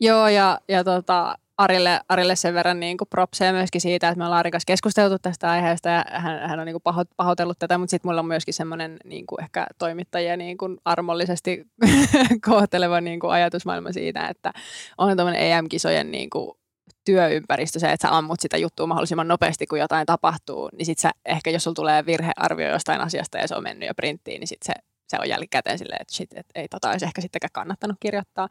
Joo, ja, ja tota, Arille, Arille sen verran niin kuin propseja myöskin siitä, että me ollaan Arin kanssa keskusteltu tästä aiheesta ja hän, hän on niin kuin paho, pahoitellut tätä, mutta sitten mulla on myöskin semmoinen niin ehkä toimittajia niin kuin armollisesti <laughs> kohteleva niin kuin ajatusmaailma siitä, että on tämmöinen EM-kisojen niin kuin työympäristö se, että sä ammut sitä juttua mahdollisimman nopeasti, kun jotain tapahtuu, niin sit ehkä, jos sulla tulee virhearvio jostain asiasta ja se on mennyt jo printtiin, niin sit se, se on jälkikäteen silleen, että shit, että ei tota olisi ehkä sittenkään kannattanut kirjoittaa.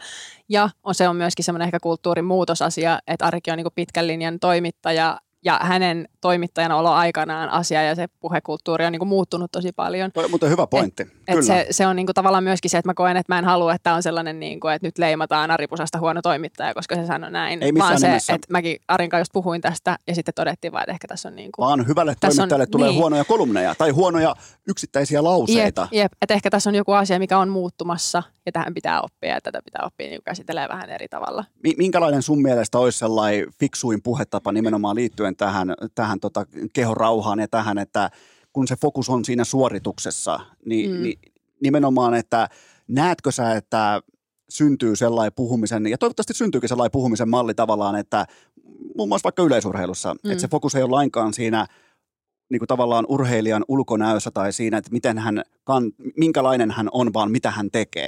Ja on, se on myöskin semmoinen ehkä kulttuurin muutosasia, että Arikin on niin pitkän linjan toimittaja ja hänen toimittajana olo aikanaan asia ja se puhekulttuuri on niin kuin muuttunut tosi paljon. Toi on muuten hyvä pointti. Et, et se, se on niin kuin tavallaan myöskin se, että mä koen, että mä en halua, että on sellainen, niin kuin, että nyt leimataan Ari Pusasta huono toimittaja, koska se sanoi näin. Ei vaan se, nimessä. että mäkin Arin kanssa just puhuin tästä ja sitten todettiin vaan, että ehkä tässä on niin kuin... Vaan hyvälle Tässä on- toimittajalle tulee niin. huonoja kolumneja tai huonoja yksittäisiä lauseita. Jep, jep, että ehkä tässä on joku asia, mikä on muuttumassa ja tähän pitää oppia ja tätä pitää oppia niin käsittelee vähän eri tavalla. Mi- Minkälainen sun mielestä olisi sellainen fiksuin puhetapa nimenomaan liittyen tähän, tähän tota kehon rauhaan ja tähän, että kun se fokus on siinä suorituksessa, niin, Mm. niin nimenomaan, että näetkö sä, että syntyy sellainen puhumisen, ja toivottavasti syntyykin sellainen puhumisen malli tavallaan, että muun muassa vaikka yleisurheilussa, Mm. että se fokus ei ole lainkaan siinä niin kuin tavallaan urheilijan ulkonäössä tai siinä, että miten hän, kan, minkälainen hän on, vaan mitä hän tekee.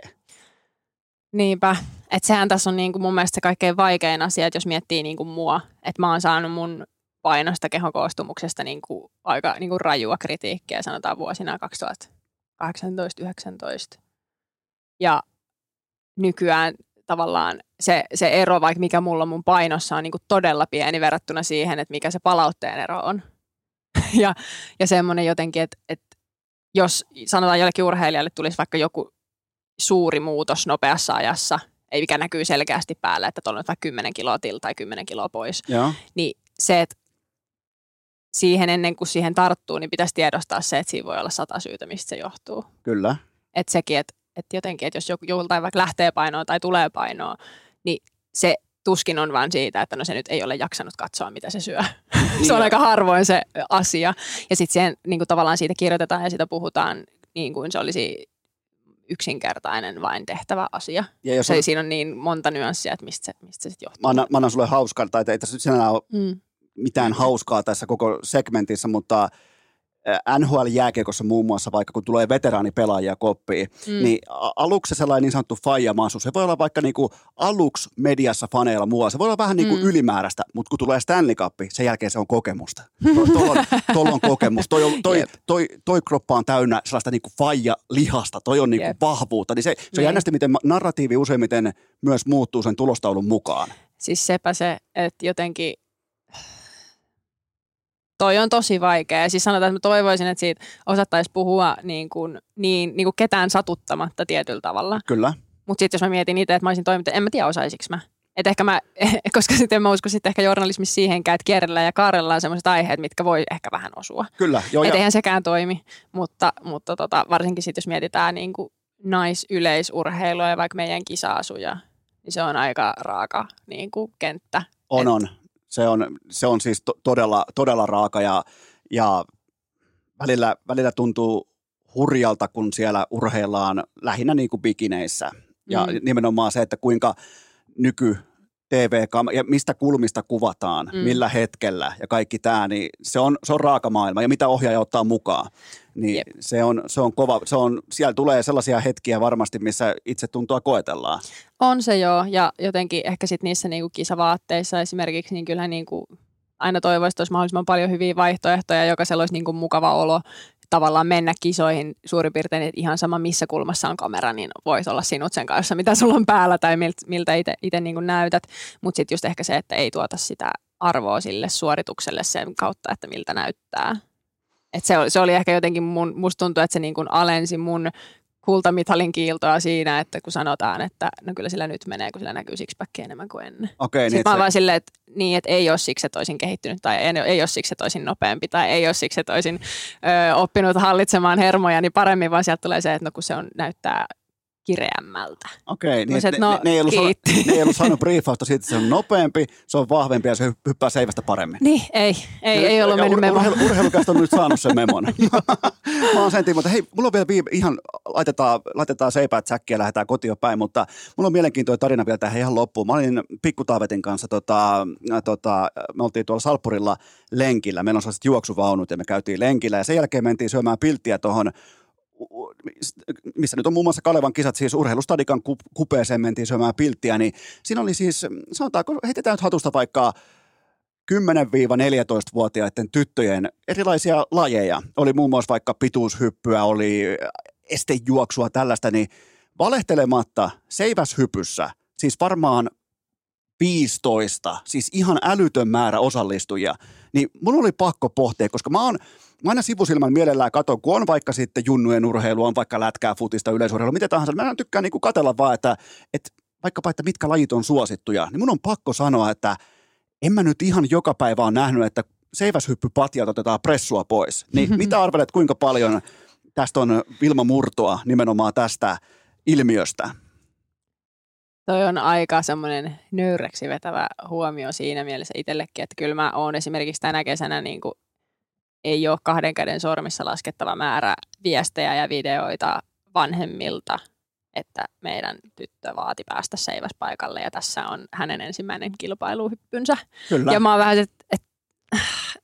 Niinpä, että sehän tässä on niin kuin mun mielestä se kaikkein vaikein asia, että jos miettii niin kuin mua, että mä oon saanut mun painosta kehokoostumuksesta niin kuin aika niin kuin rajua kritiikkiä sanotaan vuosina 2018-19. Ja nykyään tavallaan se, se ero, vaikka mikä mulla mun painossa, on niin kuin todella pieni verrattuna siihen, että mikä se palautteen ero on. <laughs> ja, ja semmoinen jotenkin, että, että jos sanotaan jollekin urheilijalle tulisi vaikka joku suuri muutos nopeassa ajassa, ei mikä näkyy selkeästi päällä, että tuolla on vaikka 10 kiloa til tai 10 kiloa pois, Joo. niin se, että siihen ennen kuin siihen tarttuu, niin pitäisi tiedostaa se, että siinä voi olla sata syytä, mistä se johtuu. Kyllä. Että sekin, että, että jotenkin, että jos joku- joltain vaikka lähtee painoa tai tulee painoa, niin se tuskin on vaan siitä, että no se nyt ei ole jaksanut katsoa, mitä se syö. <laughs> se on ja- aika harvoin se asia. Ja sitten siihen niin kuin tavallaan siitä kirjoitetaan ja siitä puhutaan niin kuin se olisi yksinkertainen vain tehtävä asia. Ja jos Se, on, siinä on niin monta nyanssia, että mistä se, mistä se sitten johtuu. mä, annan, mä annan sulle hauskaa, tai ei tässä nyt sinällään ole Mm. Mitään hauskaa tässä koko segmentissä, mutta NHL-jääkiekossa muun muassa, vaikka kun tulee veteraanipelaajia koppiin, mm. Niin aluksi se sellainen niin sanottu faijamasu, se voi olla vaikka niinku aluksi mediassa faneilla muualla, se voi olla vähän niinku mm. Mm. ylimääräistä, mutta kun tulee Stanley Cup, sen jälkeen se on kokemusta. Tuolla on, on kokemus, toi, on, toi, Jep. toi, toi kroppa on täynnä sellaista niinku faija-lihasta, toi on niinku Jep. vahvuutta, niin se, se on Niin. jännästi, miten narratiivi useimmiten myös muuttuu sen tulostaulun mukaan. Siis sepä se, että jotenkin toi on tosi vaikea. Siis sanotaan, että mä toivoisin, että siitä osattaisiin puhua niin kuin, niin, niin kuin ketään satuttamatta tietyllä tavalla. Kyllä. Mutta sitten jos mä mietin itse, että mä olisin toimittaja, en mä tiedä osaisinko mä. Et ehkä mä, <laughs> koska sitten en mä usko sitten ehkä journalismissa siihenkään, että kierrellään ja kaarellaan sellaiset aiheet, mitkä voi ehkä vähän osua. Kyllä, joo, Et ja, eihän sekään toimi, mutta, mutta tota, varsinkin sitten jos mietitään niin kuin naisyleisurheilua ja vaikka meidän kisaasuja, niin se on aika raaka niin kuin kenttä. On, Et- on. Se on, se on siis to, todella, todella raaka ja, ja välillä, välillä tuntuu hurjalta, kun siellä urheillaan lähinnä niin kuin bikineissä. Ja Mm. nimenomaan se, että kuinka nyky tv ja mistä kulmista kuvataan, mm. Millä hetkellä ja kaikki tämä, niin se on, se on raaka maailma. Ja mitä ohjaaja ottaa mukaan, niin Jep. se on, se on kova. Se on, siellä tulee sellaisia hetkiä varmasti, missä itse tuntua koetellaan. On se joo, ja jotenkin ehkä sitten niissä niinku kisavaatteissa esimerkiksi, niin kyllähän niinku aina toivoisi, että olisi mahdollisimman paljon hyviä vaihtoehtoja, jokaisella olisi niinku mukava olo tavallaan mennä kisoihin suurin piirtein, että ihan sama missä kulmassa on kamera, niin voisi olla sinut sen kanssa, mitä sulla on päällä tai miltä, itse niin näytät. Mutta sitten just ehkä se, että ei tuota sitä arvoa sille suoritukselle sen kautta, että miltä näyttää. Et se, oli, se oli ehkä jotenkin, mun, musta tuntuu, että se niin alensi mun kultamitalin kiiltoa siinä, että kun sanotaan, että no kyllä sillä nyt menee, kun sillä näkyy sixpackia enemmän kuin ennen. Okei, Sitten niin, mä se- vaan silleen, että, niin, että ei ole siksi, että olisin kehittynyt tai ei, ei ole siksi, että olisin nopeampi tai ei ole siksi, että olisin ö, oppinut hallitsemaan hermoja, niin paremmin vaan sieltä tulee se, että no kun se on, näyttää kireämmältä. Okei, niin että sanoin, ne, no, ne, ne, ei ollut saanut, ne ei ollut saanut <laughs> briefausta siitä, että se on nopeampi, se on vahvempi ja se hy- hyppää seivästä paremmin. Niin, ei, ei, Ja- ei ollut mennyt ur- memo. Urheilu, urheilukästä on nyt saanut sen memon. <laughs> <laughs> Mä oon sen tiimoilta, mutta hei, mulla on vielä viime, ihan, laitetaan, laitetaan seipäät säkkiä ja lähdetään kotiin päin, mutta mulla on mielenkiintoinen tarina vielä tähän ihan loppuun. Mä olin Pikku Taavetin kanssa, tota, äh, tota, me oltiin tuolla Salppurilla lenkillä, meillä on sellaiset juoksuvaunut ja me käytiin lenkillä ja sen jälkeen mentiin syömään pilttiä tuohon missä nyt on muun muassa Kalevan kisat, siis urheilustadikan ku- kupeeseen mentiin syömään pilttiä, niin siinä oli siis, sanotaanko, heitetään nyt hatusta vaikka 10-14-vuotiaiden tyttöjen erilaisia lajeja. Oli muun muassa vaikka pituushyppyä, oli estejuoksua, tällaista, niin valehtelematta seiväshypyssä, siis varmaan 15, siis ihan älytön määrä osallistujia, niin mun oli pakko pohtia, koska mä oon mä aina sivusilmän mielellään katon, kun on vaikka sitten junnujen urheilu, on vaikka lätkää, futista, yleisurheilu, mitä tahansa. Mä tykkään niin katella vaan, että, että vaikkapa, että mitkä lajit on suosittuja, niin mun on pakko sanoa, että en mä nyt ihan joka päivä ole nähnyt, että seiväshyppypatjat otetaan pressua pois. Niin <laughs> mitä arvelet, kuinka paljon tästä on Vilma Murtoa nimenomaan tästä ilmiöstä? Toi on aika semmoinen nöyräksi vetävä huomio siinä mielessä itsellekin, että kyllä mä oon esimerkiksi tänä kesänä niin kuin ei ole kahden käden sormissa laskettava määrä viestejä ja videoita vanhemmilta, että meidän tyttö vaati päästä seiväspaikalle ja tässä on hänen ensimmäinen kilpailuhyppynsä. Kyllä. Ja mä oon vähän, että et,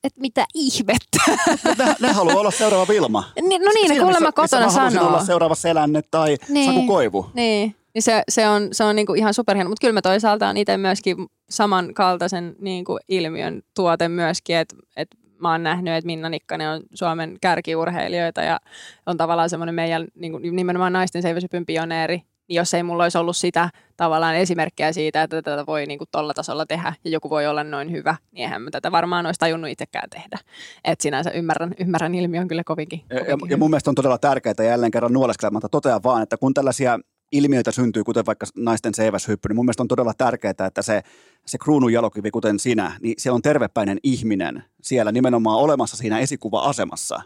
et mitä ihmettä. <laughs> ne, ne haluaa olla seuraava Vilma. Ni, no niin, Siinä, kuulemma missä, kotona missä mä sanoo. olla seuraava Selänne tai Niin. Saku Koivu. Niin, niin se, se on, se on niinku ihan superhieno, mutta kyllä mä toisaalta on itse myöskin samankaltaisen niinku ilmiön tuote myöskin, että et mä oon nähnyt, että Minna Nikkanen on Suomen kärkiurheilijoita ja on tavallaan semmoinen meidän niinku, nimenomaan naisten seiväsypyn pioneeri. Niin jos ei mulla olisi ollut sitä tavallaan esimerkkiä siitä, että tätä voi niinku tolla tasolla tehdä ja joku voi olla noin hyvä, niin eihän mä tätä varmaan olisi tajunnut itsekään tehdä. Et sinänsä ymmärrän, ymmärrän ilmiön kyllä kovinkin, Ja, ja, kovinkin ja mun mielestä on todella tärkeää jälleen kerran nuoleskelematta totean vaan, että kun tällaisia ilmiöitä syntyy, kuten vaikka naisten seiväshyppy, niin mun mielestä on todella tärkeää, että se, se kruunun jalokivi, kuten sinä, niin se on tervepäinen ihminen siellä nimenomaan olemassa siinä esikuva-asemassa.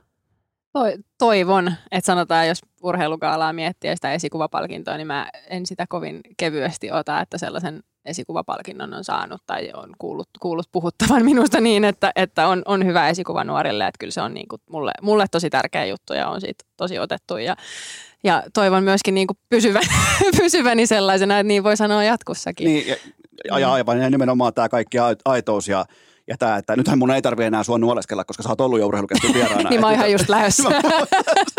Toi- Toivon, että sanotaan, jos urheilukaalaa miettii sitä esikuvapalkintoa, niin mä en sitä kovin kevyesti ota, että sellaisen esikuvapalkinnon on saanut tai on kuullut, kuullut puhuttavan minusta niin, että, että on, on hyvä esikuva nuorille. Että kyllä se on niin kuin mulle, mulle tosi tärkeä juttu ja on siitä tosi otettu. Ja, ja toivon myöskin niin kuin pysyvä, <laughs> pysyväni sellaisena, että niin voi sanoa jatkossakin. Niin, ja, ja, ja aivan ja nimenomaan tämä kaikki ai- aitous ja, ja tämä, että nythän mun ei tarvitse enää sua nuoleskella, koska sä oot ollut jo urheiluketjun vieraana. <laughs> niin mä oon ihan just lähdössä.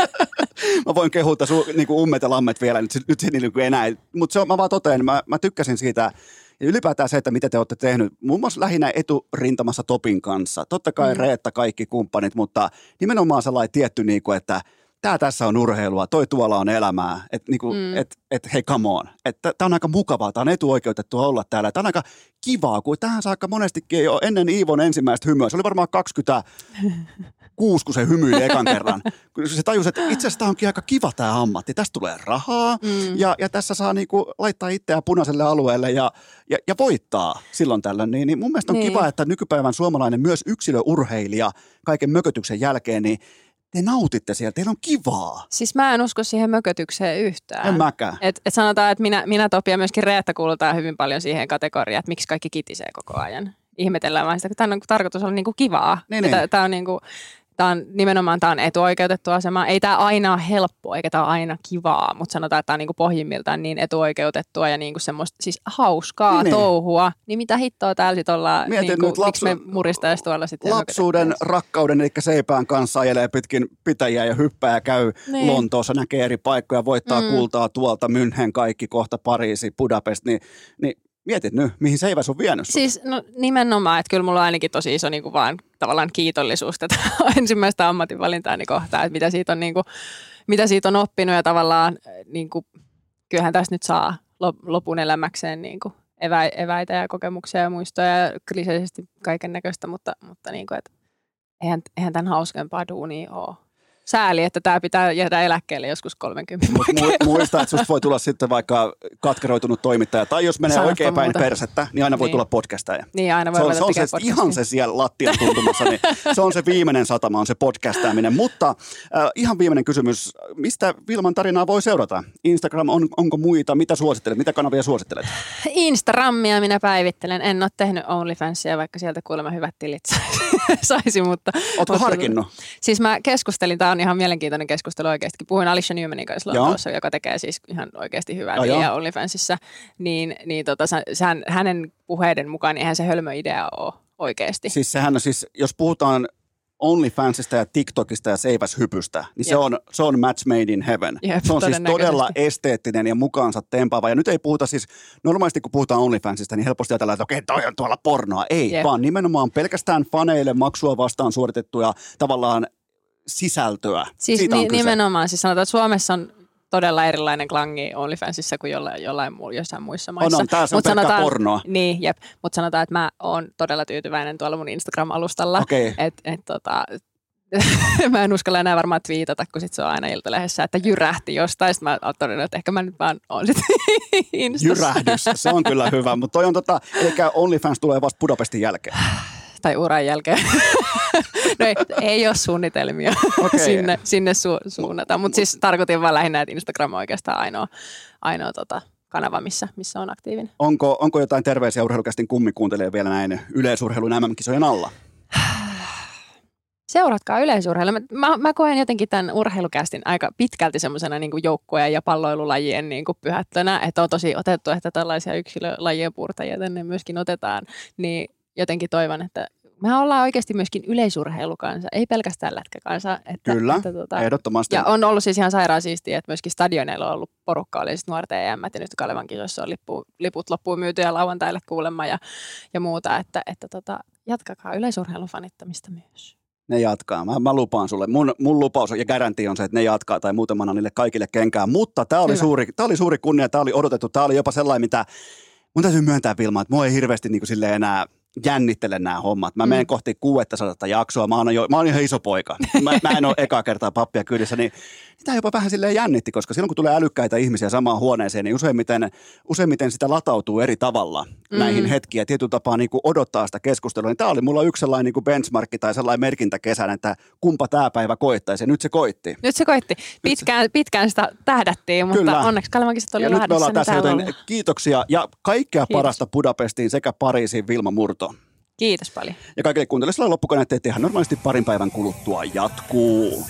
<laughs> mä voin kehua su, niinku ummet ja lammet vielä, nyt, nyt se niinku enää. Mutta mä vaan totean, mä, mä tykkäsin siitä, ja ylipäätään se, että mitä te olette tehnyt, muun muassa lähinnä eturintamassa Topin kanssa. Totta kai Mm. Reetta, kaikki kumppanit, mutta nimenomaan sellainen tietty, niinku, että tämä tässä on urheilua, toi tuolla on elämää. Että niinku, Mm. et, et, hei come on. Että tämä on aika mukavaa, tämä on etuoikeutettua olla täällä. Tämä on aika kivaa, kun tähän saakka monestikin jo ennen Iivon ensimmäistä hymyä, se oli varmaan 20 kuusi, kun se hymyili ekan kerran. <laughs> Kun se tajusi, että itse asiassa tämä onkin aika kiva tämä ammatti. Tästä tulee rahaa Mm. ja, ja tässä saa niinku laittaa itseään punaiselle alueelle ja, ja, ja voittaa silloin tällöin. Niin, niin mun mielestä on Niin. kiva, että nykypäivän suomalainen myös yksilöurheilija kaiken mökötyksen jälkeen, niin te nautitte siellä, teillä on kivaa. Siis mä en usko siihen mökötykseen yhtään. En mäkään. Et, et sanotaan, että minä, minä Topi ja myöskin Reetta kuulutaan hyvin paljon siihen kategoriaan, että miksi kaikki kitisee koko ajan. Ihmetellään vaan sitä, kun tämä on tarkoitus olla niinku kivaa. Niin, niin. tää- Tää on niinku, tää on nimenomaan tää on etuoikeutettu asema. Ei tämä aina ole helppoa, eikä tämä aina kivaa, mutta sanotaan, että tämä on niinku pohjimmiltaan niin etuoikeutettua ja niinku semmoista siis hauskaa Niin, touhua. Niin mitä hittoa täällä sitten ollaan, Mietin niinku, nyt lapsu- me muristaisi tuolla sitten Lapsuuden rakkauden, eli seipään kanssa ajelee pitkin pitäjiä ja hyppää ja käy Niin. Lontoossa, näkee eri paikkoja, voittaa mm. kultaa tuolta, München kaikki, kohta Pariisi, Budapest, niin, niin mietit nyt, mihin seiväs on vienyt sut. Siis no, nimenomaan, että kyllä mulla on ainakin tosi iso niin kuin vaan tavallaan kiitollisuus tätä <laughs> ensimmäistä ammatinvalintaani kohtaan, että mitä siitä on, niin kuin, mitä siitä on oppinut ja tavallaan niin kuin, kyllähän tästä nyt saa lop- lopun elämäkseen niin kuin evä- eväitä ja kokemuksia ja muistoja ja kliseisesti kaiken näköistä, mutta, mutta niin kuin, että eihän, eihän tämän hauskempaa duunia ole. Sääli, että tämä pitää jäädä eläkkeelle joskus 30 Mut mu- muista, että susta voi tulla sitten vaikka katkeroitunut toimittaja, tai jos menee Sanoppa oikein päin muuta. persettä, niin aina voi Niin. tulla podcastaja. Niin aina voi Se on, se on se, ihan se siellä lattian tuntumassa, niin se on se viimeinen satama, on se podcastaaminen. Mutta äh, ihan viimeinen kysymys, mistä Vilman tarinaa voi seurata? Instagram, on, onko muita, mitä suosittelet, mitä kanavia suosittelet? Instagramia minä päivittelen. En ole tehnyt OnlyFansia, vaikka sieltä kuulemma hyvät tilit <laughs> saisi, mutta... Mutta- harkinnut? Siis mä keskustelin, tämä on ihan mielenkiintoinen keskustelu oikeasti. Puhuin Alicia Newmanin kanssa. Lontoossa, joka tekee siis ihan oikeasti hyvää Joo, tiliä. OnlyFansissa. Niin, niin tota, sä- hän, hänen puheiden mukaan, niin eihän se hölmö idea ole oikeasti. Siis sehän on siis, jos puhutaan OnlyFansista ja TikTokista ja seiväshypystä, niin se Jep. on, se on match made in heaven. Jep, se on siis todella esteettinen ja mukaansa tempaava. Ja nyt ei puhuta siis, normaalisti kun puhutaan OnlyFansista, niin helposti ajatellaan, että okei, toi on tuolla pornoa. Ei, Jep. vaan nimenomaan pelkästään faneille maksua vastaan suoritettuja tavallaan sisältöä. Siis Siitä on ni, kyse. nimenomaan, siis sanotaan, että Suomessa on todella erilainen klangi OnlyFansissa kuin jollain, jollain muu, jossain muissa maissa. On, on. Tää se on Mut pelkkää pornoa. Niin, jep. Mutta sanotaan, että mä oon todella tyytyväinen tuolla mun Instagram-alustalla. Okei. Et, et, tota, <laughs> mä en uskalla enää varmaan twiitata, kun sit se on aina iltalehdessä, että jyrähti jostain. Sitten mä oon todennut, että ehkä mä nyt vaan oon sit <laughs> Instassa. Jyrähdys, se on kyllä hyvä, mutta toi on tota, eli OnlyFans tulee vasta Budapestin jälkeen. <sighs> Tai uran jälkeen. <laughs> no ei, ei ole suunnitelmia Okei. <laughs> sinne, sinne su- suunnata. Mutta siis tarkoitin vaan lähinnä, että Instagram on oikeastaan ainoa, ainoa tota, kanava, missä, missä on aktiivinen. Onko, onko jotain terveisiä urheilukästin kummikuuntelee vielä näin yleisurheilun MM-kisojen alla? <sighs> Seuratkaa yleisurheilua. Mä, mä, mä koen jotenkin tämän urheilukästin aika pitkälti semmoisena niin joukkueen ja palloilulajien niin kuin pyhättönä, että on tosi otettu, että tällaisia yksilölajien puurtajia tänne myöskin otetaan, niin jotenkin toivon, että me ollaan oikeasti myöskin yleisurheilukansa, ei pelkästään lätkäkansa. Että, Kyllä, että, tota, Ehdottomasti. ja on ollut siis ihan sairaan siistiä, että myöskin stadioneilla on ollut porukka, oli siis nuorten EM, ja nyt Kalevan kisoissa on lippu, liput loppuun myyty ja lauantaille kuulemma ja, ja muuta, että, että tota, jatkakaa yleisurheilun fanittamista myös. Ne jatkaa. Mä, mä lupaan sulle. Mun, mun lupaus ja garanti on se, että ne jatkaa tai annan niille kaikille kenkään. Mutta tämä oli, Hyvä. suuri, tää oli suuri kunnia, tämä oli odotettu. Tämä oli jopa sellainen, mitä mun täytyy myöntää Vilma, että mua ei hirveästi niin kuin enää jännittele nämä hommat. Mä Mm. menen kohti 600 jaksoa. Mä oon, jo, mä oon ihan iso poika. Mä, mä en ole <laughs> ekaa kertaa pappia kyydissä, niin tämä jopa vähän silleen jännitti, koska silloin kun tulee älykkäitä ihmisiä samaan huoneeseen, niin useimmiten, useimmiten sitä latautuu eri tavalla Mm. näihin hetkiin ja tietyllä tapaa niin kuin odottaa sitä keskustelua. Niin tämä oli mulla yksi sellainen niin kuin benchmarkki tai sellainen merkintä kesän, että kumpa tämä päivä koittaisi ja nyt se koitti. Nyt se koitti. Pitkään, pitkään sitä tähdättiin, mutta Kyllä. onneksi Kalemankisat oli Ja nyt me ollaan niin tässä, joten kiitoksia ja kaikkea Kiitos. parasta Budapestiin sekä Pariisiin Vilma Murto. Kiitos paljon. Ja kaikille kuuntelijoille loppukoneet, että ihan normaalisti parin päivän kuluttua jatkuu.